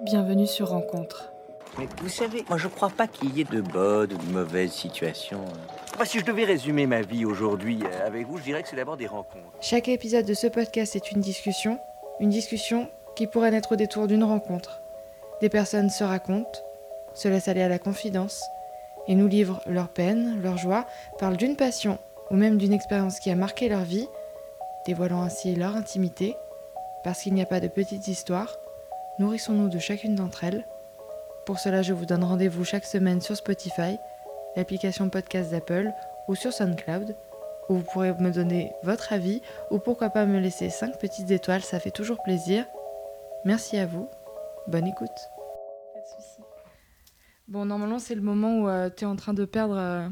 Bienvenue sur Rencontre. Mais vous savez, moi je crois pas qu'il y ait de bonnes ou de mauvaises situations. Moi, si je devais résumer ma vie aujourd'hui euh, avec vous, je dirais que c'est d'abord des rencontres. Chaque épisode de ce podcast est une discussion, une discussion qui pourrait naître au détour d'une rencontre. Des personnes se racontent, se laissent aller à la confidence et nous livrent leur peine, leur joie, parlent d'une passion ou même d'une expérience qui a marqué leur vie, dévoilant ainsi leur intimité. Parce qu'il n'y a pas de petites histoires, nourrissons-nous de chacune d'entre elles. Pour cela, je vous donne rendez-vous chaque semaine sur Spotify, l'application podcast d'Apple ou sur SoundCloud, où vous pourrez me donner votre avis ou pourquoi pas me laisser 5 petites étoiles, ça fait toujours plaisir. Merci à vous, bonne écoute. Pas de soucis. Bon, normalement, c'est le moment où tu es en train de perdre euh,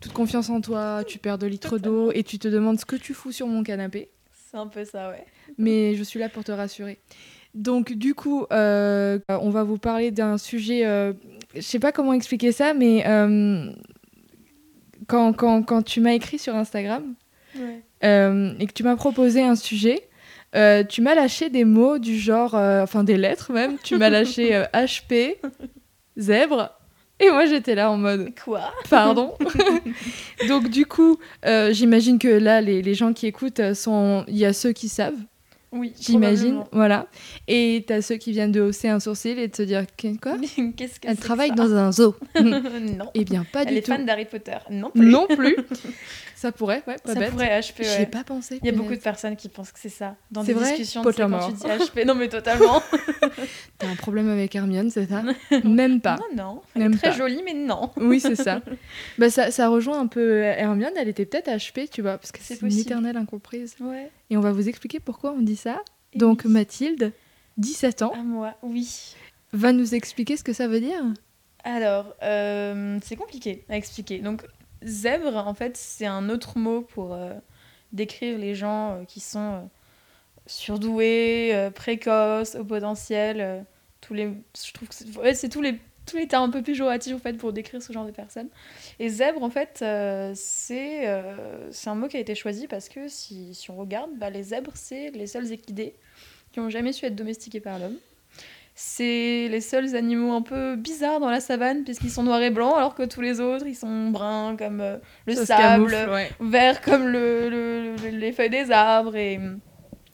toute confiance en toi, tu perds 2 litres d'eau et tu te demandes ce que tu fous sur mon canapé. C'est un peu ça, ouais. mais je suis là pour te rassurer. Donc du coup, euh, on va vous parler d'un sujet, euh, je sais pas comment expliquer ça, mais euh, quand, quand, quand tu m'as écrit sur Instagram Ouais. euh, et que tu m'as proposé un sujet, tu m'as lâché des mots du genre, enfin des lettres même, tu m'as lâché HP, zèbre, et moi j'étais là en mode... Quoi? Pardon. Donc du coup, j'imagine que là, les, les gens qui écoutent sont, il y a ceux qui savent, Oui, j'imagine, voilà. Et t'as ceux qui viennent de hausser un sourcil et de se dire quoi Qu'est-ce que Elle travaille que dans un zoo. Non. Eh bien, pas Elle du est tout. fan d'Harry Potter. Non plus. Non plus. Ça pourrait, ouais, pas ça bête. pourrait HP, J'y ouais. ai pas pensé. Il y a beaucoup de personnes qui pensent que c'est ça. Dans des vrai discussions, tu sais, quand tu dis HP. Non, mais totalement. T'as un problème avec Hermione, c'est ça? Même pas. Non, non. Elle Même est très pas. jolie, mais non. Oui, c'est ça. bah, ça. Ça rejoint un peu Hermione, elle était peut-être HP, tu vois, parce que C'est une éternelle incomprise. Ouais. Et on va vous expliquer pourquoi on dit ça. Et Donc, oui. Mathilde, 17 ans, À moi, oui. va nous expliquer ce que ça veut dire? Alors, euh, c'est compliqué à expliquer. Donc, zèbre, en fait, c'est un autre mot pour euh, décrire les gens euh, qui sont euh, surdoués, précoces, au potentiel. tous les, je trouve que c'est tous les, tous les termes un peu péjoratifs en fait, pour décrire ce genre de personnes. Et zèbre, en fait, c'est c'est un mot qui a été choisi parce que si, si on regarde, bah, les zèbres, c'est les seuls équidés qui ont jamais su être domestiqués par l'homme. C'est les seuls animaux un peu bizarres dans la savane puisqu'ils sont noirs et blancs alors que tous les autres ils sont bruns comme euh, le Ça sable, camoufle, ouais. verts comme le, le- le- les feuilles des arbres et,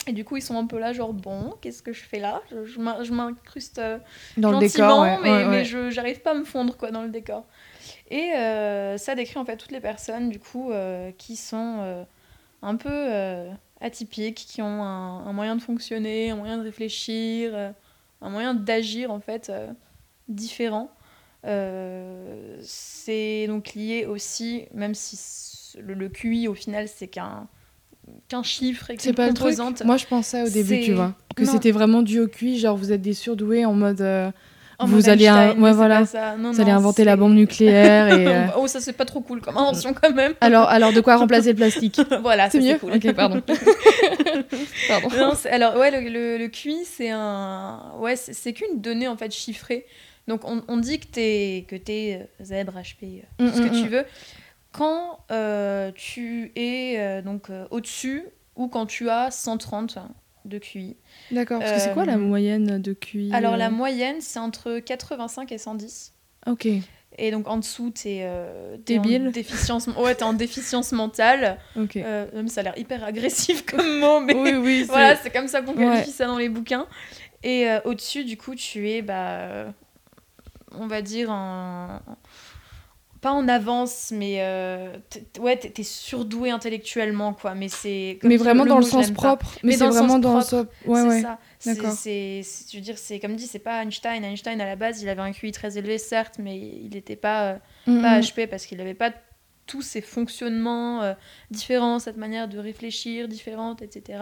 et du coup ils sont un peu là genre bon qu'est-ce que je fais là? Je, je m'in- je m'incruste euh, Dans le décor, ouais, mais, ouais, mais je j'arrive pas à me fondre quoi dans le décor. Et euh, ça décrit en fait toutes les personnes du coup qui sont un peu atypiques qui ont un, un moyen de fonctionner un moyen de réfléchir un moyen d'agir en fait euh, différent Euh, c'est donc lié aussi même si le, le QI au final c'est qu'un qu'un chiffre et C'est qu'une pas le truc. Moi, je pensais au début, C'est- tu vois, que c'était vraiment dû au QI, genre vous êtes des surdoués en mode. euh, en vous allez un- ouais, voilà. pas ça. Non, vous allez inventer la bombe nucléaire et. euh, oh ça c'est pas trop cool comme invention quand même alors, alors, de quoi remplacer le plastique voilà C'est mieux cool Ok, pardon. pardon. Non, alors ouais, le, le, le QI, c'est un, ouais, c'est qu'une donnée en fait chiffrée. Donc on, on dit que t'es que t'es euh, zèbre, HP, euh, Mm, tout ce que mm, tu mm. veux, quand euh, tu es donc euh, au-dessus ou quand tu as 130 de QI. D'accord, parce que c'est quoi la Euh, moyenne de QI Alors euh, la moyenne, c'est entre 85 et 110. Ok. Et donc en dessous, t'es euh, t'es en Débile. déficience, ouais, t'es en déficience mentale. Ok. Euh, même ça a l'air hyper agressif comme mot, mais oui, oui. c'est- voilà, c'est comme ça qu'on Ouais. qualifie ça dans les bouquins. Et euh, au-dessus, du coup, tu es, bah, euh, on va dire, en... pas en avance, mais euh, ouais, t'es surdoué intellectuellement, quoi. Mais c'est. Mais vraiment dans le sens propre. Mais, c'est vraiment dans le sens. Ouais, c'est ouais. ça. D'accord. C'est, c'est- je veux dire, c'est comme dit, c'est pas Einstein. Einstein, à la base, il avait un QI très élevé, certes, mais il n'était pas, euh, Mm, pas mm. HP parce qu'il n'avait pas tous ces fonctionnements euh, différents, cette manière de réfléchir différente, etc.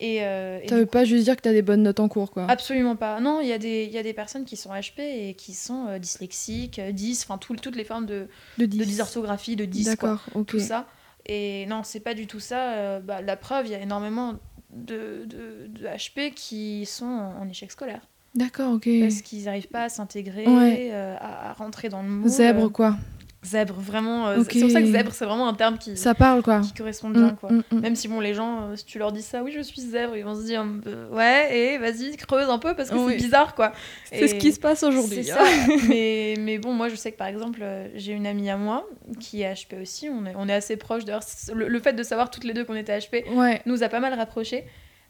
Et, euh, et Ça pas juste dire que t'as des bonnes notes en cours, quoi. Absolument pas. Non, il y, a des- y a des personnes qui sont HP et qui sont euh, dyslexiques, euh, dys, enfin tout- toutes les formes de, De de 10. dysorthographie, de dys, quoi, D'accord, ok. tout ça. Et non, c'est pas du tout ça. euh, bah, la preuve, il y a énormément de, de, de HP qui sont en, en échec scolaire. D'accord, ok. Parce qu'ils n'arrivent pas à s'intégrer, Ouais. euh, à, à rentrer dans le moule. Zèbre, quoi. Zèbre, vraiment. euh. C'est pour ça que zèbre, c'est vraiment un terme qui, Ça parle, quoi. qui correspond bien, Mm, quoi. mm, mm. Même si, bon, les gens, euh, si tu leur dis ça, oui, je suis zèbre, ils vont se dire, peu, ouais, et vas-y, creuse un peu parce que Oui. c'est bizarre, quoi. C'est ce qui se passe aujourd'hui. C'est hein. ça. mais, mais bon, moi, je sais que par exemple, euh, j'ai une amie à moi qui est HP aussi. On est, on est assez proches. D'ailleurs, le, le fait de savoir toutes les deux qu'on était HP Ouais. nous a pas mal rapprochés.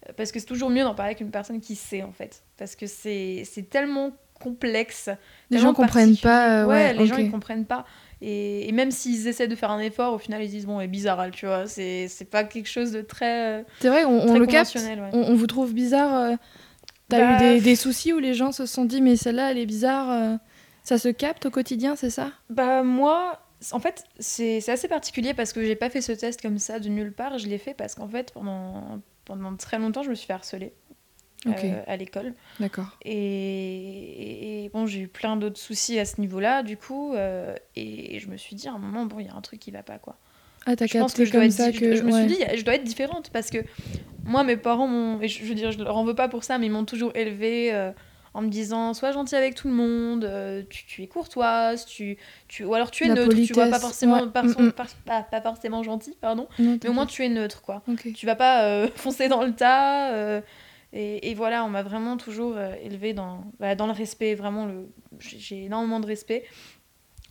euh, Parce que c'est toujours mieux d'en parler avec une personne qui sait, en fait. Parce que c'est tellement complexe. Les gens comprennent pas. euh, ouais, les gens, ils comprennent pas. Et, et même s'ils essaient de faire un effort, au final, ils disent, bon, est bizarre, tu vois. C'est c'est pas quelque chose de très, euh, C'est vrai, on, le capte. ouais. On, on vous trouve bizarre. euh, T'as Bah, eu des, des soucis où les gens se sont dit, mais celle-là, elle est bizarre. euh, Ça se capte au quotidien, c'est ça? Bah moi, en fait, c'est c'est assez particulier parce que j'ai pas fait ce test comme ça de nulle part. Je l'ai fait parce qu'en fait, pendant, pendant très longtemps, je me suis fait harceler euh, à l'école. D'accord. Et, et- et bon, j'ai eu plein d'autres soucis à ce niveau-là, du coup. euh, et je me suis dit, à un moment, bon, il y a un truc qui va pas, quoi. Ah, t'as capté comme ça que. je me ouais. suis dit, je dois être différente parce que moi, mes parents m'ont. et Je, je veux dire, je leur en veux pas pour ça, mais ils m'ont toujours élevée euh, en me disant sois gentil avec tout le monde, euh, tu, tu es courtoise, tu, tu, ou alors tu es La neutre, tu vois, pas forcément, ouais. Mm, mm. pas- pas- pas forcément gentil, pardon, Non, mais au moins tu es neutre, quoi. Ok. Tu vas pas euh, foncer dans le tas. euh, et, et voilà, on m'a vraiment toujours euh, élevée dans, bah, dans le respect, vraiment, le, j'ai énormément de respect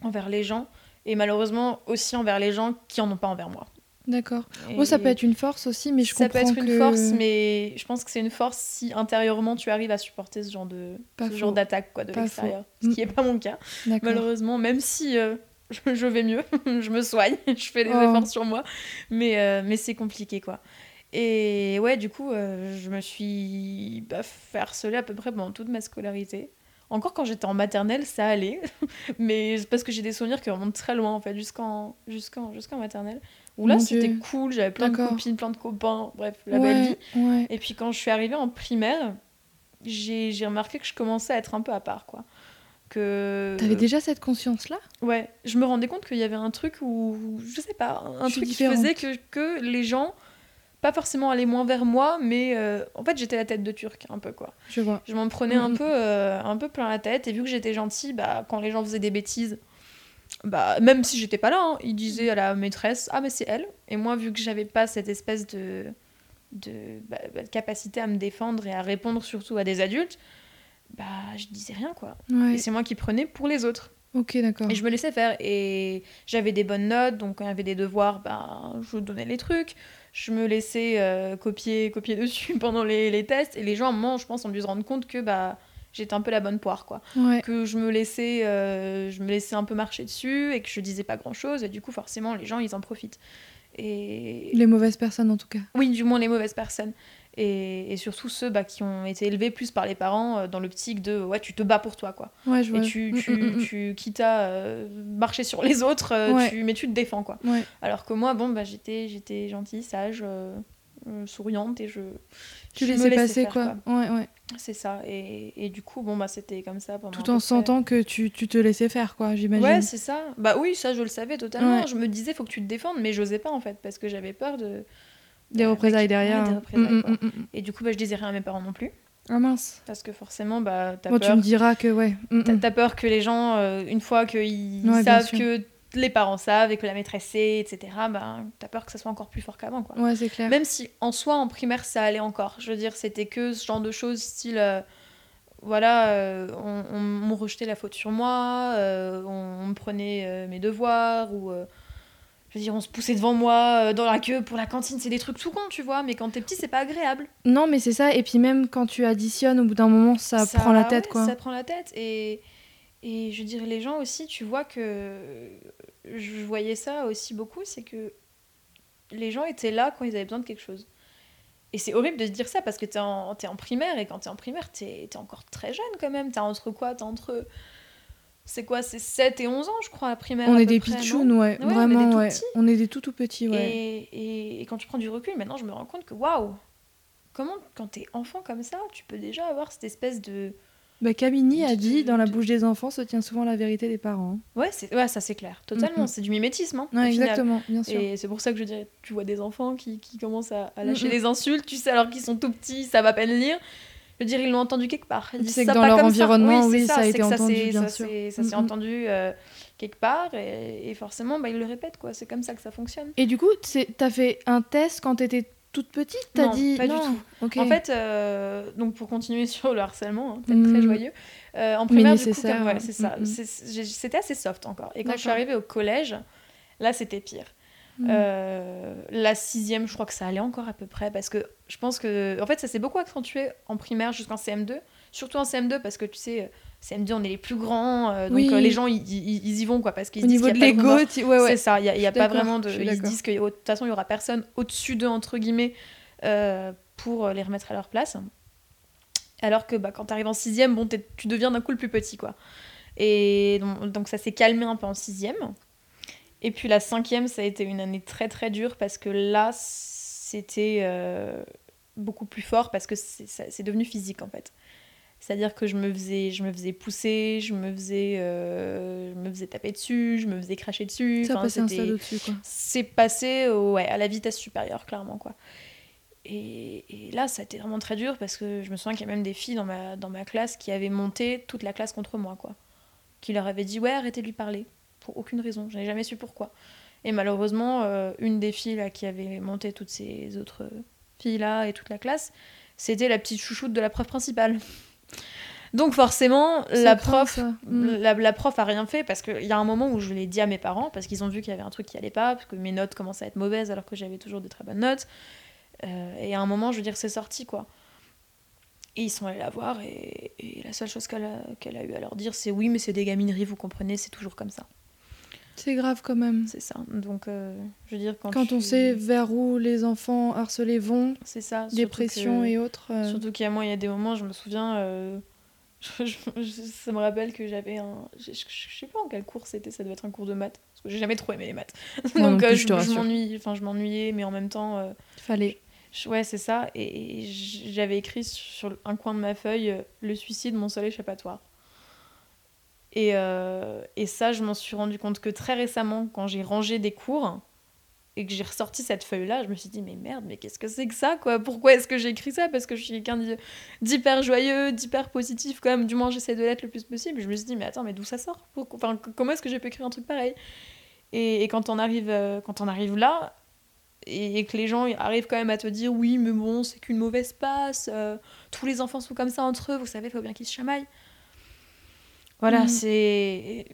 envers les gens. Et malheureusement aussi envers les gens qui en ont pas envers moi. D'accord. Bon, ça peut être une force aussi, mais je ça peut comprends être une que- force, mais je pense que c'est une force si intérieurement tu arrives à supporter ce genre de Pas ce faux. genre d'attaque quoi de l'extérieur. Ce qui est pas mon cas, malheureusement, même si euh, je, je vais mieux, je me soigne, je fais des Oh. efforts sur moi, mais euh, mais c'est compliqué quoi. Et ouais, du coup, euh, je me suis bah, fait harceler à peu près pendant toute ma scolarité. Encore quand j'étais en maternelle, ça allait, mais c'est parce que j'ai des souvenirs qui remontent très loin en fait, jusqu'en jusqu'en jusqu'en maternelle. Où là, c'était cool, j'avais plein de copines, plein de copains, bref, la belle vie. ouais. Et puis quand je suis arrivée en primaire, j'ai remarqué que je commençais à être un peu à part, quoi. Que... T'avais déjà cette conscience-là? Ouais, je me rendais compte qu'il y avait un truc où, je sais pas, un Je truc qui faisait que, que les gens, pas forcément allaient moins vers moi, mais euh, en fait j'étais la tête de turc, un peu, quoi. Je vois. Je m'en prenais un peu, euh, un peu plein la tête, et vu que j'étais gentille, bah, quand les gens faisaient des bêtises, bah, même si j'étais pas là, hein, ils disaient à la maîtresse Ah, mais c'est elle. Et moi, vu que j'avais pas cette espèce de, de, bah, bah, capacité à me défendre et à répondre surtout à des adultes, bah, je disais rien, quoi. Ouais. Et c'est moi qui prenais pour les autres. Ok, d'accord. Et je me laissais faire. Et j'avais des bonnes notes, donc quand il y avait des devoirs, ben, je donnais les trucs. Je me laissais euh, copier, copier dessus pendant les, les tests. Et les gens, à un moment, je pense, ont dû se rendre compte que bah, j'étais un peu la bonne poire, quoi. Ouais. Que je me, laissais, euh, je me laissais un peu marcher dessus et que je disais pas grand-chose. Et du coup, forcément, les gens, ils en profitent. Et Les mauvaises personnes, en tout cas. oui, du moins les mauvaises personnes. Et, et surtout ceux bah, qui ont été élevés plus par les parents euh, dans l'optique de ouais, tu te bats pour toi, quoi. Ouais, je vois. Et tu, Mm, tu, mm, mm, tu quitte à euh, marcher sur les autres, euh, Ouais. tu, mais tu te défends, quoi. Ouais. Alors que moi, bon, bah, j'étais, j'étais gentille, sage, euh, souriante et je. Tu je laissais passer, faire, quoi. Ouais, ouais. C'est ça. Et, et du coup, bon, bah, c'était comme ça pendant. Tout en sentant que tu, tu te laissais faire, quoi, j'imagine. Ouais, c'est ça. Bah oui, ça, je le savais totalement. Je me disais, faut que tu te défendes, mais j'osais pas, en fait, parce que j'avais peur de. Des bah, représailles derrière. des représailles, Mm, mm, mm. Et du coup, bah, je disais rien à mes parents non plus. Ah mince. Parce que forcément, bah, t'as Bon, tu peur. me diras que, ouais. T'as peur que les gens, euh, une fois qu'ils Ouais, savent que les parents savent et que la maîtresse sait, etc., ben, t'as peur que ça soit encore plus fort qu'avant, quoi. Ouais, c'est clair. Même si en soi, en primaire, ça allait encore. Je veux dire, c'était que ce genre de choses, style. euh, voilà, euh, on, on, on rejetait la faute sur moi, euh, on, on me prenait mes devoirs, ou. Je veux dire, on se poussait devant moi euh, dans la queue pour la cantine, c'est des trucs tout cons, tu vois, mais quand t'es petit, c'est pas agréable. Non, mais c'est ça. Et puis même quand tu additionnes, au bout d'un moment, ça, prend la tête, ouais, quoi. Ça prend la tête. Et, et je veux dire, les gens aussi, tu vois que. Je voyais ça aussi beaucoup, c'est que les gens étaient là quand ils avaient besoin de quelque chose. Et c'est horrible de se dire ça parce que t'es en, en primaire et quand t'es en primaire, t'es es encore très jeune quand même. T'as entre quoi T'as entre. C'est quoi C'est 7 et 11 ans, je crois, à primaire. On à est des près, non pitchouns, ouais. Ouais, on est des Vraiment, tout ouais. On est des tout tout petits, ouais. Et, et- et quand tu prends du recul, maintenant, je me rends compte que waouh Comment, quand t'es enfant comme ça, tu peux déjà avoir cette espèce de. Bah, Camini a dit dans la bouche des enfants se tient souvent la vérité des parents. Ouais, c'est ouais, ça c'est clair, totalement. C'est du mimétisme, hein, Ouais, exactement, bien sûr. Et c'est pour ça que je dirais, tu vois des enfants qui, qui commencent à, à lâcher Mhm. des insultes, tu sais, alors qu'ils sont tout petits, savent à peine lire. Veux dire, ils l'ont entendu quelque part. Sais que ça dans leur ça. environnement, c'est oui, ça a c'est été entendu, bien ça sûr. s'est- Ça s'est entendu euh, quelque part et, et forcément, bah, ils le répètent, quoi. C'est comme ça que ça fonctionne. Et du coup, c'est- t'as fait un test quand t'étais toute petite T'as Non, dit pas du tout. En fait, euh, donc pour continuer sur le harcèlement, hein, peut-être très Mm. joyeux, euh, en primaire, hein. c'est ça. C'est- C'était assez soft encore. Et quand je suis arrivée au collège, là, c'était pire. Mm. Euh, la sixième, je crois que ça allait encore à peu près parce que je pense que, en fait, ça s'est beaucoup accentué en primaire jusqu'en CM2, surtout en CM2 parce que tu sais, CM2 on est les plus grands, euh, donc Oui. euh, les gens ils, ils- ils y vont quoi parce qu'ils disent niveau de qu'il y a vraiment- l'ego, tu- ouais, ouais. c'est ça, il n'y a, y pas vraiment de. Ils disent que de toute façon, il n'y aura personne au-dessus d'eux, entre guillemets, euh, pour les remettre à leur place. Alors que bah, quand tu arrives en sixième, bon, tu deviens d'un coup le plus petit, quoi. Et donc, donc ça s'est calmé un peu en sixième. Et puis la cinquième, ça a été une année très très dure parce que là, c'était euh, beaucoup plus fort parce que c'est devenu physique en fait. C'est-à-dire que je me faisais, je me faisais pousser, je me faisais, euh, je me faisais taper dessus, je me faisais cracher dessus. Ça Enfin, au-dessus, quoi. c'est passé au- ouais, à la vitesse supérieure, clairement. quoi. Et, et là, ça a été vraiment très dur parce que je me souviens qu'il y a même des filles dans ma, dans ma classe qui avaient monté toute la classe contre moi. quoi. Qui leur avaient dit Ouais, arrêtez de lui parler. Pour aucune raison. Je n'ai jamais su pourquoi. Et malheureusement, euh, une des filles là, qui avait monté toutes ces autres filles-là et toute la classe, c'était la petite chouchoute de la prof principale. Donc forcément, la prof. Mm. la, la prof a rien fait parce qu'il y a un moment où je l'ai dit à mes parents parce qu'ils ont vu qu'il y avait un truc qui allait pas, parce que mes notes commençaient à être mauvaises alors que j'avais toujours de très bonnes notes. Euh, et à un moment, je veux dire, c'est sorti quoi. Et ils sont allés la voir et, et la seule chose qu'elle a, qu'elle a eu à leur dire, c'est oui, mais c'est des gamineries, vous comprenez, c'est toujours comme ça. C'est grave quand même. C'est ça. Donc, euh, je veux dire, quand, Quand tu- on sait vers où les enfants harcelés vont, C'est ça. dépression que- et autres. euh, Surtout qu'il y a moi, il y a des moments, je me souviens, euh, je- je- je- ça me rappelle que j'avais un. Je, sais pas en quel cours c'était, ça devait être un cours de maths. Parce que j'ai jamais trop aimé les maths. Donc plus, je m'ennuie, enfin je m'ennuyais, mais en même temps, euh, Fallait. ouais, c'est ça. Et, j'avais écrit sur un coin de ma feuille le suicide, mon seul échappatoire. Et, euh, et ça, je m'en suis rendu compte que très récemment, quand j'ai rangé des cours et que j'ai ressorti cette feuille-là, je me suis dit, mais merde, mais qu'est-ce que c'est que ça, quoi? Pourquoi est-ce que j'ai écrit ça? Parce que je suis quelqu'un d'hy- d'hyper joyeux, d'hyper positif, quand même, du moins j'essaie de l'être le plus possible. Je me suis dit, mais attends, mais d'où ça sort? Enfin, Comment est-ce que j'ai pu écrire un truc pareil? Et, et quand on arrive, euh, quand on arrive là, et, que les gens arrivent quand même à te dire, oui, mais bon, c'est qu'une mauvaise passe, euh, tous les enfants sont comme ça entre eux, vous savez, faut bien qu'ils se chamaillent. Voilà, Mhm. c'est.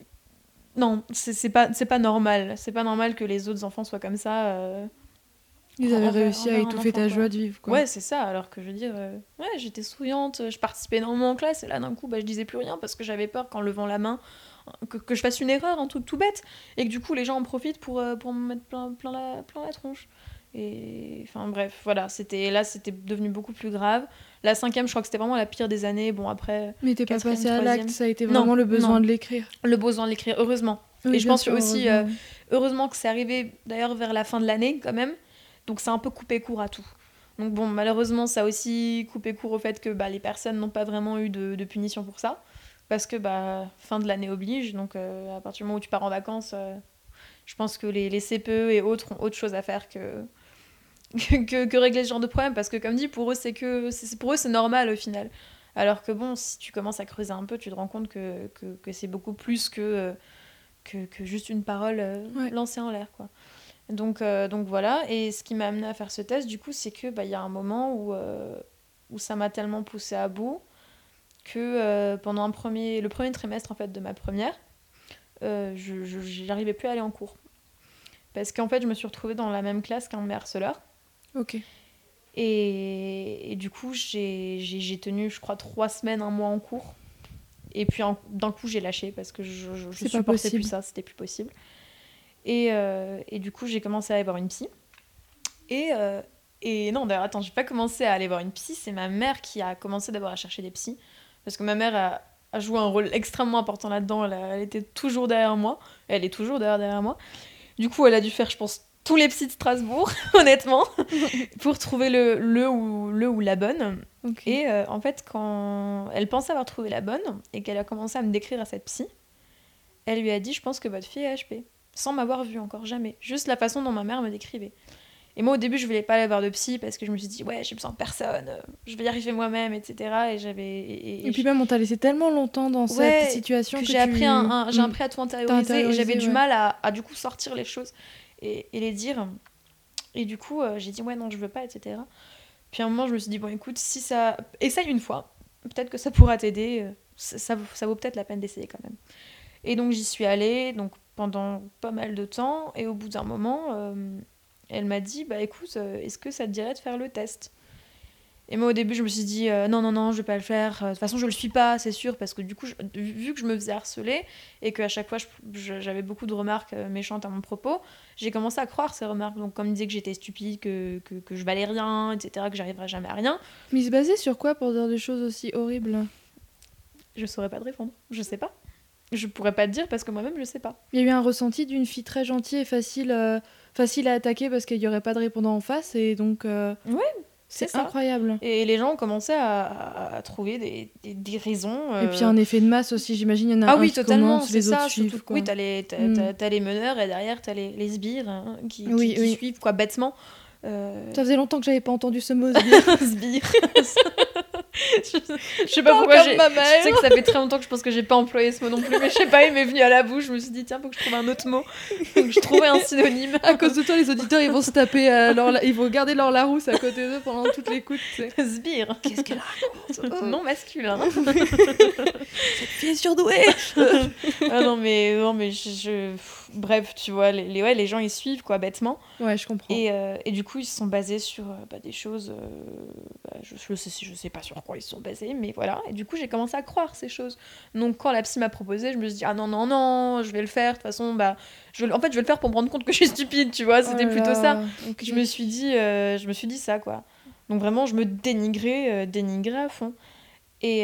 Non, c'est pas, c'est pas normal. C'est pas normal que les autres enfants soient comme ça. euh. Ils avaient réussi à étouffer ta joie de vivre. Quoi. Ouais, c'est ça. Alors que je veux dire, euh, ouais, j'étais souriante, je participais énormément en classe, et là d'un coup, bah, je disais plus rien parce que j'avais peur qu'en levant la main, que, que je fasse une erreur, un truc tout bête, et que du coup les gens en profitent pour, euh, pour me mettre plein, plein, la, plein la tronche. Et enfin bref, voilà, c'était là c'était devenu beaucoup plus grave. La cinquième, je crois que c'était vraiment la pire des années. Bon après, Mais t'es pas passé à l'acte, ça a été Non, vraiment le besoin non. de l'écrire. le besoin de l'écrire, heureusement. Oui, et je pense sûr, aussi, euh, heureusement. Heureusement que c'est arrivé d'ailleurs vers la fin de l'année quand même. Donc ça a un peu coupé court à tout. Donc bon, malheureusement, ça a aussi coupé court au fait que bah, les personnes n'ont pas vraiment eu de, de punition pour ça. Parce que bah, fin de l'année oblige. Donc euh, à partir du moment où tu pars en vacances, euh, je pense que les, les CPE et autres ont autre chose à faire que, que, que régler ce genre de problème. Parce que comme dit, pour eux, c'est que c'est- pour eux, c'est normal au final. Alors que bon, si tu commences à creuser un peu, tu te rends compte que, que, que c'est beaucoup plus que, euh, que, que juste une parole euh, Ouais. lancée en l'air. quoi. Donc, euh, donc voilà, et ce qui m'a amené à faire ce test, du coup, c'est que bah, il y a un moment où, euh, où ça m'a tellement poussé à bout que euh, pendant un premier, le premier trimestre en fait de ma première, je je- j'arrivais plus à aller en cours. Parce qu'en fait, je me suis retrouvée dans la même classe qu'un de mes harceleurs. Ok. Et, et du coup, j'ai tenu, je crois, trois semaines, un mois en cours. Et puis d'un coup, j'ai lâché parce que je, je, je supportais plus ça, c'était plus possible. Et, euh, et du coup, j'ai commencé à aller voir une psy. Et, euh, et non, d'ailleurs, attends, j'ai pas commencé à aller voir une psy, c'est ma mère qui a commencé d'abord à chercher des psys. Parce que ma mère a, a joué un rôle extrêmement important là-dedans. Elle, elle était toujours derrière moi. Elle est toujours derrière, derrière moi. Du coup, elle a dû faire, je pense, tous les psys de Strasbourg, honnêtement, pour trouver le, le, ou, le ou la bonne. Et euh, en fait, quand elle pensait avoir trouvé la bonne et qu'elle a commencé à me décrire à cette psy, elle lui a dit Je pense que votre fille est HP. Sans m'avoir vue encore, jamais. Juste la façon dont ma mère me décrivait. Et moi, au début, je voulais pas aller voir de psy parce que je me suis dit, ouais, j'ai besoin de personne, je vais y arriver moi-même, etc. Et j'avais. Et, et, puis même, on t'a laissé tellement longtemps dans cette situation que, j'ai appris, un, j'ai appris à tout intérioriser, et j'avais du mal à, à, du coup sortir les choses et, les dire. Et du coup, euh, j'ai dit, ouais, non, je veux pas, etc. Puis à un moment, je me suis dit, bon, écoute, si ça. Essaye une fois, peut-être que ça pourra t'aider, euh, ça, ça, vaut peut-être la peine d'essayer quand même. Et donc, j'y suis allée, donc pendant pas mal de temps, et au bout d'un moment elle m'a dit bah écoute, euh, est-ce que ça te dirait de faire le test? Et moi au début je me suis dit euh, non non non je vais pas le faire. Euh, de toute façon je le suis pas c'est sûr parce que du coup vu que je me faisais harceler et qu'à chaque fois j'avais beaucoup de remarques méchantes à mon propos, j'ai commencé à croire ces remarques. Donc comme disait que j'étais stupide, que, que, que, je valais rien, etc., que j'arriverais jamais à rien. Mais il se basait sur quoi pour dire des choses aussi horribles? Je saurais pas te répondre. Je sais pas. Je pourrais pas te dire parce que moi-même je sais pas. Il y a eu un ressenti d'une fille très gentille et facile facile à attaquer parce qu'il n'y aurait pas de répondant en face et donc euh, ouais c'est incroyable. Et les gens ont commencé à, à trouver des, des, des raisons euh... et puis un effet de masse aussi j'imagine il y en a ah un oui qui totalement les ça oui t'as les, mm. les meneurs et derrière t'as les, les sbires hein, qui, oui, qui, qui oui. suivent quoi bêtement. Euh... ça faisait longtemps que j'avais pas entendu ce mot sbire. sbire je, je sais pas pourquoi j'ai je sais que ça fait très longtemps que je pense que j'ai pas employé ce mot non plus mais je sais pas il m'est venu à la bouche. Je me suis dit tiens faut que je trouve un autre mot. Donc je trouvais un synonyme. À cause de toi les auditeurs ils vont se taper euh, leur, ils vont garder leur Larousse à côté d'eux pendant toute l'écoute sbire. Qu'est-ce qu'elle raconte oh. non masculin. Cette fille est surdouée. Ah non mais non mais je, je... bref tu vois les, les, ouais, les gens ils suivent quoi bêtement. Ouais je comprends. Et, euh, et du coup ils se sont basés sur euh, bah, des choses euh, bah, je, je sais je sais pas sur quoi ils se sont basés mais voilà. Et du coup j'ai commencé à croire ces choses. Donc quand la psy m'a proposé je me suis dit ah non non non je vais le faire de toute façon bah je en fait je vais le faire pour me rendre compte que je suis stupide tu vois c'était oh plutôt ça. okay. je me suis dit euh, je me suis dit ça quoi. Donc vraiment je me dénigrais euh, dénigrais à fond. Et,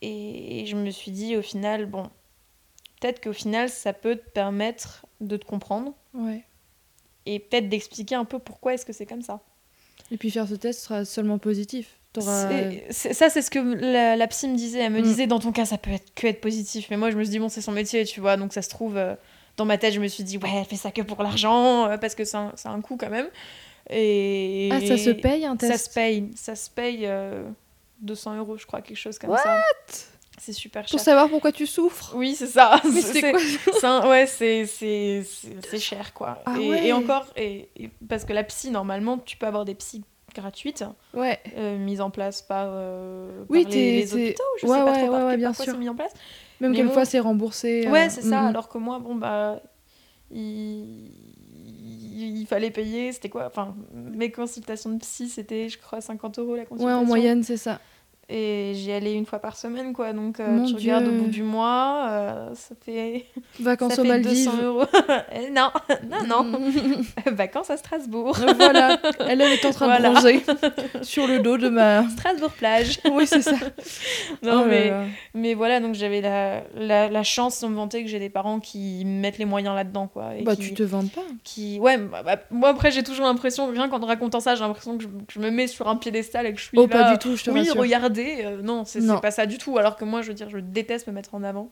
et, et je me suis dit au final bon peut-être qu'au final ça peut te permettre de te comprendre. Ouais. et peut-être d'expliquer un peu pourquoi est-ce que c'est comme ça. Et puis faire ce test sera seulement positif. Ça c'est ce que la, la, psy me disait. Elle me mm. disait dans ton cas ça peut être que être positif. Mais moi je me suis dit bon c'est son métier tu vois. Donc ça se trouve euh, dans ma tête je me suis dit ouais elle fait ça que pour l'argent euh, parce que c'est un, un coût quand même. Et ah ça se paye un test ça se paye. Ça se paye euh, 200 euros je crois quelque chose comme What? ça c'est super cher. Pour savoir pourquoi tu souffres Oui, c'est ça. Mais c'est quoi Ouais, c'est cher, quoi. Ah et, ouais. et, encore, et, et, parce que la psy, normalement, tu peux avoir des psys gratuites, ouais. euh, mises en place par, euh, oui, par les, les, hôpitaux. Je ouais, sais pas trop par bien sûr. c'est mis en place. Même Mais quelquefois, bon... c'est remboursé. Ouais, c'est ça. mm -hmm. Alors que moi, bon, bah... Il... il fallait payer, c'était quoi? Enfin, mes consultations de psy, c'était, je crois, 50 euros la consultation. Ouais, en moyenne, c'est ça. Et j'y allais une fois par semaine, quoi. Donc, euh, tu Dieu. regardes au bout du mois, euh, ça fait. Vacances ça aux fait Maldives. 200 euros. non, non, non. Vacances à Strasbourg. voilà, elle, elle est en train Voilà. de bronzer sur le dos de ma. Strasbourg plage. Oui, c'est ça. non, Oh mais, mais voilà, donc j'avais la, la, la chance, sans me vanter, que j'ai des parents qui mettent les moyens là-dedans, quoi. Et Bah, qui, tu te vantes pas. qui... Ouais, bah, bah, moi après, j'ai toujours l'impression, rien qu'en racontant ça, j'ai l'impression que je, que je me mets sur un piédestal et que je suis Oh, là. pas du tout, je te oui, rassure. Regardez. Euh, non, c'est pas ça du tout. Alors que moi, je veux dire, je déteste me mettre en avant.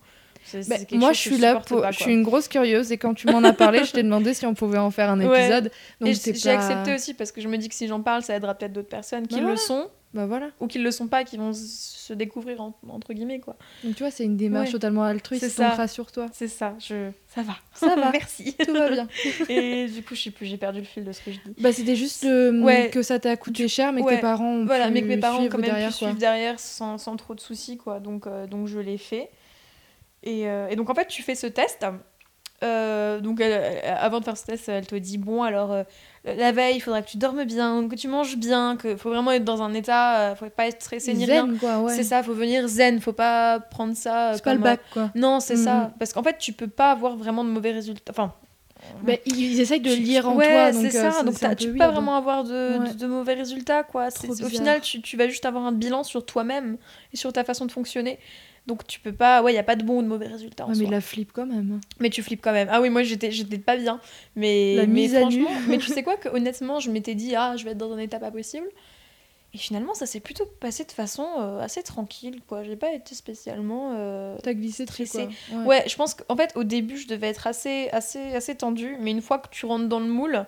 Bah, moi, je suis là pour. pas, je suis une grosse curieuse et quand tu m'en as parlé, je t'ai demandé si on pouvait en faire un Ouais. épisode. Donc c'est j'ai pas... accepté aussi parce que je me dis que si j'en parle, ça aidera peut-être d'autres personnes qui Bah le sont Bah voilà. ou qui le sont pas, qui vont se découvrir en- entre guillemets quoi. Donc tu vois, c'est une démarche Ouais. totalement altruiste. Donc ça. rassure-toi. C'est ça, je ça va. Ça va. Merci. Tout va bien. Et du coup, je sais plus, j'ai perdu le fil de ce que je dis. Bah c'était juste le- Ouais. que ça t'a coûté cher, mais que tes parents ont Voilà, pu mais que mes parents quand même derrière, pu suivre derrière sans, sans trop de soucis quoi. Donc euh, donc je l'ai fait. Et, euh, et donc en fait, tu fais ce test. Euh, donc elle- avant de faire ce test, elle te dit bon alors la veille, il faudra que tu dormes bien, que tu manges bien, que faut vraiment être dans un état, euh, faut pas être stressé ni rien. Quoi, ouais. C'est ça, faut venir zen, faut pas prendre ça. euh, C'est pas le euh, bac, quoi. Non, c'est ça. Parce qu'en fait, tu peux pas avoir vraiment de mauvais résultats. Enfin, Bah, ils, essayent de lire en ouais, toi, donc c'est euh, ça. Donc c'est t'as- tu peux pas vraiment avoir de, Ouais. de, de mauvais résultats, quoi. C'est- Au final, tu, tu vas juste avoir un bilan sur toi-même et sur ta façon de fonctionner. Donc tu peux pas, ouais, il y a pas de bon ou de mauvais résultats en Ouais, mais soi. la flip quand même. Mais tu flippes quand même. Ah oui, moi j'étais j'étais pas bien. Mais, La mais mise à nu. franchement, mais tu sais quoi que honnêtement, je m'étais dit ah, je vais être dans un état pas possible. Et finalement, ça s'est plutôt passé de façon euh, assez tranquille, quoi. J'ai pas été spécialement euh, T'as glissé très quoi. Ouais. Ouais, je pense qu'en fait, au début, je devais être assez, assez, assez tendue, mais une fois que tu rentres dans le moule,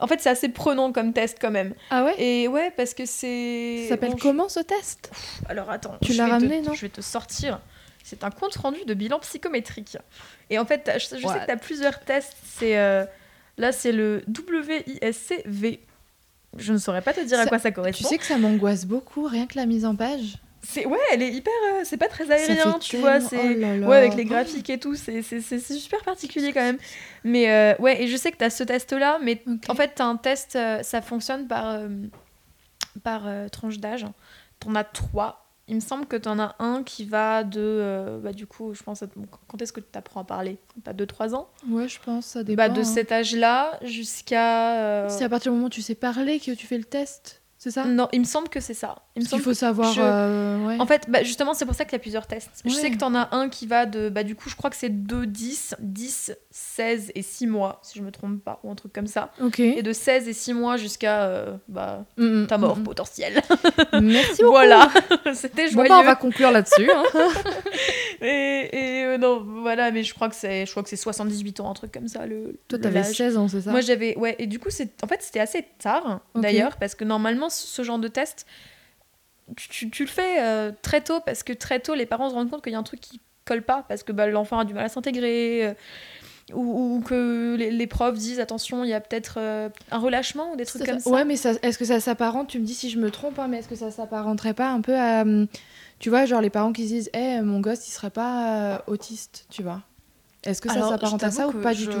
En fait, c'est assez prenant comme test quand même. Ah ouais Et ouais, parce que c'est. Ça s'appelle bon, comment ce test? Alors attends. Tu je l'as vais te- ramené, non? Je vais te sortir. C'est un compte rendu de bilan psychométrique. Et en fait, je, sais que tu as plusieurs tests. C'est euh, Là, c'est le WISCV. Je ne saurais pas te dire à quoi ça Tu correspond. sais que ça m'angoisse beaucoup, rien que la mise en page. C'est ouais, elle est hyper. euh, c'est pas très aérien, tu vois. C'est oh là là. ouais avec les graphiques et tout. C'est c'est- c'est- c'est super particulier quand même. Mais euh, ouais, et je sais que tu as ce test-là, mais Ok. en fait, tu as un test, euh, ça fonctionne par, par tranche d'âge. Tu en as trois. Il me semble que tu en as un qui va de. bah, du coup, je pense. quand est-ce que tu apprends à parler? Tu as 2-3 ans? Ouais, je pense, ça dépend. bah, De hein. cet âge-là jusqu'à. euh, C'est à partir du moment où tu sais parler que tu fais le test, c'est ça? Non, il me semble que c'est ça. Il me qu'il semble faut savoir. je- euh, ouais. En fait, bah, justement, c'est pour ça qu'il y a plusieurs tests. Je Ouais. sais que t'en as un qui va de. Bah, du coup, je crois que c'est 2, 10, 10, 16 et 6 mois, si je me trompe pas, ou un truc comme ça. Ok. Et de 16 et 6 mois jusqu'à euh, bah, Mm, mm, ta mort mm, potentielle. mm. Merci beaucoup. voilà, c'était Bon, joyeux. bah, on va conclure là-dessus. hein. Et, et, euh, non, voilà, mais je crois que c'est, je crois que c'est 78 ans, un truc comme ça. Le, Toi, t'avais l'âge. 16 ans, c'est ça? Moi, j'avais. Ouais, et du coup, en fait, c'était assez tard, Ok. d'ailleurs, parce que normalement, ce ce genre de test, tu, tu- tu le fais euh, très tôt, parce que très tôt, les parents se rendent compte qu'il y a un truc qui colle pas, parce que bah, l'enfant a du mal à s'intégrer, euh, ou, ou que les, les profs disent attention, il y a peut-être euh, un relâchement ou des trucs Ça- comme ça-. Ouais, mais est-ce que ça s'apparente? Tu me dis si je me trompe, hein, mais est-ce que ça s'apparenterait pas un peu à. Tu vois, genre les parents qui se disent Eh, mon gosse, il serait pas euh, autiste, tu vois? Est-ce que ça s'apparente à ça ou pas du tout?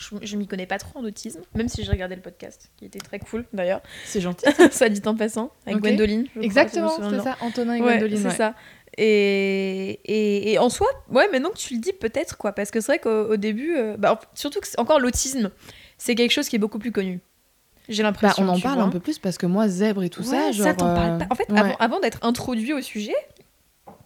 Je, je m'y connais pas trop en autisme, même si j'ai regardé le podcast, qui était très cool d'ailleurs, C'est gentil. ça dit en passant, avec Ok. Gwendoline. Exactement, c'est ça, Antonin et Ouais, Gwendoline. c'est ouais. ça. Et, et, et en soi, ouais, maintenant que tu le dis, peut-être quoi, parce que c'est vrai qu'au au début, euh, bah, surtout que encore l'autisme, c'est quelque chose qui est beaucoup plus connu. J'ai Bah, l'impression. on en parle vois. un peu plus parce que moi, zèbre et tout ça, genre. t'en parles euh, pas. En fait, ouais. avant, avant d'être introduit au sujet,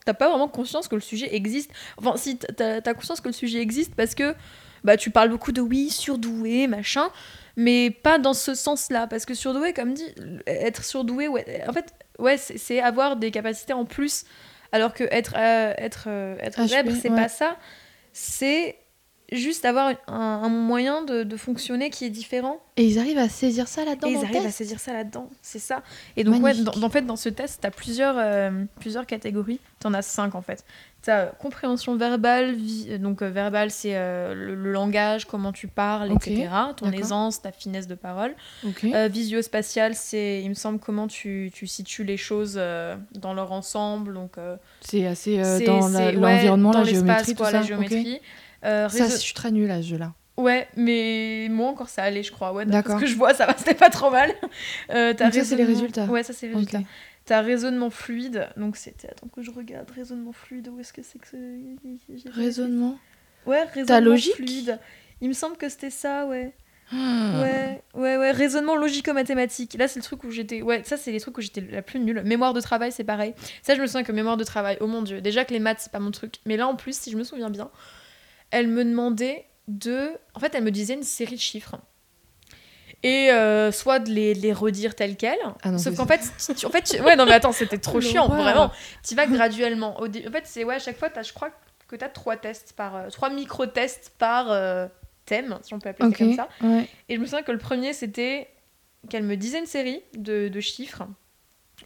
t'as pas vraiment conscience que le sujet existe. Enfin, si t'as as conscience que le sujet existe parce que bah, tu parles beaucoup de oui, surdoué, machin, mais pas dans ce sens-là. Parce que surdoué, comme dit, être surdoué, ouais, en fait, ouais, c'est c'est avoir des capacités en plus. Alors que être, euh, être, euh, être zèbre, c'est ouais. pas ça. C'est juste avoir un, un moyen de, de fonctionner qui est différent. Et ils arrivent à saisir ça là-dedans ils arrivent à saisir ça là-dedans, c'est ça. Et donc, ouais, dans, en fait, dans ce test, tu as plusieurs, euh, plusieurs catégories. Tu en as cinq, en fait. Tu as compréhension verbale, euh, donc euh, verbal, c'est euh, le, le langage, comment tu parles, etc. Ton aisance, ta finesse de parole. Ok. Euh, visio-spatial, c'est, il me semble, comment tu, tu situes les choses euh, dans leur ensemble. Donc, euh, c'est assez euh, dans la- ouais, l'environnement, la l'espace, géométrie, quoi, tout ça. la géométrie. Euh, Ça, je suis très nulle à ce jeu-là. Ouais, mais moi encore ça allait, je crois. Ouais, D'accord. Parce que je vois, ça va, c'était pas trop mal. Euh, Donc ça, c'est les résultats. Ouais, ça c'est les résultats. T'as raisonnement fluide, donc c'était. Attends que je regarde. Raisonnement fluide, où est-ce que c'est que ce. Raisonnement. Ouais, raisonnement logique fluide. Il me semble que c'était ça, ouais. Ah. Ouais, ouais, ouais. Raisonnement logico-mathématique. Là, c'est le truc où j'étais. Ouais, ça, c'est les trucs où j'étais la plus nulle. Mémoire de travail, c'est pareil. Ça, je me souviens que mémoire de travail, oh mon dieu. Déjà que les maths, c'est pas mon truc. Mais là, en plus, si je me souviens bien, elle me demandait de. En fait, elle me disait une série de chiffres. Et euh, soit de les, de les redire tels quels. Ah non, Sauf qu'en fait, tu- en fait tu- ouais, non, mais attends, c'était trop chiant, vraiment. Tu vas graduellement. Au dé- En fait, c'est ouais, à chaque fois, as, je crois que tu as trois tests par. euh, trois micro-tests par euh, thème, si on peut appeler ça comme ça. Ouais. Et je me souviens que le premier, c'était qu'elle me disait une série de, de chiffres,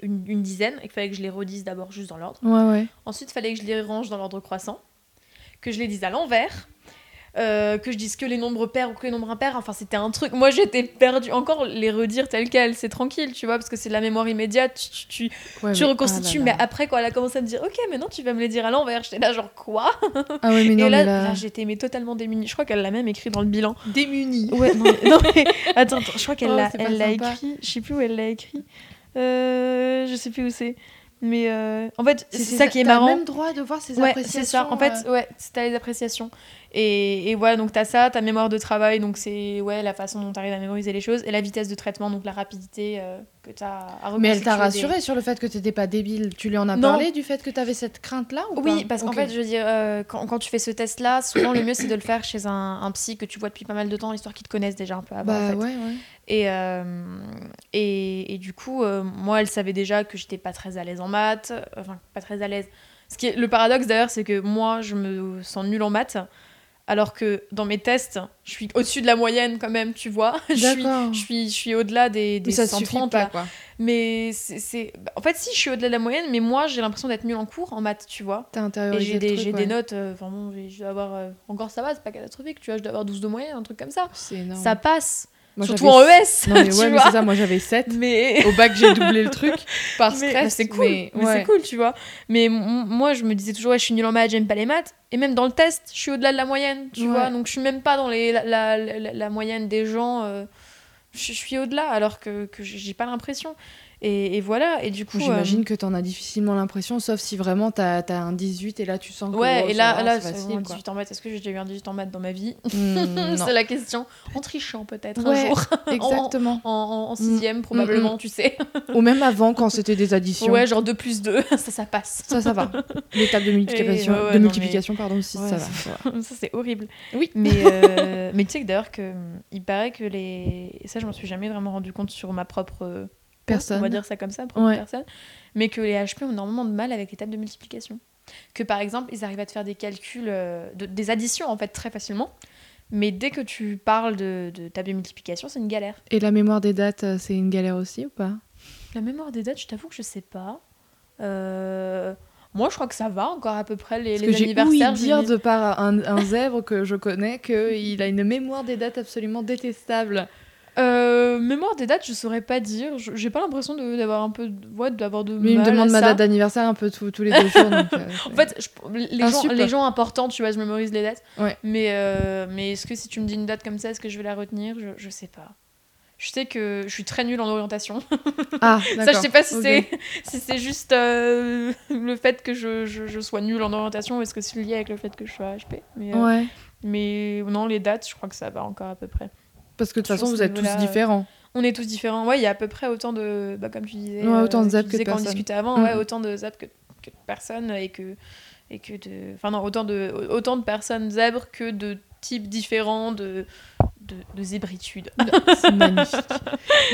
une, une dizaine, et qu'il fallait que je les redise d'abord juste dans l'ordre. Ouais, ouais. Ensuite, il fallait que je les range dans l'ordre croissant, que je les dise à l'envers, euh, que je dise que les nombres pairs ou que les nombres impairs. Enfin, c'était un truc. Moi, j'étais perdue. Encore les redire tels quels, c'est tranquille, tu vois, parce que c'est de la mémoire immédiate. Tu, tu, tu- Ouais, tu mais- reconstitues, ah là mais là. après, quand elle a commencé à me dire, ok, maintenant tu vas me les dire à l'envers, j'étais là, genre quoi? Ah ouais, mais non, Et là, mais là... là, j'étais mais totalement démunie. Je crois qu'elle l'a même écrit dans le bilan. démunie. Ouais, non, mais, non, mais- attends, attends, je crois qu'elle Oh, l'a, écrit. Je sais plus où elle l'a écrit. Euh, je sais plus où c'est. Mais euh, en fait, c'est, ça qui est marrant. même droit de voir ses Ouais, appréciations. c'est ça. En fait, euh, ouais, c'est t'as les appréciations. Et, et voilà, donc t'as ça, ta mémoire de travail, donc c'est ouais, la façon dont t'arrives à mémoriser les choses, et la vitesse de traitement, donc la rapidité euh, que t'as à Mais elle t'a des- rassuré sur le fait que t'étais pas débile. Tu lui en as Non. parlé du fait que t'avais cette crainte-là ou Oui, pas parce qu'en fait, je veux dire, euh, quand, quand tu fais ce test-là, souvent le mieux c'est de le faire chez un, un psy que tu vois depuis pas mal de temps, histoire qu'ils te connaissent déjà un peu avant. Bah en fait. ouais, ouais. Et, euh, et, et du coup, euh, moi, elle savait déjà que j'étais pas très à l'aise en maths, enfin, pas très à l'aise. Ce qui est, le paradoxe d'ailleurs, c'est que moi, je me sens nulle en maths, Alors que dans mes tests, je suis au-dessus de la moyenne quand même, tu vois. je suis, je suis, je suis au-delà des, des Mais ça suffit 130 pas, là. quoi. Mais c'est- En fait, si, je suis au-delà de la moyenne, mais moi, j'ai l'impression d'être nulle en cours, en maths, tu vois. T'as Et intériorisé j'ai des, truc, j'ai ouais. des notes, euh, vraiment, j'ai- je dois avoir. encore ça va, c'est pas catastrophique, tu vois, je dois avoir 12 de moyenne, un truc comme ça. C'est énorme. Ça passe. Moi, Surtout en ES. Non, mais ouais, mais c'est ça, moi j'avais 7. Mais. Au bac, j'ai doublé le truc par Mais- stress. bah, c'est cool, mais, c'est cool, tu vois. Mais moi, je me disais toujours, ouais, je suis nulle en maths, j'aime pas les maths. Et même dans le test, je suis au-delà de la moyenne, tu Ouais. vois. Donc, je suis même pas dans les, la, la, la- la moyenne des gens. euh, je, suis au-delà, alors que, que j'ai pas l'impression. Et, et voilà, et du coup. J'imagine euh, que t'en as difficilement l'impression, sauf si vraiment t'as as un 18 et là tu sens que Ouais, oh, et là, va, là c'est facile. un quoi. 18 en maths. Est-ce que j'ai déjà eu un 18 en maths dans ma vie Hmm, non. C'est la question. En trichant, peut-être, Ouais, un jour. Exactement. En, en, en sixième, Mm, probablement, mm, tu sais. Ou même avant, quand c'était des additions. Ouais, genre 2 plus 2, ça, ça passe. Ça, ça va. L'étape de multiplication, ouais, ouais, de multiplication pardon, si, ça ça va. ça c'est horrible. Oui. Mais, euh, mais tu sais que d'ailleurs que il paraît que les et ça je m'en suis jamais vraiment rendu compte sur ma propre euh, Personne. on va dire ça comme ça, propre Ouais. personne, mais que les HP ont énormément de mal avec les tables de multiplication. Que par exemple ils arrivent à te faire des calculs, euh, de- des additions en fait très facilement, mais dès que tu parles de, de table de multiplication c'est une galère. Et la mémoire des dates, euh, c'est une galère aussi ou pas? La mémoire des dates, je t'avoue que je sais pas. Euh, Moi je crois que ça va encore à peu près les, les que j'ai anniversaires. je dire de par un, un zèbre que je connais qu'il a une mémoire des dates absolument détestable. Euh, mémoire des dates, je saurais pas dire. J'ai pas l'impression d'avoir un peu, ouais, d'avoir de Mais il me demande ma date d'anniversaire un peu tous tous les deux jours. donc, euh, En fait, je- les, gens, les gens importants, tu vois, je mémorise les dates. Ouais. Mais, euh, mais est-ce que si tu me dis une date comme ça, est-ce que je vais la retenir? Je, je sais pas. Je sais que je suis très nulle en orientation. Ah, Ça, je sais pas si c'est si juste le fait que je, je, je sois nulle en orientation ou est-ce que c'est lié avec le fait que je sois HP. Mais, Ouais. mais non, les dates, je crois que ça va encore à peu près. Parce que de toute façon, vous êtes tous euh, différents. On est tous différents. Ouais, il y a à peu près autant de. Bah, comme tu disais. Ouais, autant de tu zap que de quand on personnes. discutait avant, ouais, Mhm. autant de zap que, que de personnes et que. Et que de. Enfin, non, autant de, autant de personnes zèbres que de types différents de, de, de zébritude. C'est magnifique.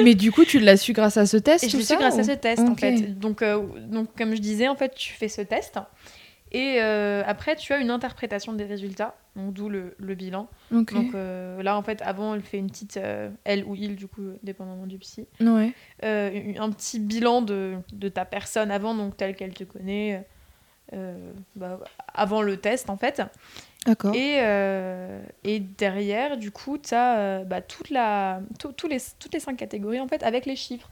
Mais du coup, tu l'as su grâce à ce test Et je suis ça, grâce à ou- ce test, en Ok. fait. Donc, euh, donc, comme je disais, en fait, tu fais ce test. Et euh, après, tu as une interprétation des résultats, d'où le, le bilan. Donc euh, là, en fait, avant, elle fait une petite, euh, elle ou il, du coup, dépendamment du psy, Ouais. un petit bilan de, de ta personne avant, donc telle qu'elle te connaît, bah, avant le test en fait. D'accord. Et, et derrière, du coup, tu as bah, toute la, tout- tous les, toutes les cinq catégories en fait avec les chiffres.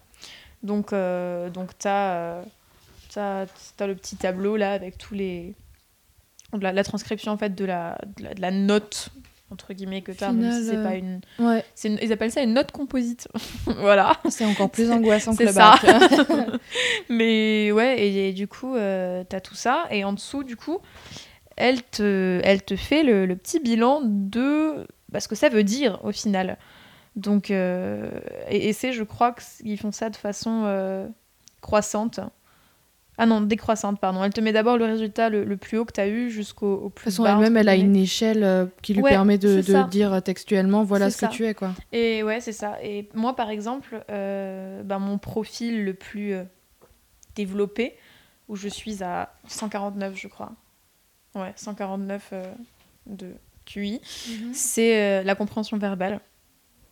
Donc, donc tu as, le petit tableau là avec tous les. La, la transcription en fait de la, de la, de la note entre guillemets que tu as, même si c'est pas euh, une. Ouais. c'est une- Ils appellent ça une note composite. voilà. C'est encore plus angoissant que le ça. bac. Mais ouais, et, et du coup, euh, t'as tout ça. Et en dessous, du coup, elle te, elle te fait le, le petit bilan de bah, ce que ça veut dire au final. Donc, euh, et, et c'est, je crois qu'ils font ça de façon euh, croissante. Ah non, décroissante, pardon. Elle te met d'abord le résultat le, le plus haut que tu as eu jusqu'au au De toute plus façon, bas. elle-même, elle a une échelle euh, qui lui Ouais, permet de, c'est dire textuellement voilà C'est ce que tu es, quoi. Et ouais, c'est ça. Et moi, par exemple, euh, bah, mon profil le plus euh, développé, où je suis à 149, je crois. Ouais, 149 euh, de QI, c'est euh, la compréhension verbale.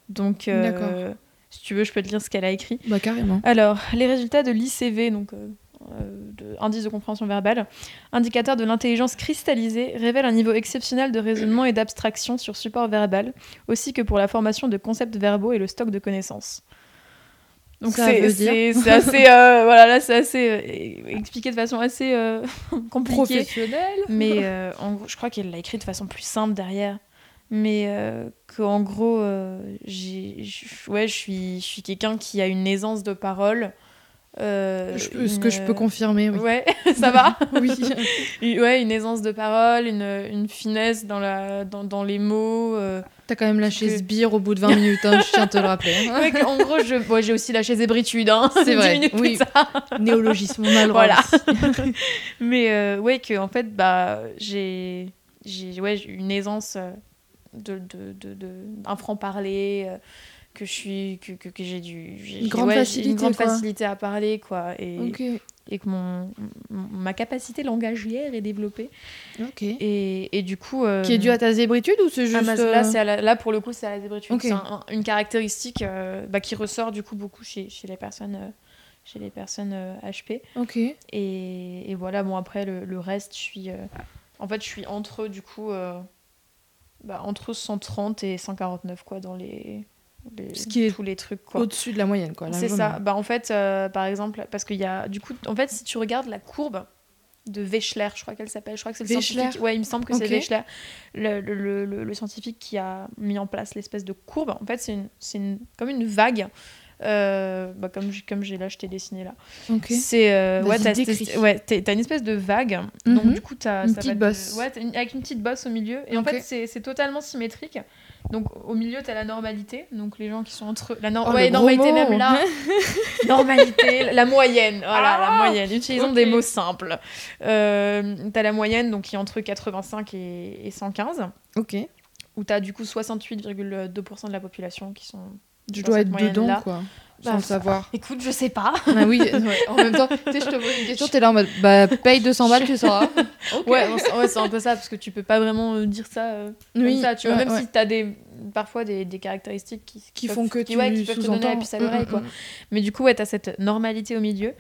Donc, D'accord. si tu veux, je peux te lire ce qu'elle a écrit. Bah, carrément. Alors, les résultats de l'ICV, donc euh, de indice de compréhension verbale, indicateur de l'intelligence cristallisée, révèlent un niveau exceptionnel de raisonnement et d'abstraction sur support verbal, aussi que pour la formation de concepts verbaux et le stock de connaissances. Donc c'est assez euh, voilà là c'est assez euh, expliqué de façon assez euh, compliquée Professionnel. mais euh, en je crois qu'elle l'a écrit de façon plus simple derrière. Mais euh, qu'en gros, euh, j'ai- ouais, je suis, je suis quelqu'un qui a une aisance de parole. Euh, ce que je peux confirmer, oui. Ouais, ça va oui. Ouais, une aisance de parole, une, une finesse dans, la, dans, dans les mots. euh. T'as quand même lâché Que- ce bière au bout de 20 minutes, hein, je tiens à te le rappeler. hein. Ouais, en gros, je, ouais, j'ai aussi lâché zébritude. Hein, C'est vrai, oui. Néologisme, on a le Voilà. Mais euh, ouais, que en fait, bah, j'ai j'ai ouais, j'ai une aisance euh, de, de, de, de- d'un franc-parler, euh, que je suis, que, que, que j'ai du. j'ai- Une grande ouais, facilité, Une grande quoi. facilité à parler, quoi. Et, et que mon, ma capacité langagière est développée. Et, et du coup. euh, Qui est dû à ta zébritude ou c'est juste. euh, là, c'est à la- là, pour le coup, c'est à la zébritude. Ok. C'est un- une caractéristique euh, bah, qui ressort du coup beaucoup chez, chez les personnes, euh, chez les personnes euh, HP. Ok. Et, et voilà, bon, après, le, le reste, je suis. euh, en fait, je suis entre, du coup. euh, bah, entre 130 et 149, quoi, dans les. Les- Ce qui est tous les trucs. Au-dessus de la moyenne, quoi. C'est ça. Bah, en fait, euh, par exemple, parce qu'il y a. Du coup, en fait, si tu regardes la courbe de Wechsler, je crois qu'elle s'appelle. Je crois que c'est le Wechsler scientifique. Ouais, il me semble que Ok. c'est Wechsler, le, le, le- le- scientifique qui a mis en place l'espèce de courbe. En fait, c'est une, c'est une, comme une vague. euh, bah, comme j'ai comme j'ai là, je t'ai dessiné là. Ok. C'est euh, ouais, t'as ouais, une espèce de vague. Mhm. Donc du coup, t'as Une ça petite va de- bosse. ouais, une- avec une petite bosse au milieu. Et en Ok. fait, c'est totalement symétrique. Donc au milieu, t'as la normalité. Donc les gens qui sont entre la Oh, ouais, normalité mot. même là. normalité, la moyenne. Voilà, la Ah, moyenne. Utilisons des mots simples. Euh, t'as la moyenne, donc qui est entre 85 et, et 115. Ok. Où t'as du coup 68,2% de la population qui sont. Tu dans dois cette être dedans, quoi. Sans Bah, le savoir. Écoute, je sais pas. Ah oui, ouais, en même temps, tu sais, je te pose une question, t'es là en mode, bah, paye 200 balles, tu sauras. Ouais, ouais, c'est un peu ça, parce que tu peux pas vraiment euh, dire ça euh, comme Oui, ça. Tu vois, ouais, même ouais. si t'as des, parfois des, des caractéristiques qui, Qui peuvent- font que qui, tu ouais, qui peuvent te donner la puce à l'oreille, Mm, quoi. mm, Mais du coup, ouais, t'as cette normalité au milieu.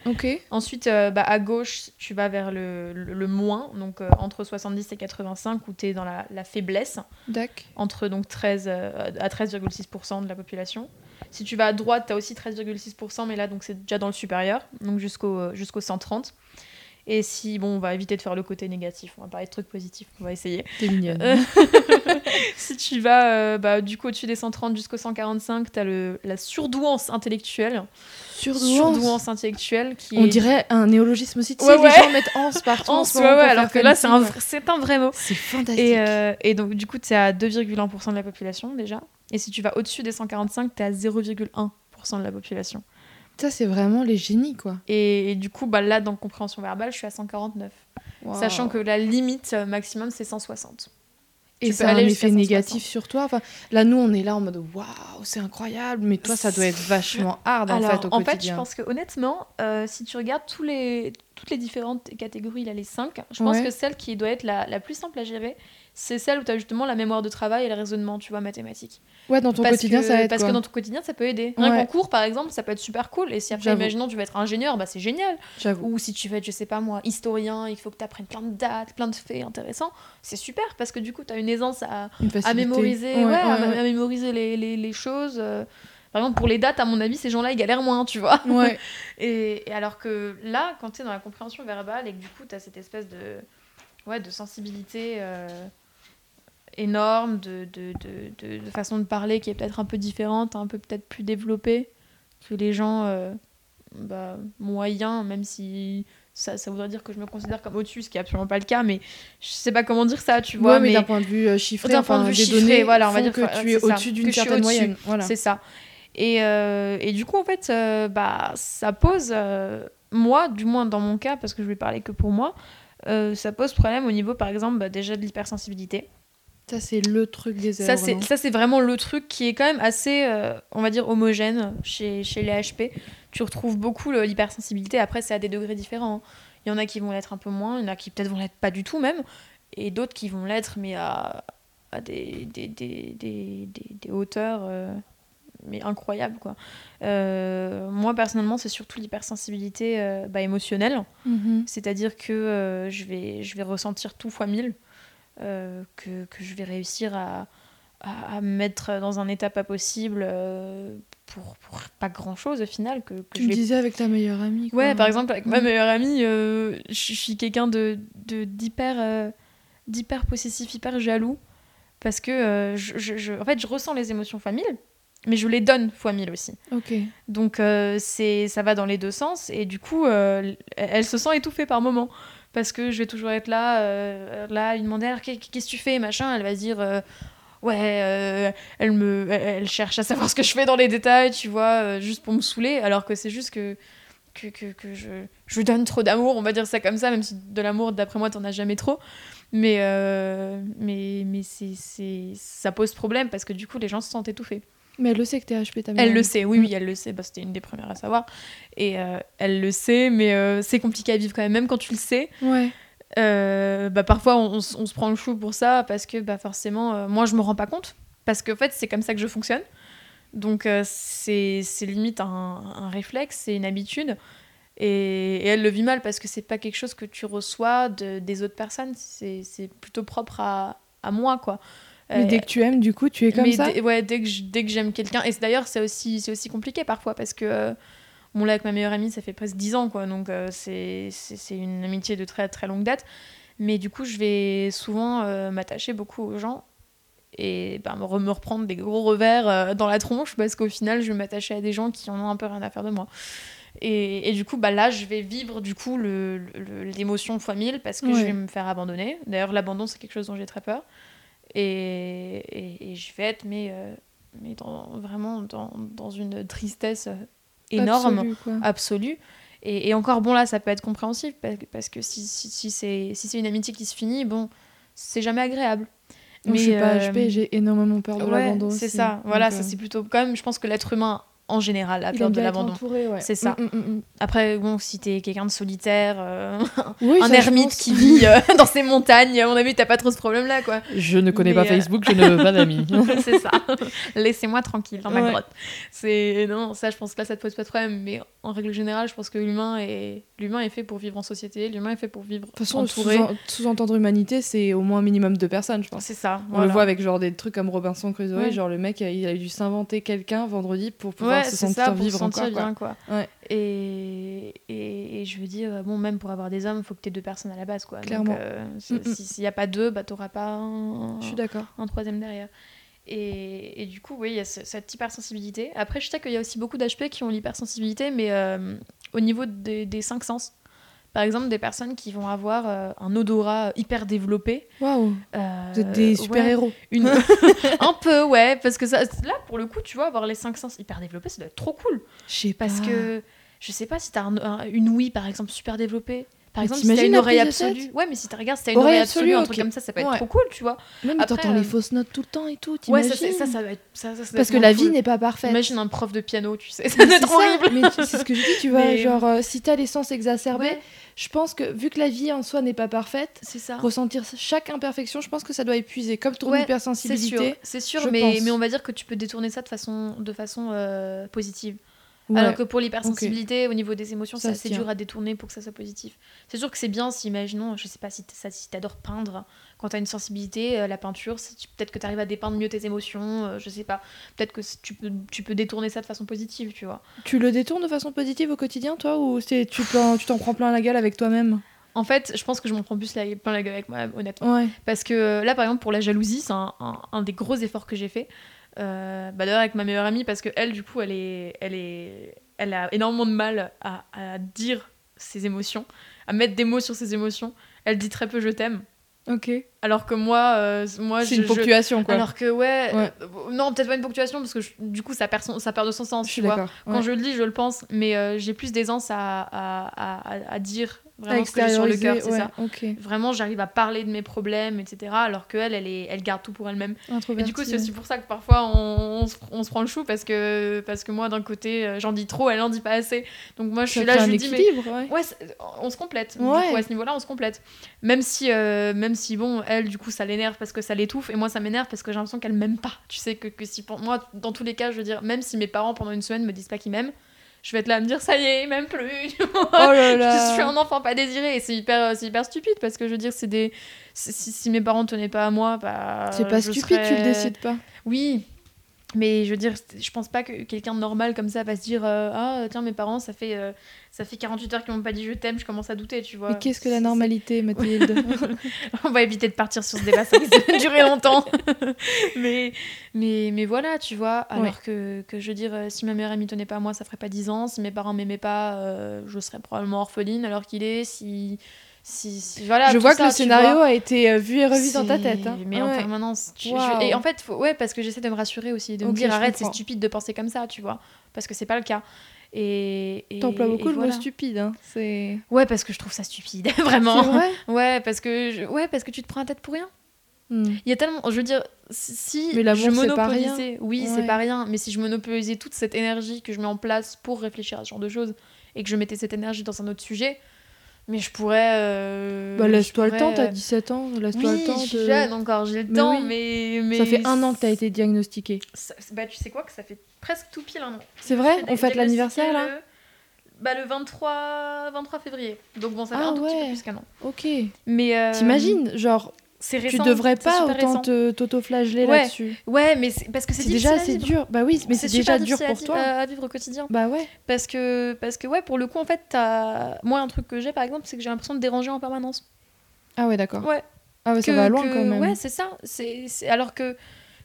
Ensuite, euh, bah, à gauche, tu vas vers le, le, le moins, donc euh, entre 70 et 85, où t'es dans la, la faiblesse, entre donc 13 euh, à 13,6% de la population. Si tu vas à droite, t'as aussi 13,6%, mais là, donc c'est déjà dans le supérieur, donc jusqu'au jusqu'au 130. Et si, bon, on va éviter de faire le côté négatif, on va parler de trucs positifs, on va essayer. T'es mignonne. Euh, si tu vas euh, bah, du coup au-dessus des 130 jusqu'au 145, tu as le, la surdouance intellectuelle. Surdouance. intellectuelle qui On est... dirait un néologisme aussi. Tu Ouais, sais, ouais. les gens mettent ans partout. moment ouais, alors que là c'est un, c'est un vrai mot. C'est fantastique. Et, euh, et donc du coup tu es à 2,1% de la population déjà. Et si tu vas au-dessus des 145, tu es à 0,1% de la population. Ça, c'est vraiment les génies, quoi. Et, et du coup, bah, là, dans compréhension verbale, je suis à 149. Sachant que la limite euh, maximum, c'est 160. Et tu ça a un effet 160. négatif sur toi. Enfin, là, nous, on est là en mode waouh, c'est incroyable. Mais toi, ça doit être vachement hard en Alors, fait au en fait, je pense que honnêtement, euh, si tu regardes tous les, toutes les différentes catégories, là, les 5, je pense Ouais. que celle qui doit être la, la plus simple à gérer, c'est celle où tu as justement la mémoire de travail et le raisonnement, tu vois, mathématique. Ouais, dans ton parce quotidien, que, ça aide. Parce quoi. que dans ton quotidien, ça peut aider. Rien Ouais. qu'en cours, par exemple, ça peut être super cool. Et si après, imaginons, tu veux être ingénieur, bah c'est génial. J'avoue. Ou si tu veux être, je sais pas moi, historien, il faut que tu apprennes plein de dates, plein de faits intéressants. C'est super parce que du coup, tu as une aisance à, Une à mémoriser, Ouais, ouais, à, ouais, à mémoriser les, les, les choses. euh. Par exemple, pour les dates, à mon avis, ces gens-là, ils galèrent moins, tu vois. Ouais. Et, et alors que là, quand tu es dans la compréhension verbale et que du coup, tu as cette espèce de, ouais, de sensibilité euh, énorme, de, de, de, de- façon de parler qui est peut-être un peu différente, un peu peut-être plus développée que les gens euh, bah, moyens, même si ça, ça voudrait dire que je me considère comme au-dessus, ce qui n'est absolument pas le cas, mais je sais pas comment dire ça, tu vois. Ouais, mais, mais d'un point de vue euh, chiffré, D'un point de vue des chiffré, données voilà, on va dire que que- tu es au-dessus d'une certaine moyenne. Voilà. C'est ça. Et, euh, et du coup, en fait, euh, bah, ça pose, euh, moi, du moins dans mon cas, parce que je vais parler que pour moi, ça pose problème au niveau, par exemple, bah, déjà de l'hypersensibilité. Ça, c'est le truc des Ça, c'est vraiment. ça, c'est vraiment le truc qui est quand même assez, euh, on va dire, homogène chez, chez les HP. Tu retrouves beaucoup l'hypersensibilité. Après, c'est à des degrés différents. Il y en a qui vont l'être un peu moins, il y en a qui peut-être vont l'être pas du tout même, et d'autres qui vont l'être, mais à, à des, des, des, des, des- des hauteurs euh, mais incroyables. Quoi. Euh, moi, personnellement, c'est surtout l'hypersensibilité euh, bah, émotionnelle. Mhm. C'est-à-dire que euh, je, vais, je vais ressentir tout fois mille, euh, que, que je vais réussir à, à, à me mettre dans un état pas possible pour, pour pas grand-chose au final. Que, que Tu je me vais... disais avec ta meilleure amie. Ouais, quoi. par exemple, avec ma Ouais. meilleure amie, je suis quelqu'un de, de, d'hyper, d'hyper possessif, hyper jaloux. Parce que, je, je- je- en fait, je ressens les émotions fois mille, mais je les donne fois mille aussi. Ok. Donc euh, c'est ça va dans les deux sens et du coup euh, elle, se sent étouffée par moment parce que je vais toujours être là euh, là lui demander qu'est-ce que tu fais machin elle va se dire euh, ouais elle me elle, cherche à savoir ce que je fais dans les détails tu vois juste pour me saouler alors que c'est juste que que, que, que je, je donne trop d'amour, on va dire ça comme ça, même si de l'amour, d'après moi, t'en as jamais trop. Mais, mais, mais c'est, ça pose problème parce que du coup, les gens se sentent étouffés. Mais elle le sait que t'es HP, ta Elle le sait, oui, oui, elle le sait. Bah, C'était une des premières à savoir. Et euh, elle le sait, mais euh, c'est compliqué à vivre quand même, même quand tu le sais. Ouais. Euh, bah, parfois, on, on s- on se prend le chou pour ça parce que bah, forcément, moi, je me rends pas compte. Parce qu'en fait, c'est comme ça que je fonctionne. Donc, c'est limite un, un réflexe, c'est une habitude. Et, et elle le vit mal parce que c'est pas quelque chose que tu reçois de, des autres personnes. C'est c'est plutôt propre à, à moi, quoi. Mais Euh, dès que tu aimes, du coup, tu es comme mais ça ouais, dès que je- dès que j'aime quelqu'un. Et d'ailleurs, c'est aussi, c'est aussi compliqué parfois parce que. euh, Bon, là, avec ma meilleure amie, ça fait presque 10 ans, quoi. Donc, euh, c'est c'est- c'est une amitié de très très longue date. Mais du coup, je vais souvent euh, m'attacher beaucoup aux gens et ben, me, re- me reprendre des gros revers euh, dans la tronche parce qu'au final, je vais m'attacher à des gens qui en ont un peu rien à faire de moi. Et, et du coup, bah, là, je vais vivre du coup le- le- l'émotion fois 1000 parce que je vais me faire abandonner. D'ailleurs, l'abandon, c'est quelque chose dont j'ai très peur. Et, et, et je vais être mais, euh, mais dans, vraiment dans, dans une tristesse énorme absolue. Et, et encore, bon, là, ça peut être compréhensif parce que, si, si, si c'est si une amitié qui se finit, bon, c'est jamais agréable. Donc, je suis pas euh, j'ai énormément peur de ouais, l'abandon c'est ça. Voilà, Donc, ça euh, c'est plutôt. Quand même, je pense que l'être humain en général a il peur de l'abandon. ouais. C'est ça. Mm, mm, mm. Après, bon, si t'es quelqu'un de solitaire, euh, Oui, un ça, ermite qui vit euh, dans ces montagnes, à mon avis, t'as pas trop ce problème-là, quoi. Je ne connais pas Mais, euh, Facebook, je ne veux pas d'amis. c'est ça. Laissez-moi tranquille dans ma Ouais. grotte. C'est non, ça je pense que là ça te pose pas de problème mais en règle générale, je pense que l'humain est l'humain est fait pour vivre en société, l'humain est fait pour vivre De toute façon, sous- sous-entendre humanité, c'est au moins un minimum de personnes, je pense. C'est ça. On voilà. le voit avec genre des trucs comme Robinson Crusoe, Ouais. genre le mec il a dû s'inventer quelqu'un vendredi pour pouvoir Ouais, se sentir ça pour vivre se sentir encore. bien quoi. Ouais. Et, et, et je veux dire bon même pour avoir des hommes, faut que t'aies deux personnes à la base quoi. Clairement. Euh, Mm, mm. si- s'il y a pas deux, bah t'auras pas un, Je suis d'accord. un troisième derrière. Et, et du coup, oui, il y a ce- cette hypersensibilité. Après, je sais qu'il y a aussi beaucoup d'HP qui ont l'hypersensibilité, mais euh, au niveau des, des cinq sens. Par exemple, des personnes qui vont avoir euh, un odorat hyper développé. Waouh, Euh, vous êtes des ouais, super-héros. une... un peu, ouais, parce que ça, là, pour le coup, tu vois, avoir les cinq sens hyper développés, ça doit être trop cool. Je sais pas. Parce que je sais pas si t'as un- un- une ouïe, par exemple, super développée. Par Mais exemple, si t'as une oreille absolue. Ouais, mais si t'as regarde, si t'as une Oreille oreille absolue, absolue, un truc comme ça, ça peut être Ouais. trop cool, tu vois. Même Après, t'entends les euh, fausses notes tout le temps et tout, Ouais, ça, ça, ça être. Ça, ça, ça doit Parce que la vie n'est pas parfaite. Imagine un prof de piano, tu sais. Ça doit être horrible. mais tu- c'est ce que je dis, tu vois, Mais- genre euh, si t'as les sens exacerbés, Ouais, je pense que vu que la vie en soi n'est pas parfaite, c'est ça. ressentir chaque imperfection, je pense que ça doit épuiser, comme ton Ouais, hypersensibilité. c'est sûr, mais, mais on va dire que tu peux détourner ça de façon, de façon euh, positive. Ouais. Alors que pour l'hypersensibilité, au niveau des émotions, Ça c'est dur à détourner pour que ça soit positif. C'est sûr que c'est bien si, imaginons, je sais pas si t- ça- si t'adores peindre, quand t'as une sensibilité, euh, la peinture, peut-être que t'arrives à dépeindre mieux tes émotions, euh, je sais pas. Peut-être que tu peux, tu peux détourner ça de façon positive, tu vois. Tu le détournes de façon positive au quotidien, toi, ou c'est tu t'en tu prends plein la gueule avec toi-même? En fait, je pense que je m'en prends plus la, plein la gueule avec moi, honnêtement. Ouais. Parce que euh, là, par exemple, pour la jalousie, c'est un, un- un des gros efforts que j'ai fait. Euh, bah, D'ailleurs, avec ma meilleure amie, parce que elle, du coup, elle, est, elle, est, elle a énormément de mal à, à dire ses émotions, à mettre des mots sur ses émotions. Elle dit très peu je t'aime. Ok. Alors que moi, euh, moi C'est une je- ponctuation, quoi. Alors que, ouais, Ouais. euh, non, peut-être pas une ponctuation, parce que je- du coup, ça perd, son- ça perd de son sens. je tu vois. Quand je le dis, je le pense, mais euh, j'ai plus d'aisance à, à- à dire vraiment À ce que j'ai sur le cœur, c'est ça. Vraiment, j'arrive à parler de mes problèmes, etc. Alors qu'elle, elle, est, elle garde tout pour elle-même. Et du coup, c'est aussi pour ça que parfois on, on se, on se prend le chou parce que, parce que moi, d'un côté, euh, j'en dis trop, elle en dit pas assez. Donc moi, je suis là, je lui dis, mais. ouais. Ouais, on se complète. Ouais. Du coup, à ce niveau-là, on se complète. Même si, euh, même si, bon, elle, du coup, ça l'énerve parce que ça l'étouffe, et moi, ça m'énerve parce que j'ai l'impression qu'elle m'aime pas. Tu sais, que, que si pour moi, dans tous les cas, je veux dire, même si mes parents pendant une semaine me disent pas qu'ils m'aiment, je vais être là à me dire, ça y est, m'aime plus. Oh là je suis un enfant pas désiré et c'est hyper, c'est hyper stupide parce que je veux dire, c'est des. Si, si mes parents tenaient pas à moi, bah. C'est pas je stupide, tu le décides pas. Oui, mais je veux dire, je pense pas que quelqu'un de normal comme ça va se dire euh, Ah, tiens, mes parents, ça fait, euh, ça fait 48 heures qu'ils m'ont pas dit je t'aime, je commence à douter, tu vois. Mais qu'est-ce que la normalité, Mathilde On va éviter de partir sur ce débat, ça de durer longtemps. mais, mais, mais voilà, tu vois. Alors Ouais. que, que je veux dire, euh, si ma meilleure amie tenait pas à moi, ça ferait pas 10 ans. Si mes parents m'aimaient pas, euh, je serais probablement orpheline alors qu'il est. Si. Si, si- voilà, Je vois que le scénario vois. a été euh, vu et revu dans ta tête. hein. Mais en Ouais. permanence. tu- je- Waouh. Et en fait, faut- ouais, parce que j'essaie de me rassurer aussi, de me dire arrête, c'est stupide de penser comme ça, tu vois. Parce que c'est pas le cas. Et. T'emploies beaucoup et le mot stupide. Hein. C'est Ouais, parce que je trouve ça stupide, vraiment. vrai Ouais, parce que je- ouais, parce que tu te prends la tête pour rien. Hmm. Il y a tellement. Je veux dire, si- Mais je monopolisais. Oui, Ouais. c'est pas rien. Mais si je monopolisais toute cette énergie que je mets en place pour réfléchir à ce genre de choses et que je mettais cette énergie dans un autre sujet, mais je pourrais. euh, Bah, laisse-toi le temps, t'as 17 ans, laisse-toi Oui, le temps. je suis de- jeune encore, j'ai le Mais temps, oui. mais, mais. Ça fait un an que t'as été diagnostiqué. Ça- Bah, tu sais quoi, que ça fait presque tout pile un an. C'est vrai On fête l'anniversaire là le... Bah, le 23... 23 février. Donc bon, ça fait Ah un tout petit ouais. peu plus qu'un an. Ok. Mais. euh, T'imagines Genre, C'est tu récent. devrais c'est pas autant récent. t'auto-flageller Ouais. là-dessus. Ouais, mais c'est parce que c'est C'est déjà à vivre. dur. Bah oui, mais c'est déjà dur à pour vi- toi. À, à vivre au quotidien. Bah ouais. Parce que, parce que, ouais, pour le coup, en fait, t'as... moi, un truc que j'ai, par exemple, c'est que j'ai l'impression de déranger en permanence. Ah ouais, d'accord. Ouais. Ah ouais, ça Que- va loin que- quand même. Ouais, c'est ça. C'est, c'est- Alors que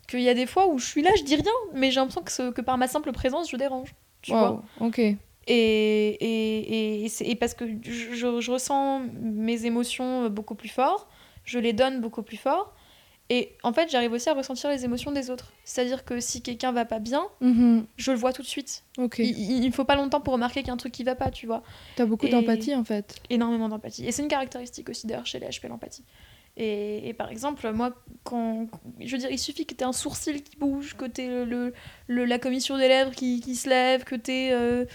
qu'il y a des fois où je suis là, je dis rien, mais j'ai l'impression que, ce- que par ma simple présence, je dérange. Tu vois Waouh, ok. et, et, et, c'est- et parce que je, je- je ressens mes émotions beaucoup plus fort, je les donne beaucoup plus fort. Et en fait, j'arrive aussi à ressentir les émotions des autres. C'est-à-dire que si quelqu'un va pas bien, Mhm, je le vois tout de suite. Ok. Il, il faut pas longtemps pour remarquer qu'il y a un truc qui va pas, tu vois. T'as beaucoup et- d'empathie en fait. Énormément d'empathie. Et c'est une caractéristique aussi d'ailleurs chez les HP, l'empathie. Et, et par exemple, moi, quand. Je veux dire, il suffit que t'aies un sourcil qui bouge, que t'aies le, le, le- la commission des lèvres qui, qui se lève, que euh,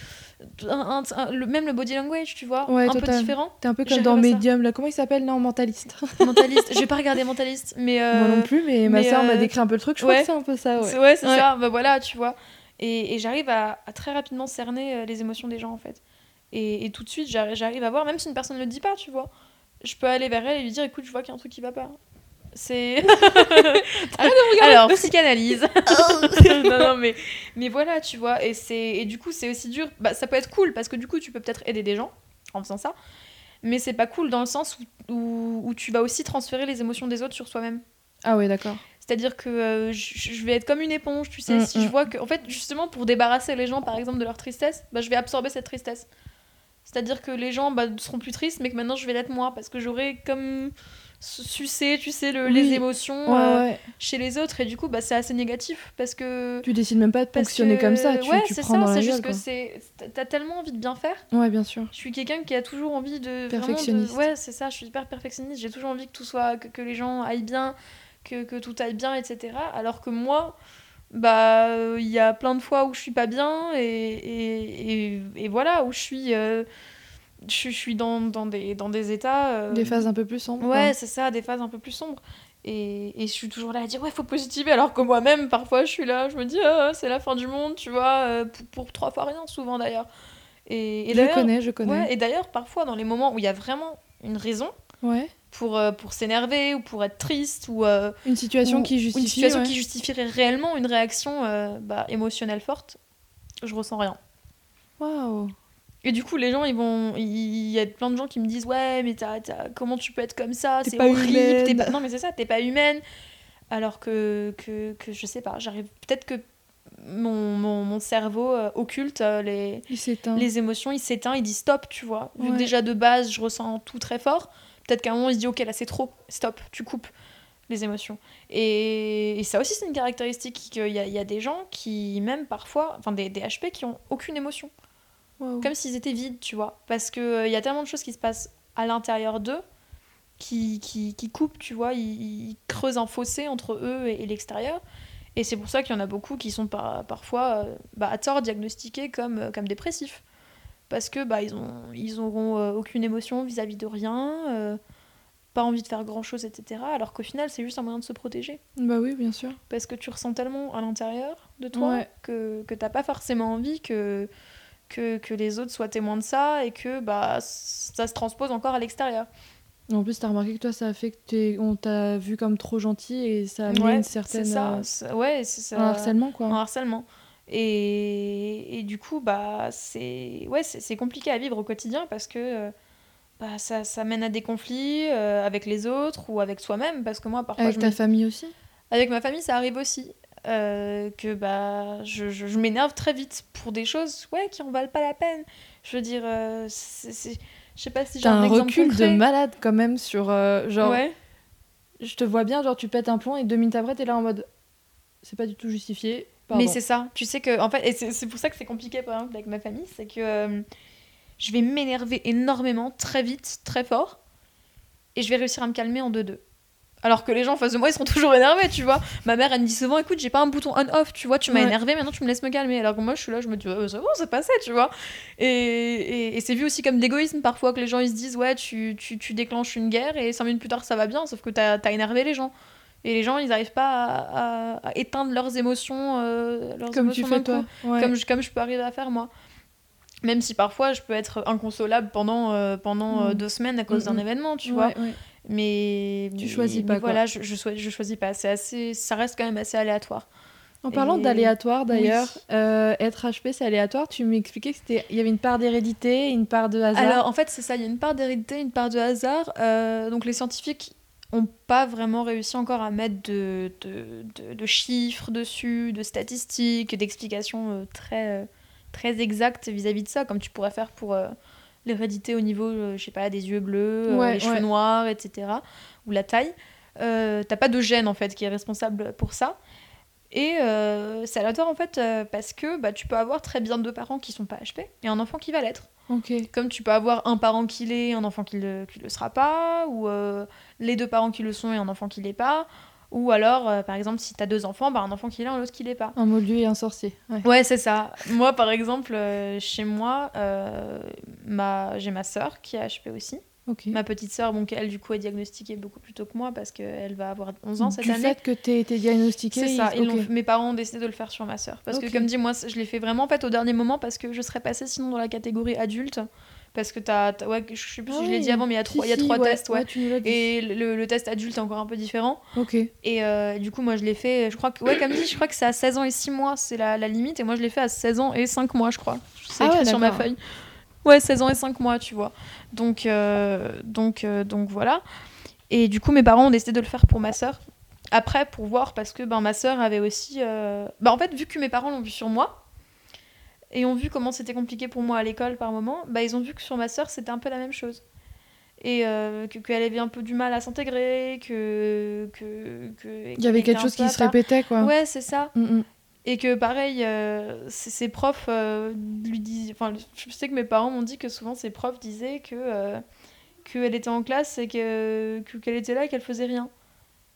un, un- un- le, même le body language, tu vois, Ouais, un peu différent. T'es un peu comme dans. Medium là. Comment il s'appelle Non, Mentaliste. Mentaliste. J'ai pas regardé Mentaliste, mais. euh, Moi non plus, mais ma soeur m'a euh, décrit un peu le truc. Je ouais. crois que c'est un peu ça, ouais. Ouais, c'est Ouais. ça. Bah voilà, tu vois. Et, et j'arrive à, à très rapidement cerner euh, les émotions des gens, en fait. Et, et tout de suite, j'arrive à voir, même si une personne ne le dit pas, tu vois. Je peux aller vers elle et lui dire écoute, je vois qu'il y a un truc qui va pas. C'est. Alors, psychanalyse. non, non, mais, mais voilà, tu vois. Et, c'est- et du coup, c'est aussi dur. Bah, ça peut être cool parce que du coup, tu peux peut-être aider des gens en faisant ça. Mais c'est pas cool dans le sens où, où, où tu vas aussi transférer les émotions des autres sur soi-même. Ah ouais, d'accord. C'est-à-dire que euh, je je vais être comme une éponge, tu sais. Mm, si mm. je vois que, en fait, justement, pour débarrasser les gens, par exemple, de leur tristesse, bah, je vais absorber cette tristesse. C'est-à-dire que les gens bah, seront plus tristes, mais que maintenant je vais l'être moi, parce que j'aurai comme su- sucé, tu sais, le- Oui. les émotions Ouais, euh, ouais. chez les autres, et du coup, bah, c'est assez négatif, parce que. Tu décides même pas de fonctionner que- comme ça. Tu, ouais, tu c'est prends ça, dans la c'est juste quoi. que c'est. T'as tellement envie de bien faire. Ouais, bien sûr. Je suis quelqu'un qui a toujours envie de- Perfectionniste. Ouais, c'est ça, je suis hyper perfectionniste. J'ai toujours envie que tout soit. que, que les gens aillent bien, que, que tout aille bien, etc. Alors que moi, bah, euh, il y a plein de fois où je suis pas bien et, et, et, et voilà, où je suis. euh, je, suis- je suis dans, dans, des, dans des états. euh, Des phases un peu plus sombres. Ouais, c'est ça, des phases un peu plus sombres. Et, et je suis toujours là à dire, ouais, faut positiver, alors que moi-même, parfois, je suis là, je me dis, ah, c'est la fin du monde, tu vois, euh, pour, pour trois fois rien, souvent d'ailleurs. Et, et je connais, je connais. Ouais, et d'ailleurs, parfois, dans les moments où il y a vraiment une raison Ouais. Pour, euh, pour s'énerver ou pour être triste ou, euh, Une situation ou qui justifie. une situation ouais. qui justifierait réellement une réaction euh, bah, émotionnelle forte, je ressens rien. Waouh. Et du coup, les gens, ils vont. Il y a plein de gens qui me disent Ouais, mais t'as- t'as- comment tu peux être comme ça? C'est pas horrible. pas- Non, mais c'est ça, t'es pas humaine. Alors que, que, que je sais pas, j'arrive. Peut-être que mon, mon, mon cerveau euh, occulte euh, les, les émotions, il s'éteint, il dit stop, tu vois. Vu Ouais. que déjà de base, je ressens tout très fort, peut-être qu'à un moment, il se dit ok, là c'est trop, stop, tu coupes les émotions. Et, et ça aussi, c'est une caractéristique qu'il y a, il y a des gens qui, même parfois, enfin des, des HP qui ont aucune émotion, comme s'ils étaient vides, tu vois. Parce qu'il y a tellement de choses qui se passent à l'intérieur d'eux qui, qui, qui coupent, tu vois, ils, ils creusent un fossé entre eux et, et l'extérieur. Et c'est pour ça qu'il y en a beaucoup qui sont par- parfois, euh, bah, à tort, diagnostiqués comme, euh, comme dépressifs. Parce que bah, ils, ont, ils auront euh, aucune émotion vis-à-vis de rien, euh, pas envie de faire grand-chose, etc. Alors qu'au final, c'est juste un moyen de se protéger. Bah oui, bien sûr. Parce que tu ressens tellement à l'intérieur de toi Ouais. que, que t'as pas forcément envie que, que, que les autres soient témoins de ça et que bah, ça se transpose encore à l'extérieur. En plus, t'as remarqué que toi, ça a fait que on t'a vu comme trop gentil et ça a amené Ouais, une certaine. ça. euh, Ouais, c'est ça. un harcèlement, quoi. un harcèlement. Et, et du coup, bah, c'est ouais, c'est compliqué à vivre au quotidien parce que euh, bah, ça, ça mène à des conflits euh, avec les autres ou avec soi-même. Parce que moi, parfois, Avec je ta me- famille aussi? Avec ma famille, ça arrive aussi. euh, que bah, je, je, je m'énerve très vite pour des choses ouais, qui en valent pas la peine. Je veux dire, euh, je sais pas si j'ai un, un recul de malade quand même sur. genre, Ouais. je te vois bien, genre, tu pètes un plomb et deux minutes après, t'es là en mode. C'est pas du tout justifié. Pardon. Mais c'est ça. Tu sais que, en fait, et c'est pour ça que c'est compliqué, par exemple, avec ma famille, c'est que euh, je vais m'énerver énormément, très vite, très fort, et je vais réussir à me calmer en deux-deux. Alors que les gens en face de moi, ils seront toujours énervés, tu vois. Ma mère, elle me dit souvent, écoute, j'ai pas un bouton on-off, tu vois, tu m'as Ouais. énervé, maintenant tu me laisses me calmer. Alors que moi, je suis là, je me dis, oh, c'est bon, c'est passé, tu vois. Et, et, et c'est vu aussi comme d'égoïsme parfois que les gens, ils se disent, ouais, tu, tu, tu déclenches une guerre et cinq minutes plus tard, ça va bien, sauf que t'as as énervé les gens. Et les gens, ils arrivent pas à, à- à éteindre leurs émotions, euh, leurs Comme tu émotions fais d'un coup toi. Ouais. comme, je, comme je peux arriver à faire moi. Même si parfois je peux être inconsolable pendant, euh, pendant euh, Mm. deux semaines à cause d'un événement, tu Ouais, vois. ouais. Mais. Tu mais- choisis mais pas, quoi. Voilà, je, je, je choisis pas. C'est assez, ça reste quand même assez aléatoire. En parlant Et- d'aléatoire d'ailleurs, Oui. euh, être HP c'est aléatoire. Tu m'expliquais qu'il y avait une part d'hérédité, une part de hasard. Alors en fait, c'est ça, il y a une part d'hérédité, une part de hasard. Euh, donc les scientifiques n'ont pas vraiment réussi encore à mettre de, de, de- de chiffres dessus, de statistiques, d'explications euh, très, euh, très exactes vis-à-vis de ça, comme tu pourrais faire pour euh, l'hérédité au niveau, je sais pas, des yeux bleus, Ouais, les cheveux ouais. noirs, etc. Ou la taille. Euh, T'as pas de gène en fait qui est responsable pour ça. Et euh, c'est aléatoire en fait euh, parce que bah, tu peux avoir très bien deux parents qui sont pas HP et un enfant qui va l'être. Ok. Comme tu peux avoir un parent qui l'est, un enfant qui le, qui le sera pas, ou euh, les deux parents qui le sont et un enfant qui l'est pas. Ou alors, euh, par exemple, si tu as deux enfants, bah, un enfant qui l'est, un autre qui l'est pas. Un moldu et un sorcier. Ouais. Ouais, c'est ça. Moi, par exemple, euh, chez moi, euh, ma... j'ai ma sœur qui a HP aussi. Ma petite sœur, bon, elle, du coup, est diagnostiquée beaucoup plus tôt que moi parce qu'elle va avoir 11 ans cette du année. fait que tu été diagnostiqué. C'est ça, ils- ils l'ont- ok. mes parents ont décidé de le faire sur ma sœur. Parce que, comme dit, moi, je l'ai fait vraiment en fait, au dernier moment parce que je serais passée sinon dans la catégorie adulte. Parce que t'as. t'as- Ouais, je sais plus si je l'ai dit avant, mais il y a Si, trois, il y a trois tests. Ouais. Et le, le test adulte est encore un peu différent. Ok. Et euh, du coup, moi, je l'ai fait. Je crois que, ouais, comme dit, je crois que c'est à 16 ans et 6 mois, c'est la, la limite. Et moi, je l'ai fait à 16 ans et 5 mois, je crois. C'est Ah écrit ouais, sur ma feuille. Ouais, 16 ans et 5 mois, tu vois. Donc, euh, donc, euh, donc voilà. Et du coup, mes parents ont décidé de le faire pour ma sœur. Après, pour voir, parce que ben, ma sœur avait aussi. Bah, en fait, vu que mes parents l'ont vu sur moi, et ont vu comment c'était compliqué pour moi à l'école par moment, bah, ils ont vu que sur ma sœur, c'était un peu la même chose. Et euh, que- qu'elle avait un peu du mal à s'intégrer, que. que, que Il y avait quelque chose qui se répétait quoi. Ouais, c'est ça. Mm, mm. Et que pareil, euh, ses profs euh, lui disent. Enfin, je sais que mes parents m'ont dit que souvent ses profs disaient que euh, qu'elle était en classe et que que- qu'elle était là et qu'elle faisait rien.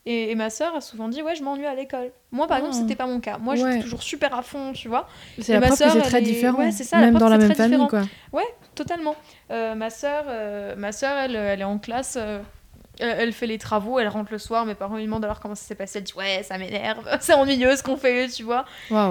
Et, et ma sœur a souvent dit ouais je m'ennuie à l'école. Moi par Ah. exemple c'était pas mon cas. Moi Ouais. j'étais toujours super à fond tu vois. C'est la ma que sœur, c'est très est- différent. ouais, c'est ça, Même dans la même famille différent. quoi. Totalement. Euh, ma sœur, euh, ma sœur elle, elle est en classe. euh, elle, fait les travaux, elle rentre le soir, mes parents lui demandent alors comment ça s'est passé, elle dit ouais ça m'énerve, c'est ennuyeux ce qu'on fait, tu vois.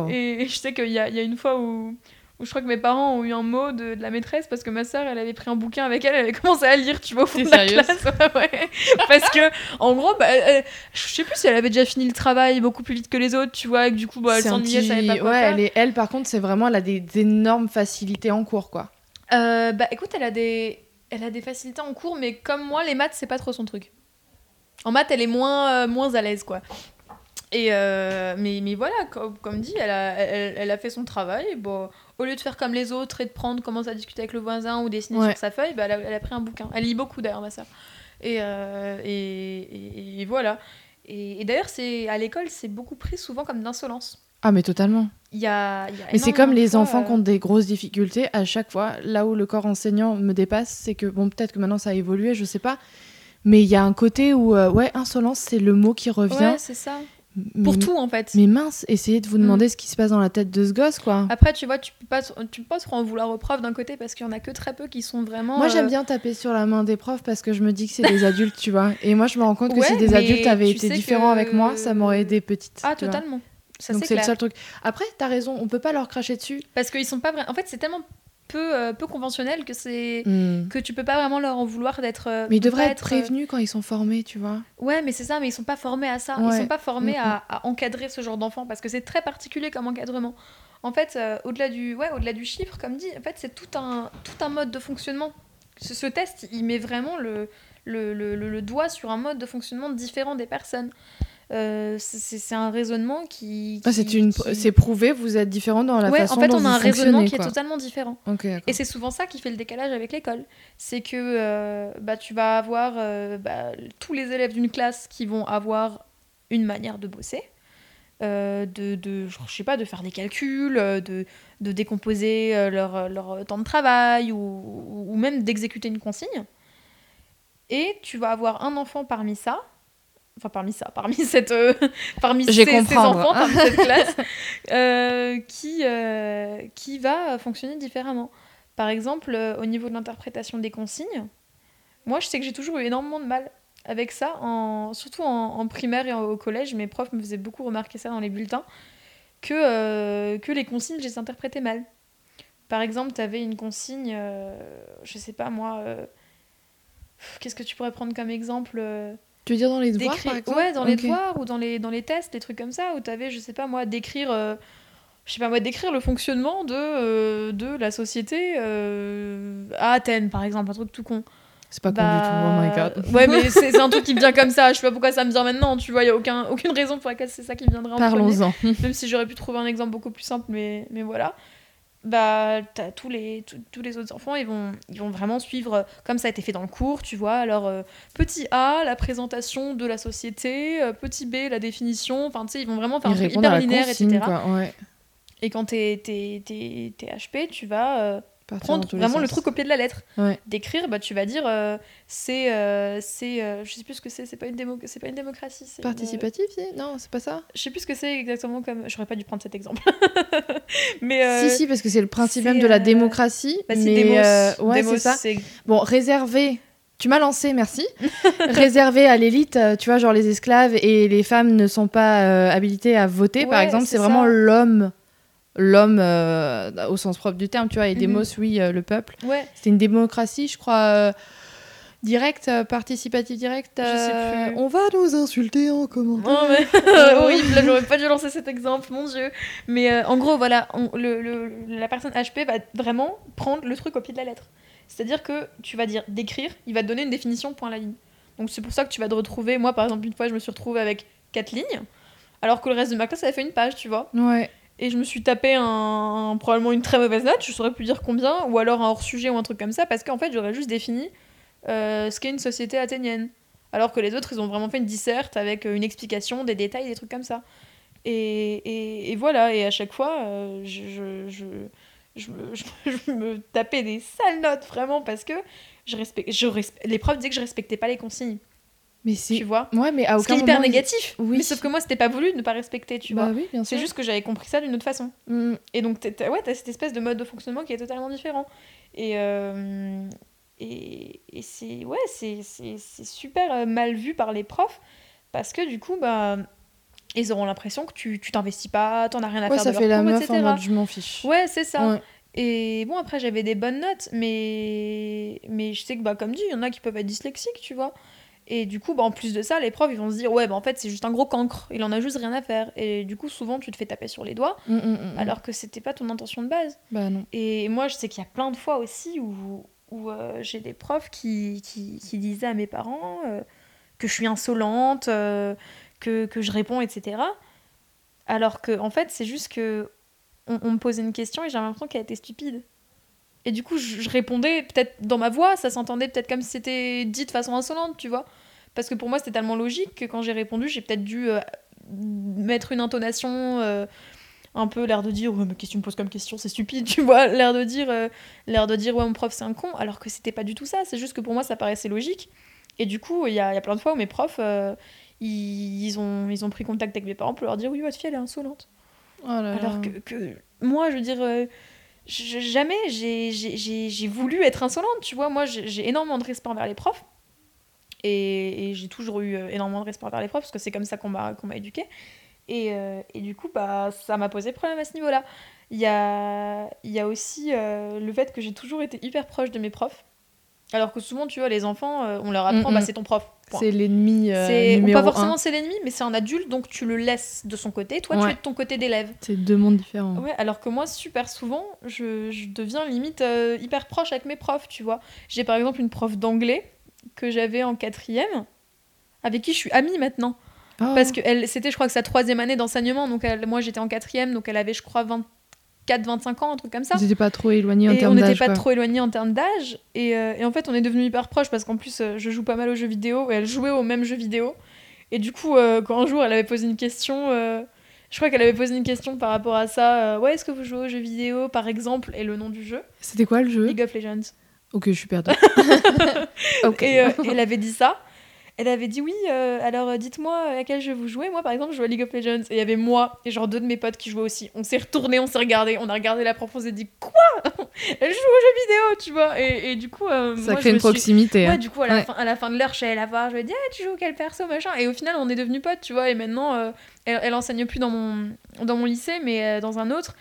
Et, et je sais qu'il y a, y a une fois où, où je crois que mes parents ont eu un mot de, de la maîtresse parce que ma sœur, elle avait pris un bouquin avec elle, elle avait commencé à lire, tu vois, au fond de la classe. Ouais, parce que, en gros, bah, elle- je sais plus si elle avait déjà fini le travail beaucoup plus vite que les autres, tu vois, et que du coup, bah, elle s'ennuyait, elle savait pas petit- quoi ouais, faire. elle, est... elle par contre c'est vraiment elle a des énormes facilités en cours quoi. Euh, bah écoute, elle a des, elle a des facilités en cours, mais comme moi, les maths, c'est pas trop son truc. En maths, elle est moins, euh, moins à l'aise, quoi. Et euh, mais, mais voilà, comme, comme dit, elle a, elle, elle a fait son travail. Bon, au lieu de faire comme les autres et de prendre, commencer à discuter avec le voisin ou dessiner Ouais. sur sa feuille, bah, elle, a, elle a pris un bouquin. Elle lit beaucoup d'ailleurs, ma. Et, euh, et, et- et voilà. Et, et d'ailleurs, c'est à l'école, c'est beaucoup pris souvent comme d'insolence. Ah mais totalement. Y a, y a Mais c'est comme les fois, enfants euh, qui ont des grosses difficultés à chaque fois. Là où le corps enseignant me dépasse, c'est que bon, peut-être que maintenant ça a évolué, je sais pas. Mais il y a un côté où, euh, ouais, insolence, c'est le mot qui revient. Ouais, c'est ça. Mais- Pour tout, en fait. Mais mince, essayez de vous Mm. demander ce qui se passe dans la tête de ce gosse, quoi. Après, tu vois, tu peux pas, tu peux pas trop en vouloir aux profs d'un côté parce qu'il y en a que très peu qui sont vraiment. Moi, j'aime euh, bien taper sur la main des profs parce que je me dis que c'est des adultes, tu vois. Et moi, je me rends compte que Ouais, si des adultes avaient été différents que- avec moi, ça m'aurait aidé petite. Ah, totalement. Ça, Donc c'est le seul truc. Après, t'as raison, on peut pas leur cracher dessus. Parce qu'ils sont pas vrais. En fait, c'est tellement peu, euh, peu conventionnel que c'est. Hmm. Que tu peux pas vraiment leur en vouloir d'être. euh, Mais ils de devraient être euh, prévenus quand ils sont formés, tu vois. Ouais, mais c'est ça, mais ils sont pas formés à ça. Ils sont pas formés à, à encadrer ce genre d'enfant parce que c'est très particulier comme encadrement. En fait, euh, au-delà du, ouais, au-delà du chiffre, comme dit, en fait, c'est tout un, tout un mode de fonctionnement. Ce, ce test, il met vraiment le, le, le, le- le doigt sur un mode de fonctionnement différent des personnes. Euh, c'est un raisonnement qui. Ah, qui- c'est une, qui- c'est prouvé, vous êtes différents dans la Ouais, façon en fait, on a un raisonnement qui est totalement différent. Et c'est souvent ça qui fait le décalage avec l'école. C'est que euh, bah, tu vas avoir euh, bah, tous les élèves d'une classe qui vont avoir une manière de bosser, de, je sais pas, de faire des calculs, de, de décomposer leur, leur temps de travail ou, ou même d'exécuter une consigne. Et tu vas avoir un enfant parmi ça enfin parmi ça, parmi cette, euh, parmi ces, enfants, parmi cette classe, euh, qui, euh, qui va fonctionner différemment. Par exemple, euh, au niveau de l'interprétation des consignes, moi je sais que j'ai toujours eu énormément de mal avec ça, en, surtout en, en primaire et en- au collège. Mes profs me faisaient beaucoup remarquer ça dans les bulletins, que, que les consignes, je les interprétais mal. Par exemple, tu avais une consigne, je sais pas moi, qu'est-ce que tu pourrais prendre comme exemple Tu veux dire dans les devoirs, d'écrire par exemple ouais dans les devoirs ou dans les dans les tests des trucs comme ça où tu avais je sais pas moi d'écrire euh, je sais pas moi d'écrire le fonctionnement de euh, de la société euh, à Athènes par exemple un truc tout con C'est pas con du tout, oh my Bah, god. ouais mais c'est un truc qui me vient comme ça je sais pas pourquoi ça me vient maintenant tu vois il y a aucun aucune raison pour laquelle c'est ça qui me viendrait en Parlons-en. même si j'aurais pu trouver un exemple beaucoup plus simple, mais, mais voilà. Bah, t'as tous les, tous, tous les autres enfants, ils vont, ils vont vraiment suivre euh, comme ça a été fait dans le cours, tu vois. Alors, euh, petit A, la présentation de la société, euh, petit B, la définition, enfin, tu sais, ils vont vraiment faire un truc hyper linéaire, etc. quoi. Ouais. Et quand t'es, t'es, t'es, t'es HP, tu vas prendre vraiment le truc au pied de la lettre. Ouais. D'écrire, bah, tu vas dire, euh, c'est, euh, c'est euh, je sais plus ce que c'est, c'est pas une, démo, pas une démocratie. une- Participatif, Non, c'est pas ça Je sais plus ce que c'est exactement comme. J'aurais pas dû prendre cet exemple. mais. Si, si, parce que c'est le principe même de la démocratie. bah, c'est mais, Demos. euh, ouais, c'est ça. Bon, réservé. Tu m'as lancé, merci. réservé à l'élite, tu vois, genre les esclaves et les femmes ne sont pas euh, habilitées à voter, par exemple. c'est vraiment l'homme, l'homme euh, au sens propre du terme, tu vois. Et Mhm. démos, oui, euh, le peuple. Ouais. C'était une démocratie, je crois, euh, directe, euh, participative directe. Je sais euh, plus. On va nous insulter en commentaire. Oh, mais... horrible, là, j'aurais pas dû lancer cet exemple, mon dieu. Mais euh, en gros, voilà, on- le, le- la personne HP va vraiment prendre le truc au pied de la lettre. C'est-à-dire que tu vas dire d'écrire, il va te donner une définition point à la ligne. Donc c'est pour ça que tu vas te retrouver. Moi, par exemple, une fois, je me suis retrouvée avec quatre lignes, alors que le reste de ma classe avait fait une page, tu vois. Ouais. Et je me suis tapé un, probablement une très mauvaise note, je saurais plus dire combien, ou alors un hors-sujet ou un truc comme ça, parce qu'en fait, j'aurais juste défini euh, ce qu'est une société athénienne. Alors que les autres, ils ont vraiment fait une disserte avec euh, une explication, des détails, des trucs comme ça. Et, et- voilà, et à chaque fois, euh, je, je, je, me, je- me tapais des sales notes, vraiment, parce que je respect, je respe- les que je respectais pas les consignes, Mais tu c'est. vois. Ouais, mais à Ce qui aucun est hyper moment, négatif. Oui. Mais sauf que moi, c'était pas voulu de ne pas respecter, tu Bah vois. oui. C'est juste que j'avais compris ça d'une autre façon. Mm. Et donc, t'as, ouais, t'as cette espèce de mode de fonctionnement qui est totalement différent. Et, euh, et, et c'est, ouais, c'est, c'est, c'est super euh, mal vu par les profs parce que du coup, bah, ils auront l'impression que tu, tu t'investis pas, t'en as rien à Ouais, faire ça de fait leur la cours, meuf en etc. mode je m'en fiche. Ouais, c'est ça. Ouais. Et bon, après, j'avais des bonnes notes, mais, mais je sais que, bah, comme dit, il y en a qui peuvent être dyslexiques, tu vois. Et du coup, bah, en plus de ça, les profs, ils vont se dire, ouais, bah, en fait, c'est juste un gros cancre, il en a juste rien à faire. Et du coup, souvent, tu te fais taper sur les doigts, Mm, mm, mm. alors que c'était pas ton intention de base. Bah non. Et moi, je sais qu'il y a plein de fois aussi où, où euh, j'ai des profs qui, qui, qui disaient à mes parents euh, que je suis insolente, euh, que, que je réponds, etc. Alors que, en fait, c'est juste que on, on me posait une question et j'avais l'impression qu'elle était stupide. Et du coup, je, je répondais peut-être dans ma voix, ça s'entendait peut-être comme si c'était dit de façon insolente, tu vois. Parce que pour moi, c'était tellement logique que quand j'ai répondu, j'ai peut-être dû euh, mettre une intonation. euh, un peu l'air de dire ouais mais qu'est-ce que tu me poses comme question c'est stupide tu vois l'air de dire euh, l'air de dire ouais mon prof c'est un con alors que c'était pas du tout ça c'est juste que pour moi ça paraissait logique et du coup il y a, il y a plein de fois où mes profs ils, ils ont ils ont pris contact avec mes parents pour leur dire oui votre fille elle est insolente Oh là là. alors que, que moi je veux dire jamais j'ai- voulu être insolente tu vois. Moi j'ai énormément de respect envers les profs. Et, j'ai toujours eu euh, énormément de respect envers les profs parce que c'est comme ça qu'on m'a qu'on m'a éduqué et, euh, et du coup bah ça m'a posé problème à ce niveau là il y a, y a aussi euh, le fait que j'ai toujours été hyper proche de mes profs alors que souvent tu vois les enfants euh, on leur apprend Mm, bah mm. c'est ton prof. C'est l'ennemi euh, numéro pas forcément c'est l'ennemi mais c'est un adulte donc tu le laisses de son côté toi tu es de ton côté d'élève C'est deux mondes différents. Ouais, alors que moi, super souvent, je, je deviens limite euh, hyper proche avec mes profs, tu vois. J'ai par exemple une prof d'anglais que j'avais en quatrième, avec qui je suis amie maintenant. Oh. Parce que c'était, je crois, que sa troisième année d'enseignement, donc elle- moi j'étais en quatrième, donc elle avait, je crois, 24-25 ans, un truc comme ça. Vous n'étiez pas trop éloignés en Et on termes n'était d'âge. pas quoi. trop éloignés en termes d'âge. Et, euh, et en fait, on est devenus hyper proches parce qu'en plus, euh, je joue pas mal aux jeux vidéo et elle jouait aux mêmes jeux vidéo. Et du coup, euh, quand un jour elle avait posé une question, euh, je crois qu'elle avait posé une question par rapport à ça. ouais, est-ce que vous jouez aux jeux vidéo, par exemple, et le nom du jeu C'était quoi le jeu? League of Legends. Ok, je suis perdue. ok. Et, euh, et elle avait dit ça. Elle avait dit oui, euh, alors euh, dites-moi à quel jeu vous jouez. Moi, par exemple, je joue à League of Legends. Et il y avait moi et genre deux de mes potes qui jouaient aussi. On s'est retourné, on s'est regardé, on a regardé la prof, on s'est dit quoi? Elle joue aux jeux vidéo, tu vois. Et, et du coup, euh, Ça moi, crée je une suis- proximité. hein. Ouais, du coup, à la, Ouais. fin, à la fin de l'heure, je suis allée la voir, je lui ai dit, ah, tu joues quel perso, machin. Et au final, on est devenus potes, tu vois. Et maintenant, euh, elle, elle enseigne plus dans mon, dans mon lycée, mais euh, dans un autre.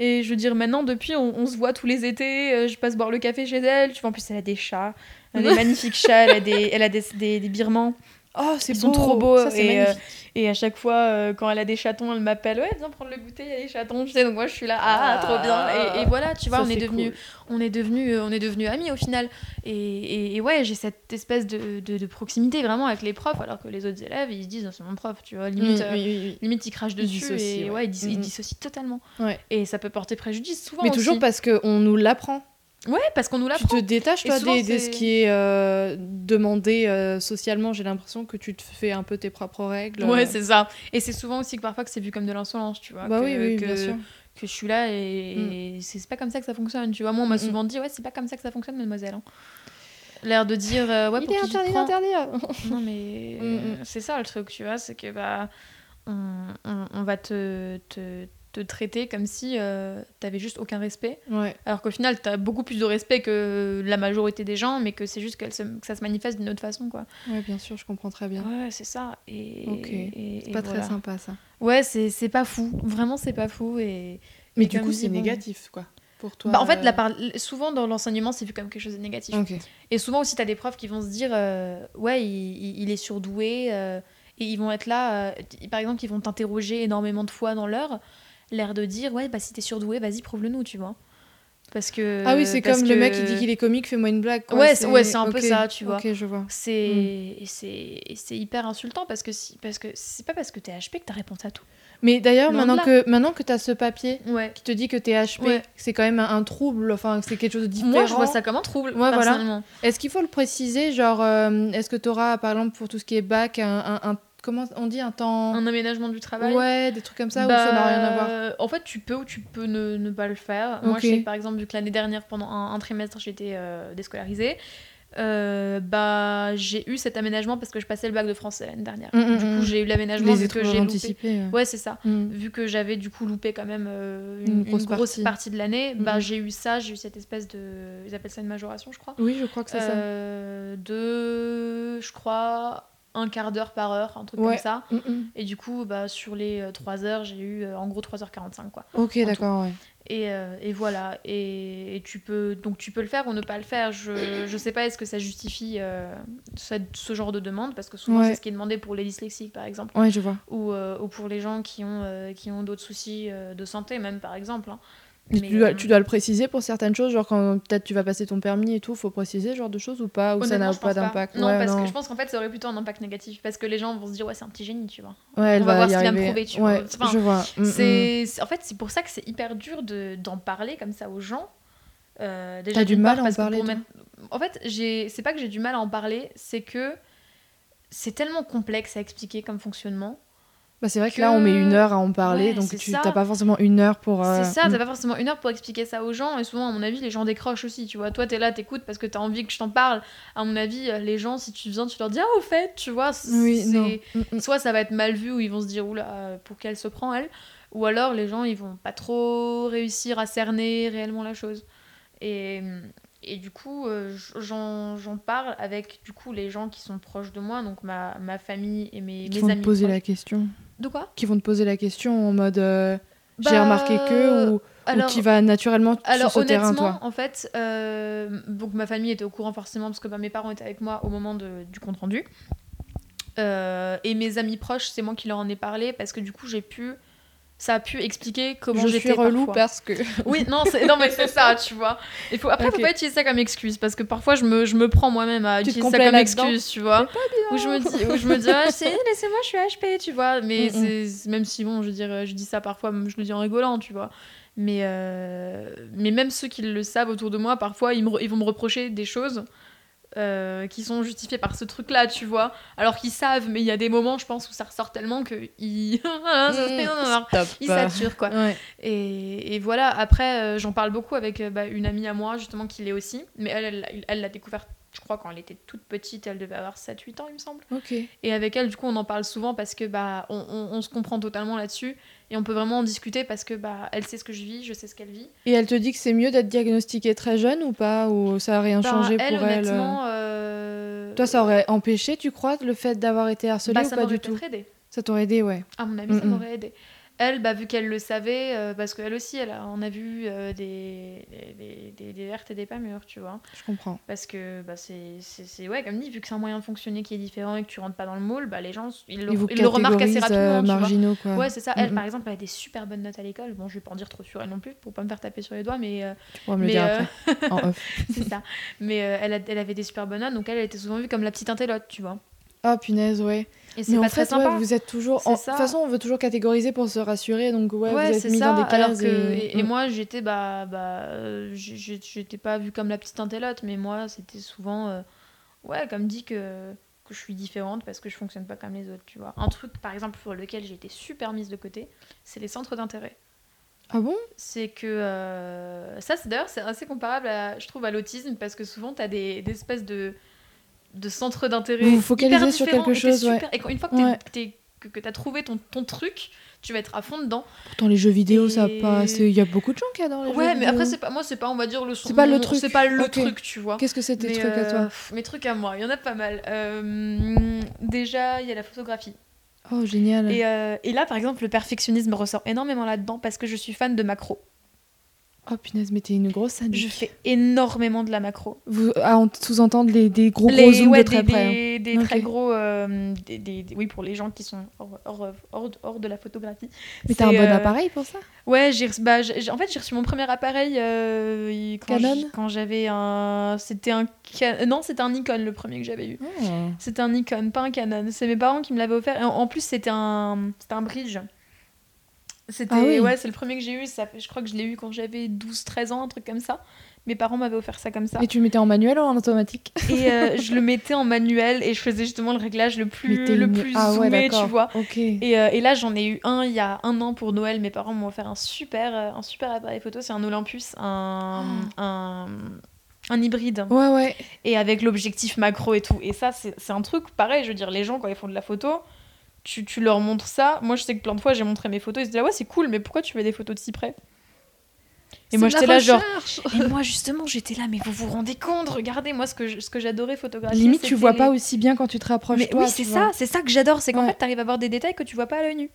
Et je veux dire, maintenant, depuis, on, on se voit tous les étés. euh, je passe boire le café chez elle. Tu vois, en plus, elle a des chats. Elle a des magnifiques chats. Elle a des, elle a des, des, des birmans. Oh, c'est Ils sont trop beaux, Ça, c'est et, euh. Et à chaque fois, euh, quand elle a des chatons, elle m'appelle Ouais, viens prendre le goûter, il y a des chatons. Tu sais, donc moi, je suis là, ah, Ah. trop bien. Et, et voilà, tu vois, Ça, on est cool. on est devenus on est devenus amis au final et, et- ouais j'ai cette espèce de, de- de proximité vraiment avec les profs alors que les autres élèves ils se disent Ah, c'est mon prof tu vois limite Oui, euh, oui, oui, oui. limite ils crachent Ils dessus dissocient, et ouais. ouais, ils, dis- ils Mhm. dissocient totalement Ouais. et ça peut porter préjudice souvent Mais toujours aussi. parce qu'on nous l'apprend. Ouais parce qu'on nous Tu l'apprend te détaches, toi, souvent, des, ce qui est euh, demandé euh, socialement. J'ai l'impression que tu te fais un peu tes propres règles. ouais euh. c'est ça et c'est souvent aussi que parfois que c'est vu comme de l'insolence tu vois Bah que, oui, oui, que, bien sûr. que je suis là et, et c'est pas comme ça que ça fonctionne tu vois moi on m'a Mm, souvent dit ouais c'est pas comme ça que ça fonctionne mademoiselle hein. l'air de dire euh, ouais Il pour est qui tu te interdit. Non, mais Mm, mm. c'est ça le truc, tu vois, c'est que bah, on, on- on va te, te, te traiter comme si euh, t'avais juste aucun respect, Ouais. alors qu'au final, t'as beaucoup plus de respect que la majorité des gens, mais que c'est juste se- que ça se manifeste d'une autre façon, quoi. ouais, bien sûr, je comprends très bien. Ouais, c'est ça. Et, Ok. et- C'est pas voilà. très sympa, ça. Ouais, c'est pas fou. Vraiment, c'est pas fou. Et, Mais et du coup, c'est bon. négatif, quoi. Pour toi. Bah, en fait, euh, la par- souvent dans l'enseignement, c'est vu comme quelque chose de négatif. Ok. Et souvent aussi, tu as des profs qui vont se dire euh, Ouais, il, il- est surdoué. euh, et ils vont être là, euh, par exemple, ils vont t'interroger énormément de fois dans l'heure, l'air de dire Ouais, bah si t'es surdoué, vas-y, prouve-le-nous, tu vois. Parce que. Ah oui, c'est comme le que mec qui dit qu'il est comique, fais-moi une blague. Quoi. Ouais, c'est- ouais, un peu ça, tu vois. Ok, je vois. C'est Hmm. c'est hyper insultant parce que si, parce que c'est pas parce que t'es HP que t'as réponse à tout. Mais d'ailleurs, maintenant que, maintenant que tu as ce papier Ouais. qui te dit que tu es HP, Ouais. c'est quand même un, un trouble, enfin, c'est quelque chose de différent. Moi, je vois ça comme un trouble, Ouais, voilà. personnellement. Est-ce qu'il faut le préciser Genre, euh, est-ce que tu auras, par exemple, pour tout ce qui est bac, un. un- un- comment on dit Un temps. Un aménagement du travail. Ouais, des trucs comme ça, ou Bah, ça n'a rien à voir? En fait, tu peux ou tu peux ne, ne pas le faire. Moi, je sais que par exemple, vu que l'année dernière, pendant un, un trimestre, j'étais euh, déscolarisée, euh, bah, j'ai eu cet aménagement parce que je passais le bac de français l'année dernière. Mm, mm, du coup, mm. j'ai eu l'aménagement vu que j'ai loupé. anticipées. euh. Ouais, c'est ça. Vu que j'avais du coup loupé quand même euh, Une une, grosse une grosse, partie. partie. de l'année, bah, j'ai eu ça, j'ai eu cette espèce de. Ils appellent ça une majoration, je crois. Oui, je crois que c'est Euh, de, je crois, un quart d'heure par heure, un truc Ouais. comme ça. Mm, mm. Et du coup, bah, sur les 3 heures, j'ai eu euh, en gros 3h45 quoi. Ok, d'accord, ouais. Et, euh, et voilà. Et, et tu peux donc tu peux le faire ou ne pas le faire. Je je sais pas est-ce que ça justifie euh, cette- ce genre de demande? Parce que souvent Ouais. c'est ce qui est demandé pour les dyslexiques par exemple Ouais, je vois. ou, euh, ou pour les gens qui ont euh, qui ont d'autres soucis euh, de santé même par exemple. hein. Mais Mais, tu, dois, euh, tu dois le préciser pour certaines choses, genre quand peut-être tu vas passer ton permis et tout, faut préciser ce genre de choses ou pas Ou ça n'a pas d'impact Non, Ouais, parce non. que je pense qu'en fait, ça aurait plutôt un impact négatif. Parce que les gens vont se dire, ouais, c'est un petit génie, tu vois. Ouais, elle on va voir ce qu'il va me prouver, tu ouais, vois. Enfin, je vois. Mm, mm. En fait, c'est pour ça que c'est hyper dur de, d'en parler comme ça aux gens. Euh, déjà, T'as du mal part, à en parler, En fait, j'ai... c'est pas que j'ai du mal à en parler, c'est que c'est tellement complexe à expliquer comme fonctionnement. Bah, c'est vrai que, que- là, on met une heure à en parler, Ouais, donc tu t'as pas forcément une heure pour. euh, C'est ça, mm. t'as pas forcément une heure pour expliquer ça aux gens, et souvent, à mon avis, les gens décrochent aussi, tu vois. Toi, t'es là, t'écoutes parce que t'as envie que je t'en parle. À mon avis, euh, les gens, si tu viens, tu leur dis, ah, au fait, tu vois. Oui, non. Mm, mm. soit ça va être mal vu ou ils vont se dire oula euh, pour qu'elle se prend elle ou alors les gens ils vont pas trop réussir à cerner réellement la chose et, et du coup euh, j'en parle avec du coup les gens qui sont proches de moi donc ma, ma famille et mes, Qui mes vont amis te poser proches. la question. De quoi Qui vont te poser la question en mode euh, j'ai Bah, remarqué que ou, alors ou tu vas naturellement alors sur ce terrain, toi. en fait, euh, donc ma famille était au courant forcément parce que bah, mes parents étaient avec moi au moment de- du compte rendu. Euh, et mes amis proches, c'est moi qui leur en ai parlé parce que du coup j'ai pu, ça a pu expliquer comment Je j'étais suis relou parfois. parce que. Oui, non, c'est non mais c'est ça, tu vois. Il faut après faut pas utiliser ça comme excuse parce que parfois je me, je me prends moi-même à Tu utiliser ça comme excuse, tu vois. Où je me dis où je me dis ah, c'est- laissez-moi, je suis HP, tu vois. Mais Mm, mm. c'est même si bon, je veux dire je dis ça parfois, je le dis en rigolant, tu vois. Mais euh, mais même ceux qui le savent autour de moi, parfois ils, me ils vont me reprocher des choses. Euh, qui sont justifiées par ce truc-là, tu vois. Alors qu'ils savent, mais il y a des moments, je pense, où ça ressort tellement que ils, Stop. ils saturent, quoi. Ouais. Et, et voilà, après, euh, j'en parle beaucoup avec euh, bah, une amie à moi, justement, qui l'est aussi. Mais elle, elle, l'a découvert, je crois quand elle était toute petite, elle devait avoir 7-8 ans, il me semble. Ok. Et avec elle, du coup, on en parle souvent parce que bah, on, on- on se comprend totalement là-dessus et on peut vraiment en discuter parce que bah, elle sait ce que je vis, je sais ce qu'elle vit. Et elle te dit que c'est mieux d'être diagnostiquée très jeune ou pas Ou ça a rien Bah, changé elle, pour elle euh honnêtement, euh, Toi, ça aurait empêché, tu crois, le fait d'avoir été harcelée bah, ou pas du tout. Ça t'aurait aidé, ouais. À mon avis, ça Mm, mm. m'aurait aidé. Elle, bah, vu qu'elle le savait, euh, parce qu'elle aussi, elle a, on a vu euh, des, des, des, des vertes et des pas mûres, tu vois. Je comprends. Parce que, bah, c'est, ouais, comme dit, vu que c'est un moyen de fonctionner qui est différent et que tu rentres pas dans le moule, bah, les gens, ils le, Ils vous ils le remarquent assez rapidement, euh, tu vois. marginaux, quoi. Ouais, c'est ça. Elle, Mm, par exemple, elle a des super bonnes notes à l'école. Bon, je vais pas en dire trop sur elle non plus pour pas me faire taper sur les doigts, mais Tu pourras me le mais, dire après, en off. c'est ça. Mais euh, elle, a- elle avait des super bonnes notes, donc elle, elle était souvent vue comme la petite intellote, tu vois. Ah, punaise, ouais. Et c'est pas en très fait, ouais, sympa. vous êtes toujours. En- De toute façon, on veut toujours catégoriser pour se rassurer, donc ouais, Ouais, vous êtes mis ça. dans des cases. que, et... Mm. moi, j'étais bah, bah, euh, j'étais pas vue comme la petite intellote, mais moi, c'était souvent, euh, ouais, comme dit que que je suis différente parce que je fonctionne pas comme les autres, tu vois. Un truc, par exemple, pour lequel j'ai été super mise de côté, c'est les centres d'intérêt. Ah bon? C'est que euh, ça, c'est d'ailleurs, c'est assez comparable, à, je trouve, à l'autisme parce que souvent, tu as des, des espèces de de centres d'intérêt. Vous vous focalisez sur quelque et chose, ouais. super- Et quand- une fois que Ouais. t'es- que, que tu as trouvé ton, ton truc, tu vas être à fond dedans. Pourtant, les jeux vidéo, ça a Et- pas. c'est- Il y a beaucoup de gens qui adorent les Ouais, jeux mais vidéo. après, c'est pas moi, c'est pas, on va dire, le son. C'est pas le truc. C'est pas le truc, tu vois. Qu'est-ce que c'est tes Mais, trucs à euh, toi Mes trucs à moi, il y en a pas mal. Euh, déjà, il y a la photographie. Oh, génial. Et, euh, et là, par exemple, le perfectionnisme ressort énormément là-dedans parce que je suis fan de macro. Oh, punaise, mais t'es une grosse sadique. Je fais énormément de la macro. Vous, à en- sous-entendre les, des gros zooms ouais, de très des, près. hein. des- des Ok. très gros. euh, des, des- des- oui, pour les gens qui sont hors, hors, hors, hors de la photographie. Mais t'as un bon euh, appareil pour ça? Ouais, j'ai bah, j'ai- en fait, j'ai reçu mon premier appareil euh, quand Canon quand j'avais un. C'était un. Non, c'était un Nikon le premier que j'avais eu. Oh. C'était un Nikon, pas un Canon. C'est mes parents qui me l'avaient offert. Et en, en plus, c'était un, c'était un bridge. C'était, Ah oui. ouais, c'est le premier que j'ai eu. Ça fait, je crois que je l'ai eu quand j'avais 12-13 ans, un truc comme ça. Mes parents m'avaient offert ça comme ça. Et tu le mettais en manuel ou en automatique? Et euh, je le mettais en manuel et je faisais justement le réglage le plus, le une- plus ah, ouais, zoomé, tu vois. Et, euh, et là, j'en ai eu un il y a un an pour Noël. Mes parents m'ont offert un super, euh, un super appareil photo. C'est un Olympus, un, un, un hybride. Ouais, ouais. Et avec l'objectif macro et tout. Et ça, c'est c'est un truc pareil. Je veux dire, les gens, quand ils font de la photo, tu, tu leur montres ça. Moi, je sais que plein de fois, j'ai montré mes photos. Ils se disent, ah ouais, c'est cool, mais pourquoi tu fais des photos de si près Et moi, j'étais là, genre. Et moi, justement, j'étais là, mais vous vous rendez compte Regardez, moi, ce que je- ce que j'adorais photographier. Limite, tu vois pas aussi bien quand tu te rapproches mais toi. oui, c'est ça, c'est ça que j'adore, c'est qu'en Ouais. fait, t'arrives à voir des détails que tu vois pas à l'œil nu.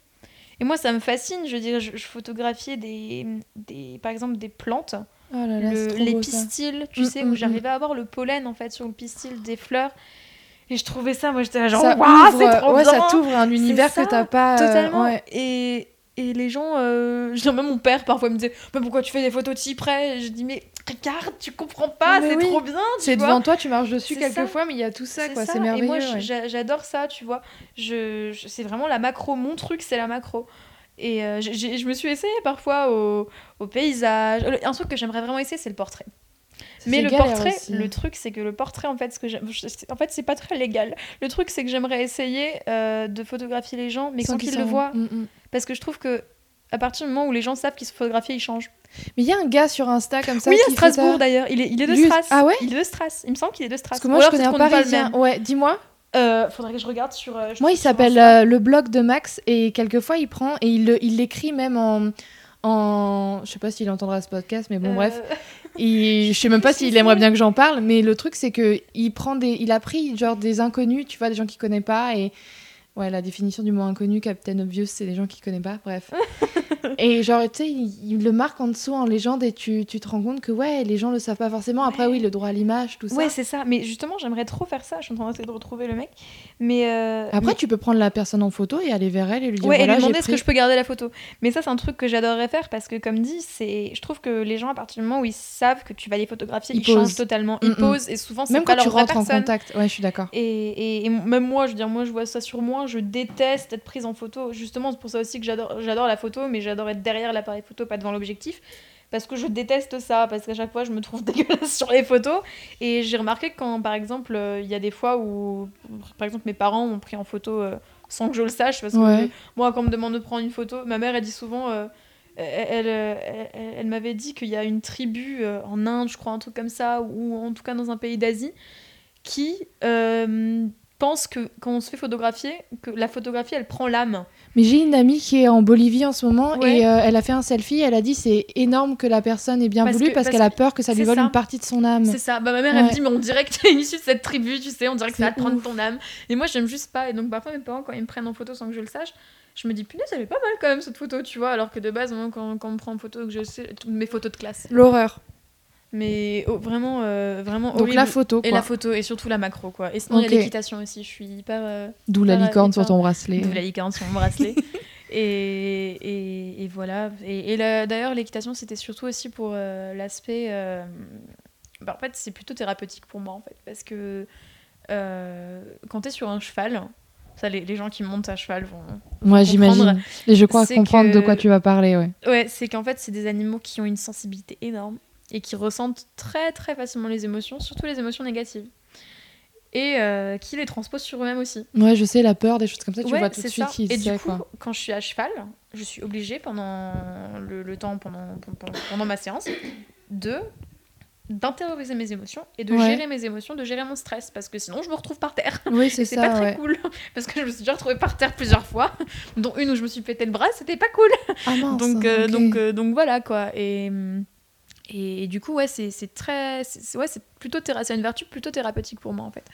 Et moi, ça me fascine. Je veux dire, je, je photographiais des, des, par exemple, des plantes, Oh là là, le- c'est trop les beau, pistils, tu Mm, sais, mm, où mm. j'arrivais à avoir le pollen en fait sur le pistil des fleurs. Et je trouvais ça, moi, j'étais là, genre, waouh, c'est trop ouais, bien. ça t'ouvre un univers ça, que t'as pas. euh, Totalement. ouais. Et, et les gens, euh, je même mon père parfois me disait, mais pourquoi tu fais des photos de si près? Je dis, mais regarde, tu comprends pas, Mais c'est oui. trop bien. C'est devant toi, tu marches dessus quelques fois, mais il y a tout ça, quoi. C'est merveilleux. Et moi, ouais. j'adore ça, tu vois. Je, je- c'est vraiment la macro. Mon truc, c'est la macro. Et euh, je me suis essayée parfois au, au paysage. Un truc que j'aimerais vraiment essayer, c'est le portrait. Mais le portrait, aussi. le truc, c'est que le portrait, en fait, ce que en fait, c'est pas très légal. Le truc, c'est que j'aimerais essayer euh, de photographier les gens, mais sans, qu'ils le voient. Mm, mm. Parce que je trouve que à partir du moment où les gens savent qu'ils se photographient, ils changent. Mais il y a un gars sur Insta comme ça oui, qui à Strasbourg d'ailleurs. Il est, il est de Stras. Ah ouais Il est de Stras. Il me semble qu'il est de Stras. Parce que moi, Ou je connais un parisien. Ouais, dis-moi. Euh, faudrait que je regarde sur. euh, Moi, il s'appelle euh, le blog de Max et quelquefois il prend et il l'écrit même en. En... Je sais pas s'il entendra ce podcast, mais bon, Euh, bref. Et je sais même pas s'il aimerait bien que j'en parle, mais le truc, c'est que il prend des. Il a pris genre des inconnus, tu vois, des gens qu'il connaît pas. Et ouais, la définition du mot inconnu, Captain Obvious, c'est des gens qu'il connaît pas, bref. et genre, tu sais, il, il le marque en dessous en légende et tu, tu te rends compte que ouais, les gens le savent pas forcément. Après, oui, le droit à l'image, tout ça. Ouais, c'est ça. Mais justement, j'aimerais trop faire ça. Je suis en train d'essayer de retrouver le mec. Mais. euh, Après, mais- tu peux prendre la personne en photo et aller vers elle et lui dire Ouais, voilà, et lui demander est-ce pris- que je peux garder la photo. Mais ça, c'est un truc que j'adorerais faire parce que, comme dit, c'est, je trouve que les gens, à partir du moment où ils savent que tu vas les photographier, Ils ils, changent totalement. Mm, Ils mm. posent et souvent, c'est Même pas quand tu leur rentres en contact. Ouais, je suis d'accord. Et, et- et même moi, je veux dire, moi, je vois ça sur moi. Je déteste être prise en photo. Justement, c'est pour ça aussi que j'adore, j'adore la photo, mais j'adore être derrière l'appareil photo, pas devant l'objectif. Parce que je déteste ça, parce qu'à chaque fois, je me trouve dégueulasse sur les photos. Et j'ai remarqué que quand, par exemple, euh, il y a des fois où, par exemple, mes parents m'ont pris en photo euh, sans que je le sache, parce que Ouais. moi, quand on me demande de prendre une photo, ma mère, elle dit souvent, euh, elle, elle, elle- elle- elle m'avait dit qu'il y a une tribu en Inde, je crois, un truc comme ça, ou en tout cas dans un pays d'Asie, qui euh, pense que quand on se fait photographier, que la photographie, elle prend l'âme. Mais j'ai une amie qui est en Bolivie en ce moment Ouais. et euh, elle a fait un selfie. Elle a dit c'est énorme que la personne ait bien Parce voulu que- parce parce qu'elle a peur que ça lui vole ça. une partie de son âme. C'est ça. Bah, ma mère, elle me dit, mais on dirait que t'es issue de cette tribu, tu sais, on dirait que ça va te prendre ton âme. Et moi, j'aime juste pas. Et donc, parfois, mes parents, quand ils me prennent en photo sans que je le sache, je me dis, punaise, elle est pas mal quand même cette photo, tu vois. Alors que de base, moi, quand, quand on me prend en photo, que je sais, toutes mes photos de classe. L'horreur. Mais oh, vraiment, euh, vraiment Donc horrible. la photo Et quoi. la photo, et surtout la macro, quoi. Et sinon, il Ok. y a l'équitation aussi. Je suis hyper. euh, D'où la hyper- licorne sur hyper- ton bracelet. D'où la licorne sur mon bracelet. et, et, et voilà. Et, et d'ailleurs, l'équitation, c'était surtout aussi pour euh, l'aspect. euh, bah, en fait, c'est plutôt thérapeutique pour moi, en fait. Parce que euh, quand t'es sur un cheval, ça, les, les gens qui montent à cheval vont. Moi j'imagine. Et je crois comprendre de quoi tu vas parler, ouais. Ouais, c'est qu'en fait, c'est des animaux qui ont une sensibilité énorme et qui ressentent très très facilement les émotions, surtout les émotions négatives. Et euh, qui les transposent sur eux-mêmes aussi. Ouais, je sais la peur des choses comme ça, tu Ouais, vois tout de c'est suite qui Et du coup, quoi. quand je suis à cheval, je suis obligée pendant le, le temps, pendant, pendant, pendant ma séance, de d'intérioriser mes émotions et de Ouais. gérer mes émotions, de gérer mon stress, parce que sinon je me retrouve par terre. Oui, c'est c'est ça, pas très ouais. cool, parce que je me suis déjà retrouvée par terre plusieurs fois, dont une où je me suis pété le bras, c'était pas cool. Ah mince. donc, euh, donc, euh, donc voilà quoi. Et, et, du coup, ouais, c'est très. plutôt c'est une vertu plutôt thérapeutique pour moi en fait.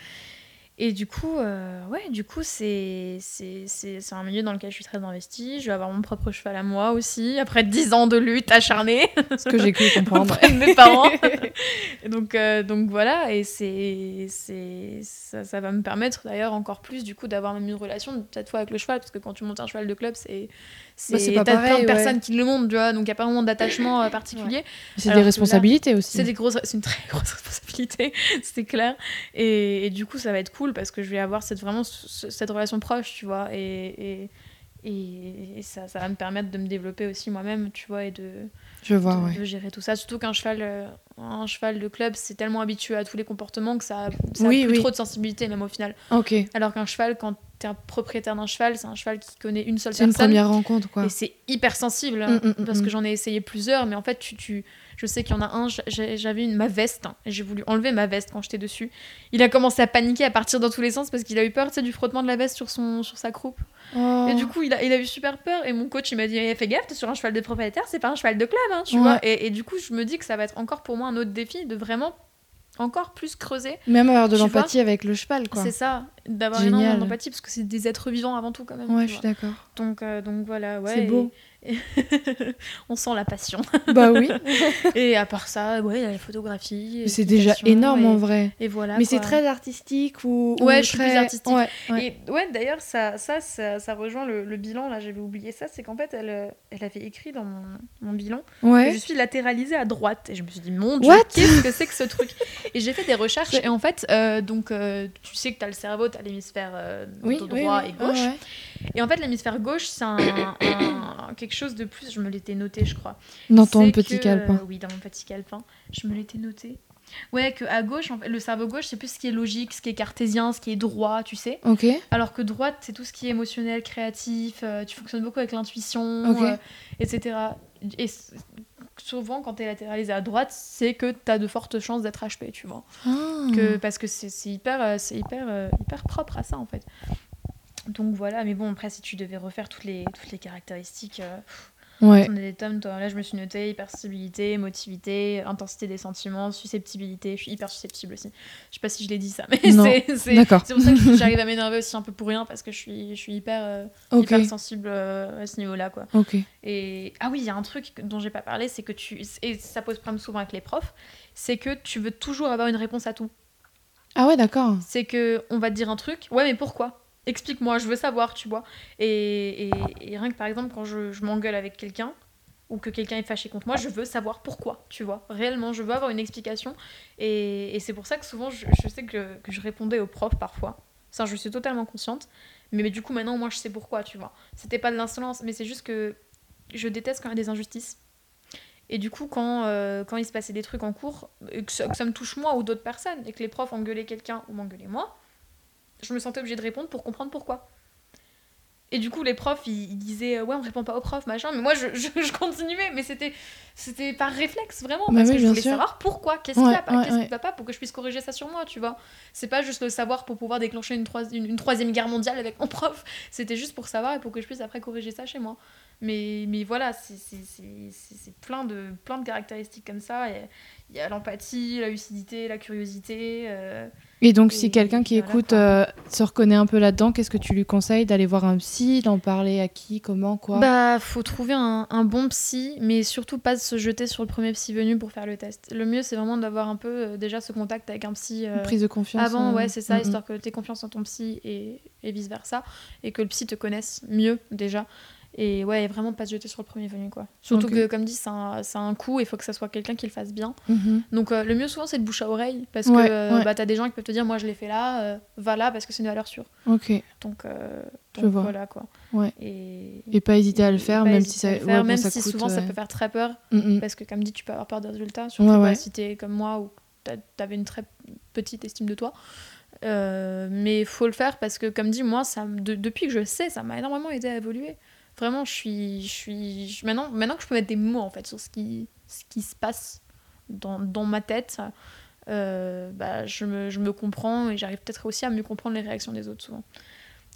Et du coup, euh, ouais, du coup, c'est c'est c'est- c'est un milieu dans lequel je suis très investie. Je vais avoir mon propre cheval à moi aussi, après 10 ans de lutte acharnée Ce que j'ai cru comprendre. de mes parents. Et donc, euh, donc voilà, et c'est c'est ça, ça va me permettre d'ailleurs encore plus du coup d'avoir même une relation cette fois avec le cheval, parce que quand tu montes un cheval de club, c'est Bah, c'est c'est pas t'as plein de ouais. personnes qui le montent, tu vois, donc il n'y a pas vraiment d'attachement euh, particulier. C'est Alors des là, responsabilités aussi. C'est des grosses, c'est une très grosse responsabilité, c'est clair. Et, et du coup, ça va être cool parce que je vais avoir cette vraiment ce- cette relation proche, tu vois, et et, et, et ça, ça va me permettre de me développer aussi moi-même, tu vois, et de, Je vois, de, ouais. de gérer tout ça. Surtout qu'un cheval, euh, un cheval de club, c'est tellement habitué à tous les comportements que ça, ça Oui, a plus oui. trop de sensibilité même au final. Ok. Alors qu'un cheval, quand t'es un propriétaire d'un cheval, c'est un cheval qui connaît une seule C'est une personne. première rencontre, quoi. Et c'est hyper sensible, Mm, mm, mm, parce mm. que j'en ai essayé plusieurs, mais en fait, tu, tu, je sais qu'il y en a un, j'avais une, ma veste, hein, et j'ai voulu enlever ma veste quand j'étais dessus. Il a commencé à paniquer, à partir dans tous les sens, parce qu'il a eu peur du frottement de la veste sur, son, sur sa croupe. Oh. Et du coup, il a, il a eu super peur, et mon coach, il m'a dit Eh, Fais gaffe, t'es sur un cheval de propriétaire, c'est pas un cheval de club, hein, tu Ouais. vois. Et, et du coup, je me dis que ça va être encore pour moi un autre défi de vraiment encore plus creuser. Même avoir de l'empathie avec le cheval, quoi. C'est ça, d'avoir énormément d'empathie, parce que c'est des êtres vivants avant tout, quand même. Ouais, je suis d'accord. Donc, euh, donc voilà, ouais. C'est beau. et- On sent la passion. bah oui. Et à part ça, ouais, il y a la photographie. C'est déjà énorme et, en vrai. Et voilà. Mais c'est très artistique ou. ou Ouais, je suis très- plus artistique. Ouais, ouais. Et ouais, d'ailleurs, ça, ça, ça, ça rejoint le, le bilan. Là, j'avais oublié ça. C'est qu'en fait, elle, euh, elle avait écrit dans mon, mon bilan que Ouais. je suis latéralisée à droite. Et je me suis dit, mon Dieu, qu'est-ce que c'est que ce truc? Et j'ai fait des recherches. Et en fait, euh, donc, euh, tu sais que tu as le cerveau, tu as l'hémisphère euh, Oui, droit oui, et gauche. Et en fait, l'hémisphère gauche, c'est un, un- quelque chose de plus. Je me l'étais noté, je crois. Dans ton petit que- calepin. oui, dans mon petit calepin. Je me l'étais noté. Ouais, que à gauche, en fait, le cerveau gauche, c'est plus ce qui est logique, ce qui est cartésien, ce qui est droit, tu sais. Ok. Alors que droite, c'est tout ce qui est émotionnel, créatif, euh, tu fonctionnes beaucoup avec l'intuition, Ok. euh, etc. Et souvent, quand tu es latéralisé à droite, c'est que tu as de fortes chances d'être HP, tu vois. Ah. Que, parce que c'est hyper, euh, hyper, hyper propre à ça, en fait. Donc voilà, mais bon, après, si tu devais refaire toutes les, toutes les caractéristiques, euh, Ouais. T'en as des tomes, toi. Là, je me suis noté hypersensibilité, émotivité, intensité des sentiments, susceptibilité. Je suis hyper susceptible aussi. Je sais pas si je l'ai dit ça, mais c'est c'est- pour ça que j'arrive à m'énerver aussi un peu pour rien parce que je suis, je suis hyper, euh, hyper sensible euh, à ce niveau-là, quoi. Ok. Et ah oui, il y a un truc dont j'ai pas parlé, c'est que tu et ça pose problème souvent avec les profs, c'est que tu veux toujours avoir une réponse à tout. Ah ouais, d'accord. C'est que on va te dire un truc, ouais, mais pourquoi? Explique-moi, je veux savoir, tu vois. Et, et- rien que par exemple, quand je, m'engueule avec quelqu'un, ou que quelqu'un est fâché contre moi, je veux savoir pourquoi, tu vois. Réellement, je veux avoir une explication. Et, c'est pour ça que souvent, je, sais que, je répondais aux profs parfois. Ça, je suis totalement consciente. Mais, du coup, maintenant, moi, je sais pourquoi, tu vois. C'était pas de l'insolence, mais c'est juste que je déteste quand il y a des injustices. Et du coup, quand, euh, quand il se passait des trucs en cours, et que ça, que ça me touche moi ou d'autres personnes, et que les profs engueulaient quelqu'un ou m'engueulaient moi, je me sentais obligée de répondre pour comprendre pourquoi. Et du coup, les profs, ils, ils disaient Ouais, on répond pas aux profs, machin. Mais moi, je, je, je continuais. Mais c'était, c'était par réflexe, vraiment. Bah parce oui, que je voulais sûr. savoir pourquoi, qu'est-ce Ouais, qui va pas, ouais, qu'est-ce ouais. qui va pas, pour que je puisse corriger ça sur moi, tu vois. C'est pas juste le savoir pour pouvoir déclencher une, troi- une, une troisième guerre mondiale avec mon prof. C'était juste pour savoir et pour que je puisse après corriger ça chez moi. Mais, mais voilà, c'est, c'est, c'est, c'est- c'est plein, de, plein de caractéristiques comme ça. Et Il y a l'empathie, la lucidité, la curiosité. euh, Et donc, Et si quelqu'un qui voilà, écoute euh, se reconnaît un peu là-dedans, qu'est-ce que tu lui conseilles D'aller voir un psy, d'en parler à qui, comment, quoi? Bah, faut trouver un, un bon psy, mais surtout pas se jeter sur le premier psy venu pour faire le test. Le mieux, c'est vraiment d'avoir un peu euh, déjà ce contact avec un psy euh, Prise de confiance. avant, euh, ouais, c'est ça, mm, mm. histoire que tu aies confiance en ton psy et, et vice versa, et que le psy te connaisse mieux déjà. Et ouais, vraiment pas se jeter sur le premier venu, quoi. Surtout que, comme dit, c'est un, c'est un coup, il faut que ça soit quelqu'un qui le fasse bien. Mhm. Donc euh, le mieux souvent, c'est de bouche à oreille, parce Ouais, que euh, ouais. bah, t'as des gens qui peuvent te dire, moi je l'ai fait là, euh, va là, parce que c'est une valeur sûre. Ok. Donc, voilà, quoi. Ouais. Et, Et pas hésiter à le et faire, même si ça, faire, ouais, même ça si coûte, souvent ça peut faire très peur, Mm, mm. parce que comme dit, tu peux avoir peur des résultats, surtout bah, si t'es comme moi ou t'avais une très petite estime de toi. Mais faut le faire parce que, comme dit, moi, ça, de- depuis que je sais, ça m'a énormément aidé à évoluer. Vraiment, je suis, je suis, je- maintenant, maintenant que je peux mettre des mots en fait sur ce qui, ce qui se passe dans, dans ma tête, euh, bah, je, me, je me comprends et j'arrive peut-être aussi à mieux comprendre les réactions des autres souvent.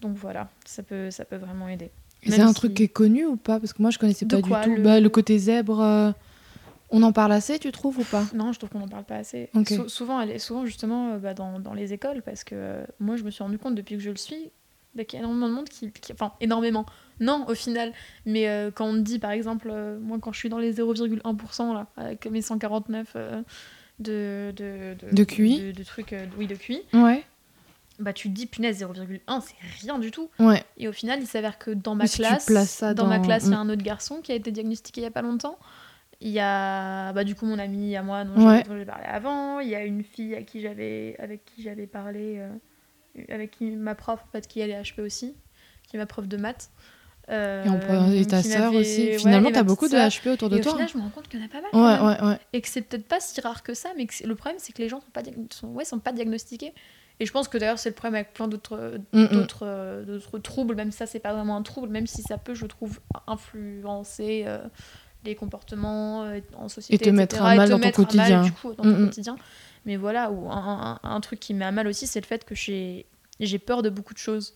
Donc voilà, ça peut, ça peut vraiment aider. C'est un si- truc qui est connu ou pas? Parce que moi, je connaissais De pas quoi, du tout. le- Bah, le côté zèbre, euh, on en parle assez, tu trouves ou pas? Non, je trouve qu'on n'en parle pas assez. Souvent, elle est souvent justement euh, bah, dans, dans les écoles, parce que euh, moi, je me suis rendu compte depuis que je le suis, bah, qu'il y a énormément de monde qui, qui- Enfin, énormément. Non, au final. Mais euh, quand on me dit, par exemple, euh, moi, quand je suis dans les 0,1%, là, avec mes 149 euh, de, de, De QI de, de trucs, euh, oui, de QI, Ouais. bah, tu te dis, punaise, 0,1, c'est rien du tout. Ouais. Et au final, il s'avère que dans ma si classe, dans... ma classe, il y a un autre garçon qui a été diagnostiqué il y a pas longtemps. Il y a bah, du coup mon ami à moi dont Ouais. j'ai- parlé avant. Il y a une fille à qui j'avais avec qui j'avais parlé, avec qui ma prof en fait qui est HP aussi, qui est ma prof de maths. Euh, Et, on peut- et ta sœur aussi. ouais, Finalement, et ma t'as beaucoup de. HP autour de Et au toi. final, je me rends compte qu'il y en a pas mal. quand Ouais, même ouais, ouais. et que c'est peut-être pas si rare que ça, mais que le problème c'est que les gens sont pas, diag- sont, ouais, sont pas diagnostiqués. Et je pense que d'ailleurs c'est le problème avec plein d'autres Mm, mm. d'autres euh, troubles, même ça c'est pas vraiment un trouble, même si ça peut, je trouve, influencer euh, les comportements euh, en société. Et te mettre à mal dans ton mal, quotidien. du coup, dans Mm, ton mm. quotidien. Mais voilà, ou un, un- un truc qui met à mal aussi, c'est le fait que j'ai j'ai peur de beaucoup de choses.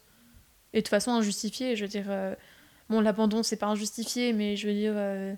Et de façon injustifiée, je veux dire. Bon, l'abandon, c'est pas injustifié, mais je veux dire. euh,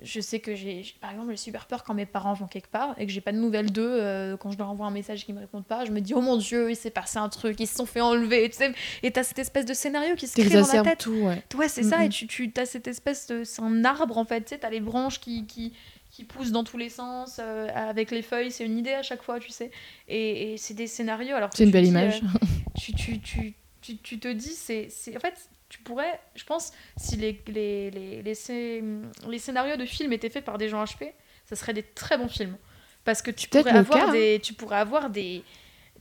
je sais que j'ai, par exemple, j'ai super peur quand mes parents vont quelque part et que j'ai pas de nouvelles d'eux. euh, quand je leur envoie un message qu'ils me répondent pas, je me dis, oh mon dieu, il s'est passé un truc, ils se sont fait enlever. Tu sais, et t'as cette espèce de scénario qui se crée dans la tête. tout, ouais. Ouais, c'est Mm, ça, mm. et tu, tu as cette espèce de. C'est un arbre en fait, tu sais, t'as les branches qui, qui, qui poussent dans tous les sens, euh, avec les feuilles, c'est une idée à chaque fois, tu sais. Et, et c'est des scénarios. alors C'est une belle dis, image. euh, tu, tu, tu, tu, te dis, c'est. c'est- En fait, tu pourrais. Je pense, si les, les, les, les, scé- les scénarios de films étaient faits par des gens HP, ça serait des très bons films. Parce que tu pourrais, avoir cas, hein. des, tu pourrais avoir des,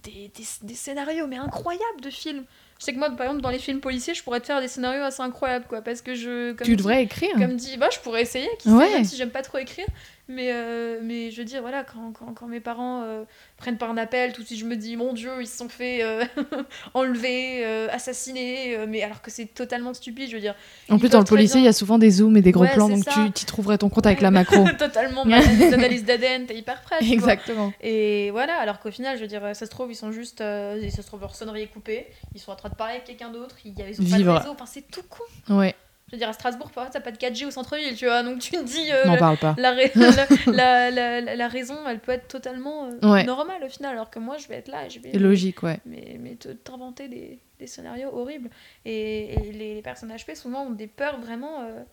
des, des, des scénarios, mais incroyables de films. Je sais que moi, par exemple, dans les films policiers, je pourrais te faire des scénarios assez incroyables, quoi. Parce que je. comme Tu dit- devrais écrire. comme dit, bah, je pourrais essayer, qui Ouais. sait, même si j'aime pas trop écrire. Mais, euh, mais je veux dire, voilà, quand, quand, quand mes parents euh, prennent par un appel, tout de suite je me dis, mon Dieu, ils se sont fait euh, enlever, euh, assassiner, mais alors que c'est totalement stupide, je veux dire. En ils plus, dans le policier, il y a souvent des zooms et des gros Ouais, plans, donc ça. tu t'y trouverais ton compte avec la macro. totalement, des analyses d'ADN, t'es hyper prêt. tu vois. Exactement. Et voilà, alors qu'au final, je veux dire, ça se trouve, ils sont juste. ça se trouve, leur sonnerie est coupée, ils sont en train de parler avec quelqu'un d'autre, ils, ils ont pas de réseau, enfin, c'est tout con. Ouais, Je veux dire, à Strasbourg, parfois, t'as pas de 4G au centre-ville, tu vois, donc tu te dis. euh, n'en parle pas. la, ra- la, la, la- la raison, elle peut être totalement euh, Ouais. normale au final, alors que moi, je vais être là et je vais logique, ouais. mais, mais te- t'inventer des, des scénarios horribles. Et, et les, les personnes HP, souvent, ont des peurs vraiment... euh,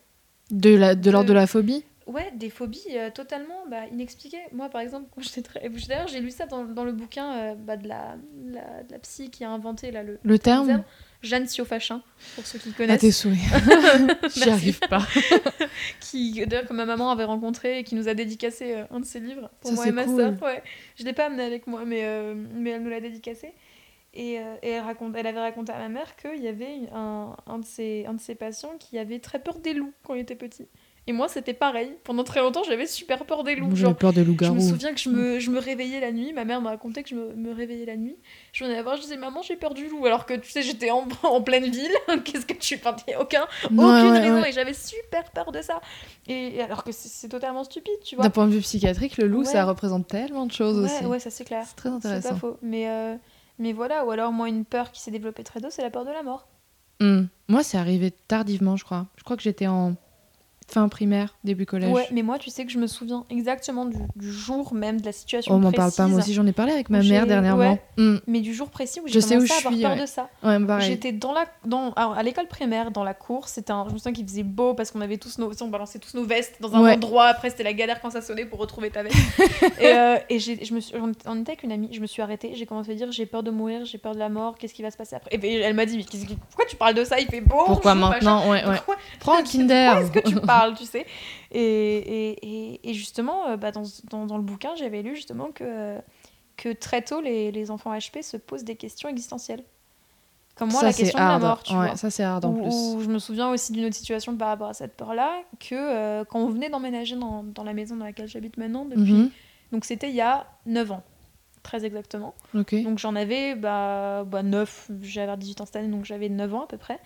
De l'ordre De- de la phobie? Ouais, des phobies euh, totalement bah, inexpliquées. Moi, par exemple, quand j'étais très... D'ailleurs, j'ai lu ça dans, dans le bouquin bah, de, la, de la psy qui a inventé là, le... Le terme? Jeanne Siofachin, pour ceux qui À connaissent. tes souhaits. J'y arrive pas. qui d'ailleurs que ma maman avait rencontré et qui nous a dédicacé euh, un de ses livres pour Ça, moi et ma cool. sœur. Ouais. Je l'ai pas amené avec moi, mais, euh, mais elle nous l'a dédicacé. Et, euh, et elle, raconte, elle avait raconté à ma mère qu'il y avait un, un, de ses, un de ses patients qui avait très peur des loups quand il était petit. Et moi, c'était pareil. Pendant très longtemps, j'avais super peur des loups. J'avais peur des je loups-garous. me souviens que je me, je me réveillais la nuit. Ma mère me racontait que je me, me réveillais la nuit. Je venais voir, je disais, maman, j'ai peur du loup. Alors que tu sais, j'étais en, en pleine ville. Qu'est-ce que tu a aucun, aucune ouais, raison. ouais. Et j'avais super peur de ça. Et, et alors que c'est totalement stupide, tu vois. D'un point de vue psychiatrique, le loup, Ouais. ça représente tellement de choses aussi. ouais, ça c'est clair. C'est très C'est pas intéressant. faux. Mais, euh, mais voilà, ou alors moi, une peur qui s'est développée très tôt, c'est la peur de la mort. Hmm. Moi, c'est arrivé tardivement, je crois. Je crois que j'étais en fin primaire, début collège. Ouais, mais moi, tu sais que je me souviens exactement du, du jour même de la situation Oh, m'en précise. parle pas. Moi aussi, j'en ai parlé avec ma mère dernièrement. ouais. Hmm. Mais du jour précis où j'ai où commencé à avoir suis, peur ouais. de ça. Ouais. J'étais dans la, dans, alors, à l'école primaire, dans la cour. C'était un, je me souviens qu'il faisait beau parce qu'on avait tous nos, on balançait tous nos vestes dans un endroit. Après, c'était la galère quand ça sonnait pour retrouver ta veste. et euh, et je me suis, on était- on avec une amie. Je me suis arrêtée. J'ai commencé à dire j'ai peur de mourir, j'ai peur de la mort. Qu'est-ce qui va se passer après? Et elle m'a dit mais pourquoi tu parles de ça? Il fait beau. Pourquoi maintenant? Pourquoi- Prends un de Kinder. quoi est-ce que tu parles, tu sais et, et, et, et justement, euh, bah, dans, dans, dans le bouquin, j'avais lu justement que, que très tôt, les, les enfants HP se posent des questions existentielles. Comme moi, ça, la question de la hard. mort, tu ouais, vois. ça, c'est hard en Ou- plus. je me souviens aussi d'une autre situation par rapport à cette peur-là, que euh, quand on venait d'emménager dans, dans la maison dans laquelle j'habite maintenant, depuis... Mhm. Donc c'était il y a 9 ans, très exactement. Ok. Donc j'en avais bah, bah 9, j'avais 18 ans cette année, donc j'avais 9 ans à peu près.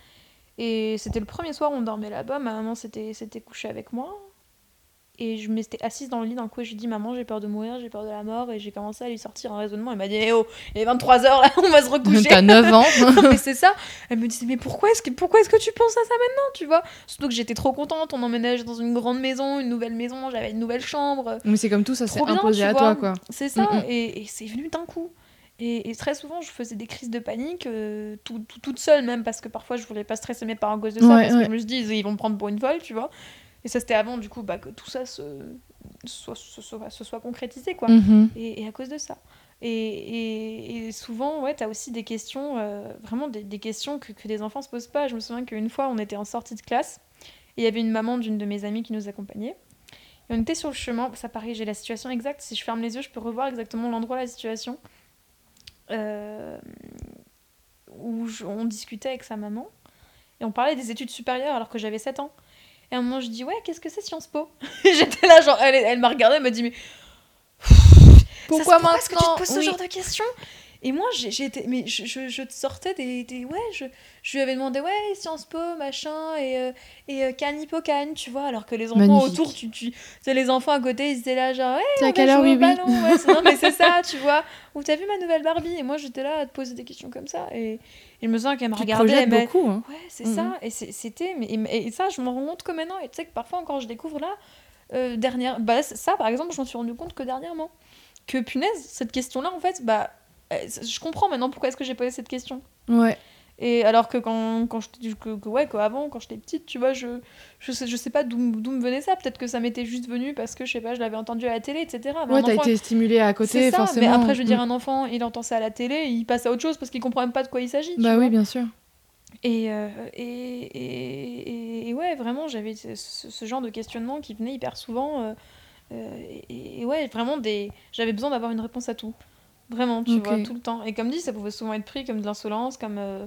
Et c'était le premier soir où on dormait là-bas, ma maman s'était couchée avec moi. Et je m'étais assise dans le lit d'un coup et je lui ai dit Maman, j'ai peur de mourir, j'ai peur de la mort. Et j'ai commencé à lui sortir un raisonnement. Elle m'a dit Eh oh, il est 23h là, on va se recoucher. T'as 9 ans. Mais c'est ça. Elle me disait mais pourquoi est-ce que pourquoi est-ce que tu penses à ça maintenant, tu vois? Surtout que j'étais trop contente, on emménage dans une grande maison, une nouvelle maison, j'avais une nouvelle chambre. Mais c'est comme tout, ça s'est imposé à toi, quoi. C'est ça, Mm, mm. et, et c'est venu d'un coup. Et, et très souvent, je faisais des crises de panique, euh, tout- tout- toute seule même, parce que parfois je voulais pas stresser mes parents à cause de ça, Ouais, parce que ouais. je me dit, ils vont me prendre pour une folle, tu vois. Et ça, c'était avant, du coup, bah, que tout ça se soit, se, soit, se soit concrétisé, quoi. Mhm. Et, et à cause de ça. Et, souvent, ouais, t'as aussi des questions, euh, vraiment des, des questions que, que des enfants se posent pas. Je me souviens qu'une fois, on était en sortie de classe, et il y avait une maman d'une de mes amies qui nous accompagnait. Et on était sur le chemin, ça paraît, j'ai la situation exacte. Si je ferme les yeux, je peux revoir exactement l'endroit, la situation. Euh, où je- on discutait avec sa maman, et on parlait des études supérieures alors que j'avais 7 ans. Et à un moment, je dis, ouais, qu'est-ce que c'est Sciences Po J'étais là, genre, elle, elle m'a regardée, elle m'a dit, mais Pourquoi ça se- est-ce que tu maintenant te poses ce genre de questions? Et moi, été. Mais je, je, je te sortais des. des- ouais, je, je lui avais demandé, ouais, Sciences Po, machin, et, euh, et euh, Cannes, Hippocane, tu vois, alors que les enfants Magnifique. autour, tu, tu, sais, les enfants à côté, ils étaient là, genre, ouais, à on va jouer oui, au oui. ballon, ouais, non, mais c'est ça, tu vois. Ou t'as vu ma nouvelle Barbie? Et moi, j'étais là à te poser des questions comme ça, et, et je me sens qu'elle me regardait, projettes elle m'a- beaucoup, hein. Ouais, c'est ça. Et c'est- c'était. mais- Et, et ça, je m'en rends compte que maintenant. Et tu sais que parfois, encore, je découvre là. euh, dernière, bah, ça, par exemple, je m'en suis rendu compte que dernièrement. Que punaise, cette question-là, en fait, bah. Euh, Je comprends maintenant pourquoi est-ce que j'ai posé cette question. Ouais. Et alors que quand, quand j'étais que, que, ouais, qu'avant, quand j'étais petite, tu vois, je, je, sais, je sais pas d'où me venait ça. Peut-être que ça m'était juste venu parce que, je sais pas, je l'avais entendu à la télé, etc. Mais Ouais, t'as été stimulé à côté, ça, forcément. mais après, je veux dire, Mm. un enfant, il entend ça à la télé, il passe à autre chose parce qu'il comprend même pas de quoi il s'agit. Bah vois. oui, bien sûr. Et, euh, et, et, et- et ouais, vraiment, j'avais ce, ce- ce genre de questionnement qui venait hyper souvent. euh, euh, et, et ouais, vraiment, des... j'avais besoin d'avoir une réponse à tout. Vraiment, tu Ok. vois, tout le temps. Et comme dit, ça pouvait souvent être pris comme de l'insolence, comme. euh,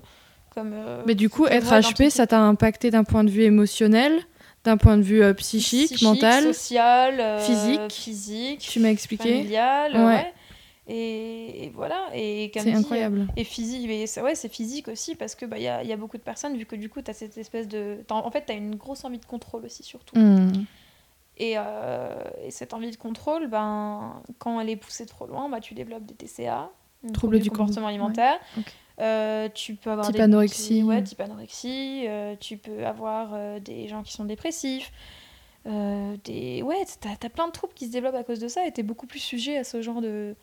comme euh, Mais du coup, être HP, ça t'a impacté d'un point de vue émotionnel, d'un point de vue euh, psychique, mental social, physique. physique, Tu m'as expliqué familial, Ouais. ouais. Et, et voilà. Et comme C'est incroyable. Et physique, mais c'est- ouais, c'est physique aussi parce que bah il y a, y a beaucoup de personnes vu que du coup t'as cette espèce de, en fait t'as une grosse envie de contrôle aussi surtout. Hmm. Et, euh, et cette envie de contrôle, ben quand elle est poussée trop loin, bah tu développes des TCA, Troubles du comportement alimentaire. Euh, tu peux avoir Type des anorexie. ouais, type anorexie. euh, tu peux avoir des gens qui sont dépressifs. des ouais, t'as as plein de troubles qui se développent à cause de ça et t'es beaucoup plus sujet à ce genre de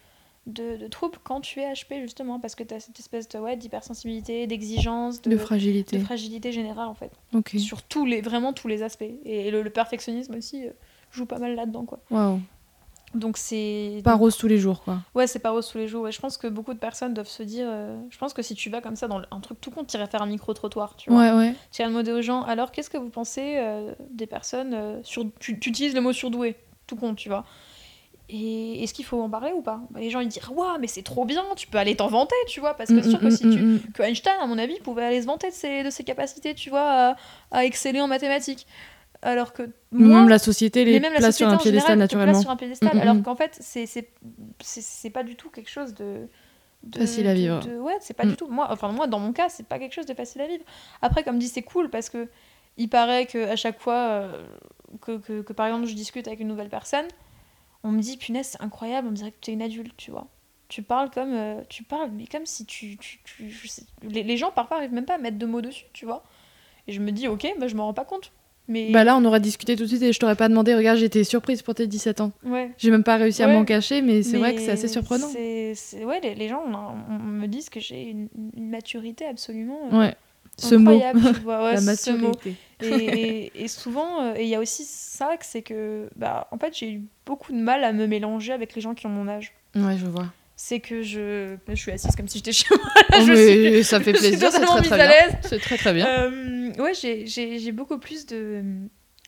de, de troubles quand tu es HP justement parce que t'as cette espèce de ouais d'hypersensibilité, d'exigence, de, De fragilité. de fragilité générale en fait sur tous les vraiment tous les aspects et le, le perfectionnisme aussi joue pas mal là-dedans quoi Waouh. donc c'est Pas rose tous les jours, quoi. ouais c'est pas rose tous les jours ouais, je pense que beaucoup de personnes doivent se dire euh, je pense que si tu vas comme ça dans un truc tout con t'irais faire un micro trottoir tu vois Ouais, ouais. tu irais demander aux gens alors qu'est-ce que vous pensez euh, des personnes euh, sur tu, tu utilises le mot surdoué tout con tu vois et est-ce qu'il faut en parler ou pas? Bah, les gens ils disent waouh mais c'est trop bien tu peux aller t'en vanter tu vois parce que c'est sûr que Mm, si mm, tu mm, mm. que Einstein, à mon avis, pouvait aller se vanter de ses, de ses capacités, tu vois, à, à exceller en mathématiques. Alors que moi, même la société les même la place sur un piédestal naturellement. sur un piédestal, Mm, mm, alors mm. qu'en fait, c'est c'est pas du tout quelque chose de. de- Facile à vivre. de- ouais, c'est pas du tout. Moi, enfin, moi, dans mon cas, c'est pas quelque chose de facile à vivre. Après, comme dit, c'est cool parce que il paraît que à chaque fois euh, que, que, que, par exemple, je discute avec une nouvelle personne, on me dit, punaise, c'est incroyable, on me dirait que tu es une adulte, tu vois. Tu parles comme. euh, tu parles, mais comme si tu. tu, tu- je sais- les, les gens parfois arrivent même pas à mettre de mots dessus, tu vois. Et je me dis, ok, bah, je m'en rends pas compte. Mais. Bah là, on aurait discuté tout de suite et je t'aurais pas demandé. Regarde, j'étais surprise pour tes 17 ans. ouais. J'ai même pas réussi à Ouais. m'en cacher, mais c'est vrai que c'est assez surprenant. c'est- Ouais, les, les gens on- on me disent que j'ai une, une maturité absolument euh, Ouais. Ce mot, incroyable, vois, ouais, la ce mot. maturité. Et, et- et souvent, euh, il y a aussi ça, que c'est que, bah, en fait, j'ai eu beaucoup de mal à me mélanger avec les gens qui ont mon âge. Ouais, je vois. C'est que je, je suis assise comme si j'étais chez moi. Oh, je suis- ça fait plaisir, c'est très très bien. C'est très très bien. Euh, ouais, j'ai- beaucoup plus de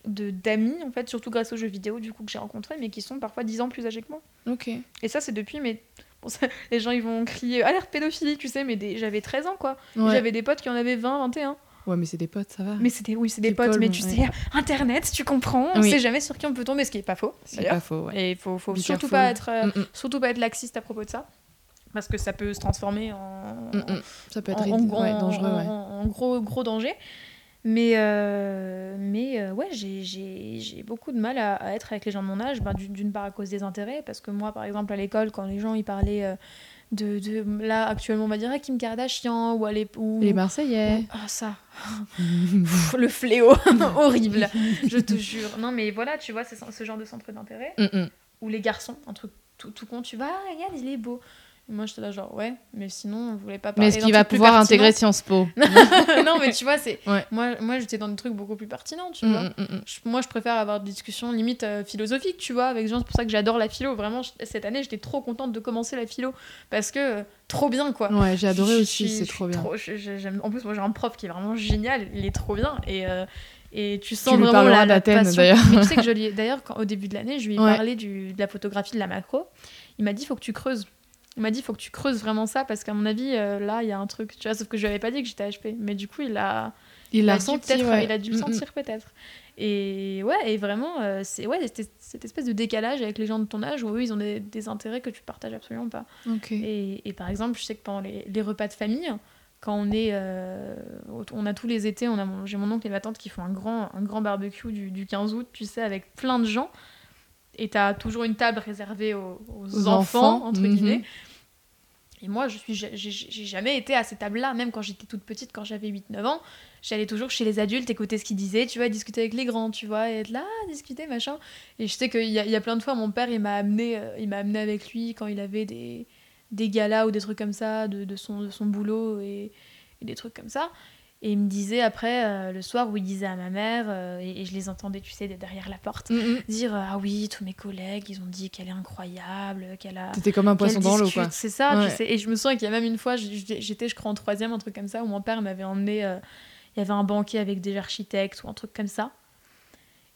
d'amis, en fait, surtout grâce aux jeux vidéo, du coup, que j'ai rencontrés, mais qui sont parfois 10 ans plus âgés que moi. Ok. Et ça, c'est depuis, mais bon, ça, les gens ils vont crier alerte pédophilie, tu sais, mais des- j'avais 13 ans quoi. Ouais. J'avais des potes qui en avaient 20, 21. Ouais, mais c'est des potes, ça va. Mais c'était, oui, c'est des potes, mais tu ouais. sais, Internet, tu comprends, on Oui. sait jamais sur qui on peut tomber, ce qui est pas faux. c'est pas faux, ouais. Et il faut, faut surtout pas, être, euh, Mm, mm, surtout pas être laxiste à propos de ça. Parce que ça peut se transformer en, mm. Ça peut être en, rid- en- ouais, en- dangereux, ouais. en- en gros, gros danger. Mais, euh, mais euh, ouais, j'ai- beaucoup de mal à, à être avec les gens de mon âge, ben, d'une part à cause des intérêts, parce que moi, par exemple, à l'école, quand les gens ils parlaient euh, de, de. Là, actuellement, on va dire Kim Kardashian, ou, ou Les Marseillais. Ah, ça. Le fléau. Horrible. Je te jure. Non, mais voilà, tu vois, c'est ce genre de centre d'intérêt. Mm, mm. Ou les garçons, un truc tout, tout con, tu vas, ah, regarde, il est beau. Moi, j'étais là, genre, ouais, mais sinon, on voulait pas parler Mais est-ce qu'il va pouvoir intégrer Sciences Po non, mais tu vois, c'est. Ouais. Moi, moi j'étais dans des trucs beaucoup plus pertinents, tu Mm, vois. mm, mm, mm. Je- moi, je préfère avoir des discussions limite euh, philosophiques, tu vois, avec des gens. C'est pour ça que j'adore la philo. Vraiment, je- cette année, j'étais trop contente de commencer la philo. Parce que, euh, trop bien, quoi. Ouais, j'ai adoré Je- aussi, c'est trop bien. en plus, moi, j'ai un prof qui est vraiment génial. Il est trop bien. Et. euh, et tu sens lui vraiment la, la passion. d'ailleurs. Mais tu sais que je lui ai- d'ailleurs au début de l'année, je lui ai Ouais. parlé du, de la photographie de la macro. Il m'a dit faut que tu creuses. Il m'a dit faut que tu creuses vraiment ça parce qu'à mon avis euh, là il y a un truc. Tu vois, sauf que je lui avais pas dit que j'étais HP. Mais du coup il a Il dû senti, ouais. il a dû le sentir peut-être. Et ouais, et vraiment, euh, c'est ouais, cette, espèce de décalage avec les gens de ton âge où eux, ils ont des, des intérêts que tu partages absolument pas. Et, et par exemple, je sais que pendant les, les repas de famille, quand on est, euh, on a tous les étés, on a j'ai mon oncle et ma tante qui font un grand, un grand barbecue du, du 15 août, tu sais, avec plein de gens. Et t'as toujours une table réservée aux, aux Aux enfants, enfants, entre mhm. guillemets. Et moi, je suis, j'ai jamais été à ces tables-là, même quand j'étais toute petite, quand j'avais 8-9 ans. J'allais toujours chez les adultes, écouter ce qu'ils disaient, tu vois, discuter avec les grands, tu vois, et être là, discuter, machin. Et je sais qu'il y y a plein de fois, mon père, il m'a amené, euh, il m'a amené avec lui quand il avait des, des galas ou des trucs comme ça, de, de son, de son boulot et, et des trucs comme ça. Et il me disait après, euh, le soir, où il disait à ma mère, euh, et, et je les entendais, tu sais, de derrière la porte, Mm, mm. dire euh, Ah oui, tous mes collègues, ils ont dit qu'elle est incroyable, qu'elle a. T'étais comme un poisson dans l'eau, quoi. C'est ça, Ouais. tu sais. Et je me souviens qu'il y a même une fois, j'étais, je crois, en troisième, un truc comme ça, où mon père m'avait emmené. euh, il y avait un banquet avec des architectes ou un truc comme ça.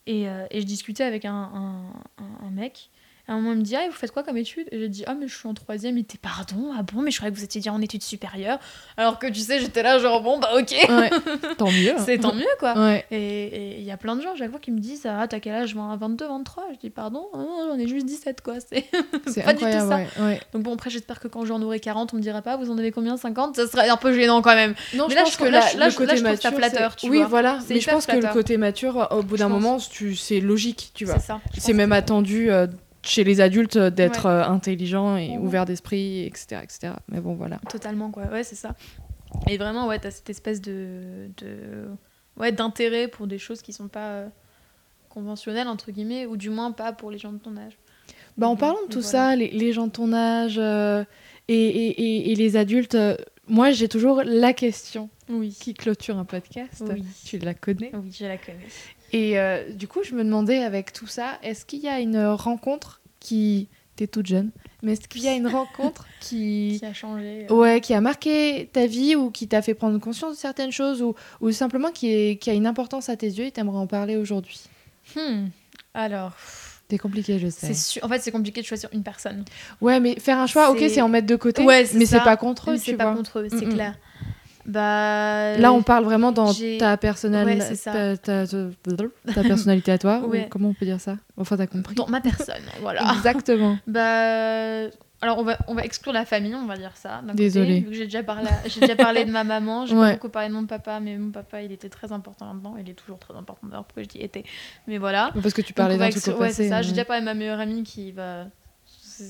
Et, et je discutais avec un, un, un- un mec. À un moment, il me dit Ah, et vous faites quoi comme études Et j'ai dit Ah, mais je suis en troisième. Il était Pardon Ah bon, mais je croyais que vous étiez en études supérieures. Alors que tu sais, j'étais là, genre, bon, bah ok. Ouais. Tant mieux. C'est tant mieux, quoi. Ouais. Et il y a plein de gens, chaque fois, qui me disent Ah, t'as quel âge? Moi, 22, 23. Je dis Pardon Ah non, j'en ai juste 17, quoi. C'est pas du tout incroyable, ça. ouais. Donc bon, après, j'espère que quand j'en aurai 40, on me dira pas, vous en avez combien? 50 Ça serait un peu gênant quand même. Non, Mais je là, pense je que là, je- là, le je- côté là, je mature, flatteur, c'est- tu Oui, vois. voilà. Mais je pense que le flatteur. côté mature, au bout Je d'un moment, c'est logique, tu vois. C'est ça. je C'est pense même attendu euh, chez les adultes euh, d'être Ouais. euh, intelligent et Mhm. ouvert d'esprit, etc., etc. Mais bon, voilà. Totalement, quoi. Ouais, c'est ça. Et vraiment, ouais, t'as cette espèce de. de... Ouais, d'intérêt pour des choses qui sont pas euh, conventionnelles, entre guillemets, ou du moins pas pour les gens de ton âge. Bah, en Mhm. parlant de tout voilà. ça, les, les gens de ton âge euh, et, et- et- et les adultes, euh, moi j'ai toujours la question Oui. qui clôture un podcast. Oui. Tu la connais? Oui, je la connais. Et euh, du coup, je me demandais avec tout ça, est-ce qu'il y a une rencontre qui. T'es toute jeune, mais est-ce qu'il y a une rencontre qui. Qui a changé. euh, Ouais, qui a marqué ta vie ou qui t'a fait prendre conscience de certaines choses ou, ou simplement qui, est, qui a une importance à tes yeux et t'aimerais en parler aujourd'hui? Hmm. Alors, C'est compliqué, je sais. su- en fait, c'est compliqué de choisir une personne. Ouais, mais faire un choix, ok, C'est- en mettre de côté, Ouais, mais c'est pas contre eux, c'est pas vois. contre eux, c'est Mm, mm. clair. Bah. Là, on parle vraiment dans ta. Ouais, ta, ta- ta- ta personnalité à toi. Ouais. comment on peut dire ça? Enfin, t'as compris. Dans ma personne, voilà. Exactement. Bah. Alors, on va, on va exclure la famille, on va dire ça. côté, Désolée. vu que j'ai déjà, parlé, j'ai déjà parlé de ma maman, j'ai Ouais. beaucoup parlé de mon papa, mais mon papa, il était très important là-dedans. Il est toujours très important, d'ailleurs, pourquoi je dis était. Mais voilà. Parce que tu parlais d'un truc au Ouais, passé. c'est ça. J'ai déjà parlé de ma meilleure amie qui va.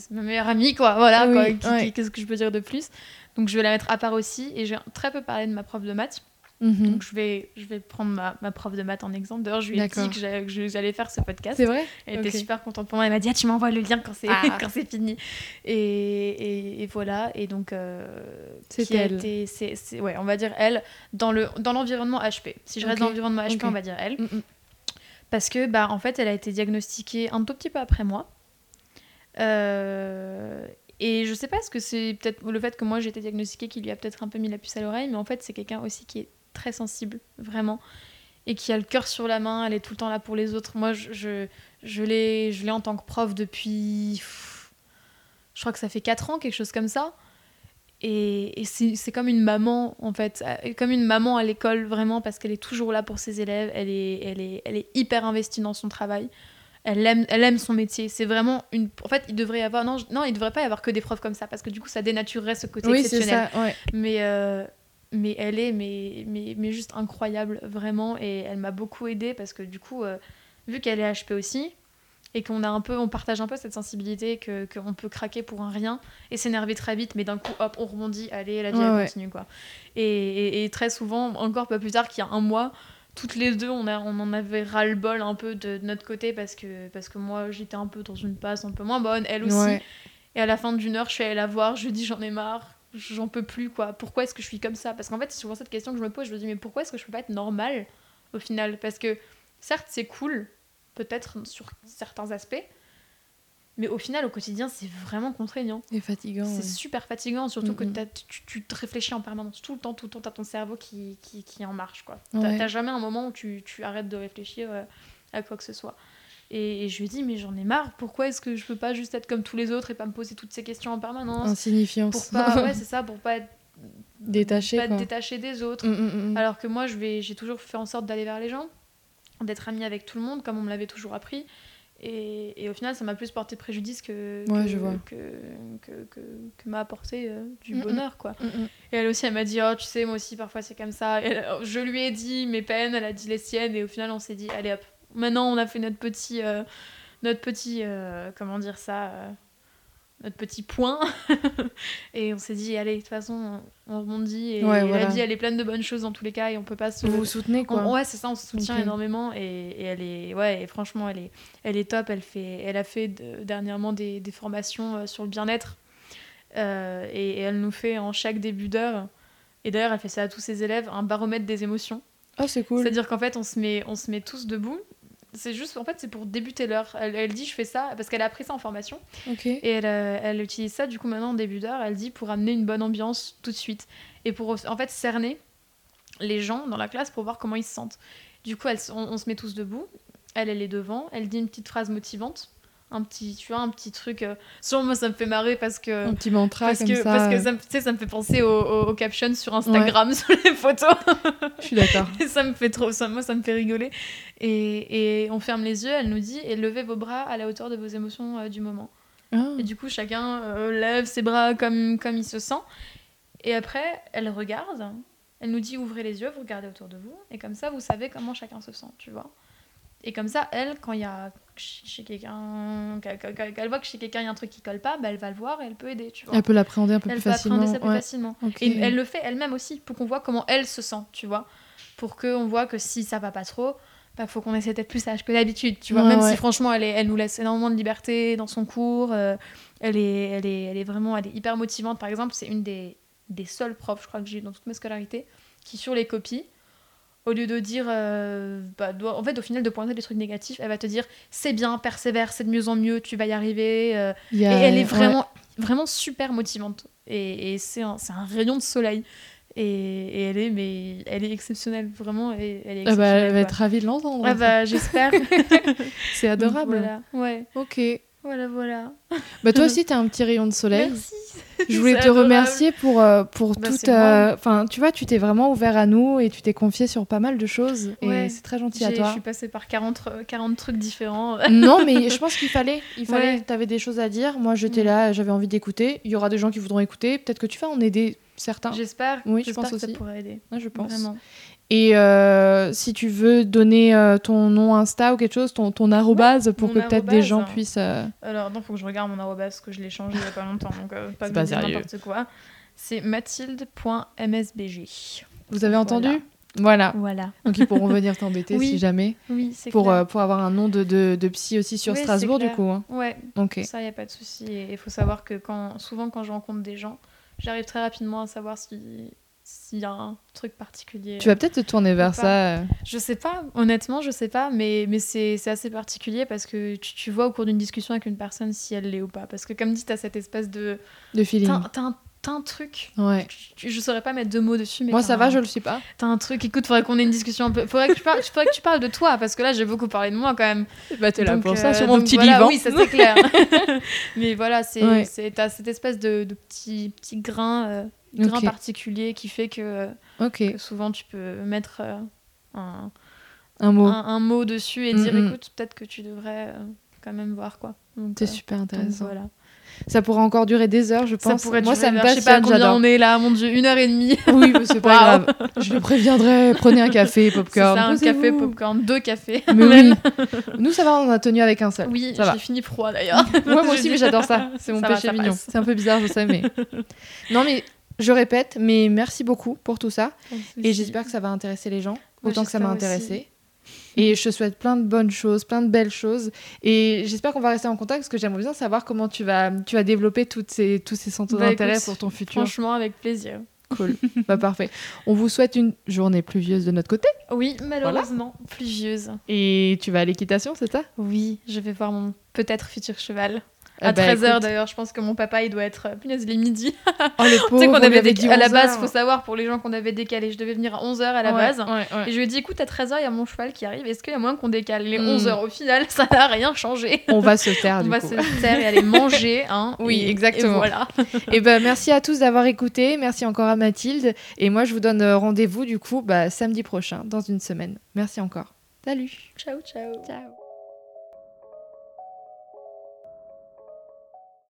Ma meilleure amie, quoi. Voilà, quoi. Qui- Qu'est-ce que je peux dire de plus? Donc, je vais la mettre à part aussi. Et j'ai très peu parlé de ma prof de maths. Mhm. Donc, je vais, je vais prendre ma, ma prof de maths en exemple. D'ailleurs, je lui ai dit que j'allais- faire ce podcast. C'est vrai Elle était super contente pour moi. Elle m'a dit ah, Tu m'envoies le lien quand c'est Ah. fini. Et, et, et voilà. Et donc, euh, C'est elle. été- c'est- c'est- ouais, on va dire elle dans le dans l'environnement HP. Si je reste dans l'environnement HP, Ok. on va dire elle. Mm, mm. Parce que, bah, en fait, elle a été diagnostiquée un tout petit peu après moi. Euh, et je sais pas, est-ce que c'est peut-être le fait que moi j'ai été diagnostiquée qui lui a peut-être un peu mis la puce à l'oreille, mais en fait, c'est quelqu'un aussi qui est très sensible, vraiment. Et qui a le cœur sur la main, elle est tout le temps là pour les autres. Moi, je, je, je l'ai en tant que prof depuis. Je crois que ça fait 4 ans, quelque chose comme ça. Et, et c'est c'est comme une maman, en fait. euh, Comme une maman à l'école, vraiment, parce qu'elle est toujours là pour ses élèves. Elle est, elle est, elle est hyper investie dans son travail. Elle aime, elle aime son métier. C'est vraiment une. En fait, il devrait y avoir. Non, je- non, il devrait pas y avoir que des profs comme ça, parce que du coup, ça dénaturerait ce côté Oui, exceptionnel. ça. Ouais. Mais, euh, mais elle est mais, mais, mais juste incroyable, vraiment. Et elle m'a beaucoup aidée parce que du coup, euh, vu qu'elle est HP aussi, et qu'on a un peu, on partage un peu cette sensibilité que qu'on peut craquer pour un rien et s'énerver très vite, mais d'un coup, hop, on rebondit, allez, la vie Ouais, elle ouais. continue quoi. Et, et, et très souvent, encore pas plus tard qu'il y a un mois, toutes les deux, on, a, on en avait ras-le-bol un peu de, de notre côté parce que, parce que moi, j'étais un peu dans une passe un peu moins bonne, elle aussi. Ouais. Et à la fin d'une heure, je suis allée la voir, je lui dis j'en ai marre, j'en peux plus quoi. Pourquoi est-ce que je suis comme ça? Parce qu'en fait, c'est souvent cette question que je me pose, je me dis mais pourquoi est-ce que je peux pas être normale au final? Parce que certes, c'est cool, peut-être sur certains aspects, mais au final, au quotidien, c'est vraiment contraignant. Et fatigant. C'est ouais. super fatigant, surtout que Mhm. t'as- tu, tu te réfléchis en permanence, tout le temps, tout le temps, t'as ton cerveau qui, qui, qui est en marche quoi. T'as Ouais. t'as jamais un moment où tu, tu arrêtes de réfléchir euh, à quoi que ce soit. Et, je lui dis mais j'en ai marre, pourquoi est-ce que je peux pas juste être comme tous les autres et pas me poser toutes ces questions en permanence Insignifiance. pour pas ouais c'est ça pour pas être Détaché, pas être détaché des autres Mm, mm, mm. alors que moi j'ai toujours fait en sorte d'aller vers les gens d'être amie avec tout le monde comme on me l'avait toujours appris et, et au final ça m'a plus porté préjudice que Ouais, que, je vois. que, que, que, que m'a apporté euh, du Mm, mm. bonheur quoi Mm, mm. et elle aussi elle m'a dit oh tu sais moi aussi parfois c'est comme ça Et elle- je lui ai dit mes peines elle a dit les siennes et au final on s'est dit allez hop maintenant on a fait notre petit euh, notre petit euh, comment dire ça euh, notre petit point et on s'est dit allez de toute façon on rebondit et Ouais, la voilà. vie elle est pleine de bonnes choses dans tous les cas et on peut pas se Vous vous soutenez, quoi. on- ouais, c'est ça, on se soutient énormément et, et elle est, ouais, et franchement, elle est, elle est top. Elle fait, elle a fait de- dernièrement des, des formations euh, sur le bien-être Euh, et, et elle nous fait en chaque début d'heure. Et d'ailleurs, elle fait ça à tous ses élèves, un baromètre des émotions. Oh, c'est cool. C'est-à-dire qu'en fait, on se met, on se met tous debout. C'est juste, en fait, c'est pour débuter l'heure. Elle, elle dit, je fais ça parce qu'elle a appris ça en formation. Et elle, euh, elle utilise ça du coup maintenant en début d'heure, elle dit pour amener une bonne ambiance tout de suite. Et pour en fait cerner les gens dans la classe pour voir comment ils se sentent. Du coup, elle on, on se met tous debout, elle, elle est devant, elle dit une petite phrase motivante, un petit, tu vois, un petit truc. euh, Souvent, moi, ça me fait marrer parce que. Un petit mantra Parce comme que, ça. parce que ça, me- tu sais, ça me fait penser aux au, au captions sur Instagram, sur les photos. Je suis d'accord. Ça me fait trop, ça, moi, ça me fait rigoler. Et, et on ferme les yeux, elle nous dit, et levez vos bras à la hauteur de vos émotions euh, du moment. Ah. Et du coup, chacun euh, lève ses bras comme, comme il se sent. Et après, elle regarde, elle nous dit ouvrez les yeux, vous regardez autour de vous. Et comme ça, vous savez comment chacun se sent, tu vois. Et comme ça, elle, quand il y a chez chez quelqu'un, qu'elle qu'elle- qu'elle voit que chez quelqu'un il y a un truc qui colle pas, bah, elle va le voir et elle peut aider, tu vois. Elle peut l'appréhender un peu Elle plus peut facilement. appréhender ça plus ouais. facilement. Et elle le fait elle-même aussi, pour qu'on voit comment elle se sent, tu vois. Pour qu'on voit que si ça va pas trop, bah, faut qu'on essaie d'être plus sage que d'habitude, tu vois. Ouais, Même ouais. si franchement, elle, est, elle nous laisse énormément de liberté dans son cours. euh, elle, est, elle, est, elle est vraiment elle est hyper motivante. Par exemple, c'est une des, des seules profs, je crois que j'ai eu dans toute ma scolarité, qui sur les copies, au lieu de dire, euh, bah, doit- en fait, au final, de pointer des trucs négatifs, elle va te dire c'est bien, persévère, c'est de mieux en mieux, tu vas y arriver. euh, et elle est ouais. vraiment, vraiment super motivante. Et, et c'est un, rayon de soleil. Et, et elle est, mais elle est exceptionnelle, vraiment. Elle est Ah bah, elle va être ravie de l'entendre. Ah bah, j'espère. C'est adorable. Voilà, ouais. Ok. Voilà, voilà. Bah toi aussi, t'as un petit rayon de soleil. Merci. Je voulais te adorable. remercier pour, euh, pour Bah, toute. moi. Enfin, tu vois, tu t'es vraiment ouvert à nous et tu t'es confié sur pas mal de choses. Ouais. Et c'est très gentil à J'ai- Je toi. suis passée par 40, euh, 40 trucs différents. non, mais je pense qu'il fallait. Il fallait. Ouais. T'avais des choses à dire. Moi, j'étais Mm. là, j'avais envie d'écouter. Il y aura des gens qui voudront écouter. Peut-être que tu vas en aider certains. J'espère. Oui, je pense que ça aussi. pourrait aider. Ouais, je pense. Vraiment. Et euh, si tu veux donner euh, ton nom Insta ou quelque chose, ton, ton arrobase, pour que peut-être des arrobase. gens puissent. euh, Alors, non, faut que je regarde mon arrobas parce que je l'ai changé il y a pas longtemps. Donc, pas pas sérieux. n'importe quoi. C'est mathilde.msbg. Vous avez entendu? Voilà. Voilà. Donc ils pourront venir t'embêter Oui, si jamais. Oui, c'est Pour, clair. pour avoir un nom de, de, de psy aussi sur Oui, Strasbourg, du coup. hein. Ouais, Ok. ça, y a pas de souci. Et il faut savoir que quand, souvent, quand je rencontre des gens, j'arrive très rapidement à savoir si- s'il y a un truc particulier. Tu vas peut-être te tourner vers ça. euh. Je sais pas, honnêtement, je sais pas, mais, mais c'est assez particulier parce que tu, tu vois au cours d'une discussion avec une personne si elle l'est ou pas. Parce que, comme dit, t'as cette espèce de. de feeling. T'as un, un truc. Ouais. Tu- je saurais pas mettre deux mots dessus, mais. Moi, ça va, je le suis pas. T'as un truc, écoute, faudrait qu'on ait une discussion un peu. Faudrait que tu parles, faudrait que tu parles de toi, parce que là, j'ai beaucoup parlé de moi quand même. Bah, t'es là pour ça, euh, sur mon petit voilà, divan. Oui, ça c'est clair. Mais voilà, c'est, Ouais. t'as cette espèce de, de petit, petit grain, euh, grain particulier qui fait que, souvent tu peux mettre euh, un, Un mot. un, un mot dessus et Mm, dire mm. écoute, peut-être que tu devrais euh, quand même voir quoi. C'est euh, super donc intéressant. voilà. Ça pourrait encore durer des heures, je Ça pense. pourrait Moi, ça me vers- Je sais pas passionne, combien on est là, mon dieu, une heure et demie. Oui, mais c'est pas grave. Je le préviendrai. Prenez un café, popcorn. ça, un café, popcorn, deux cafés. Mais oui. Nous, ça va, on a tenu avec un seul. Oui, va. j'ai fini froid d'ailleurs. Ouais, moi aussi, mais j'adore ça. C'est mon Ça va, péché ça mignon. C'est un peu bizarre, je sais, mais. Non, mais je répète, mais merci beaucoup pour tout ça. Et j'espère que ça va intéresser les gens, Moi, autant que ça m'a intéressé. Et je te souhaite plein de bonnes choses, plein de belles choses. Et j'espère qu'on va rester en contact parce que j'aimerais bien savoir comment tu vas, tu vas développer toutes ces, tous ces centres Bah, d'intérêt pour ton futur. Franchement, avec plaisir. Cool. bah, parfait. On vous souhaite une journée pluvieuse de notre côté. Oui, malheureusement, pluvieuse. Et tu vas à l'équitation, c'est ça? Oui, je vais voir mon peut-être futur cheval. Ah À bah, 13h écoute. d'ailleurs, je pense que mon papa il doit être. euh, Punaise, il est midi. Oh, le tu sais pauvre, qu'on avait avait déc- dit À la 11 base, faut savoir pour les gens qu'on avait décalé. Je devais venir à 11h à la Ouais, base. ouais, ouais. Et je lui ai dit écoute, à 13h, il y a mon cheval qui arrive. Est-ce qu'il y a moyen qu'on décale les Hmm. 11h Au final, ça n'a rien changé. On va se taire On du va coup. se taire et aller manger. Hein, Oui, Et- exactement. Et voilà. Et ben merci à tous d'avoir écouté. Merci encore à Mathilde. Et moi, je vous donne euh, rendez-vous du coup bah, samedi prochain, dans une semaine. Merci encore. Salut. Ciao, ciao. Ciao.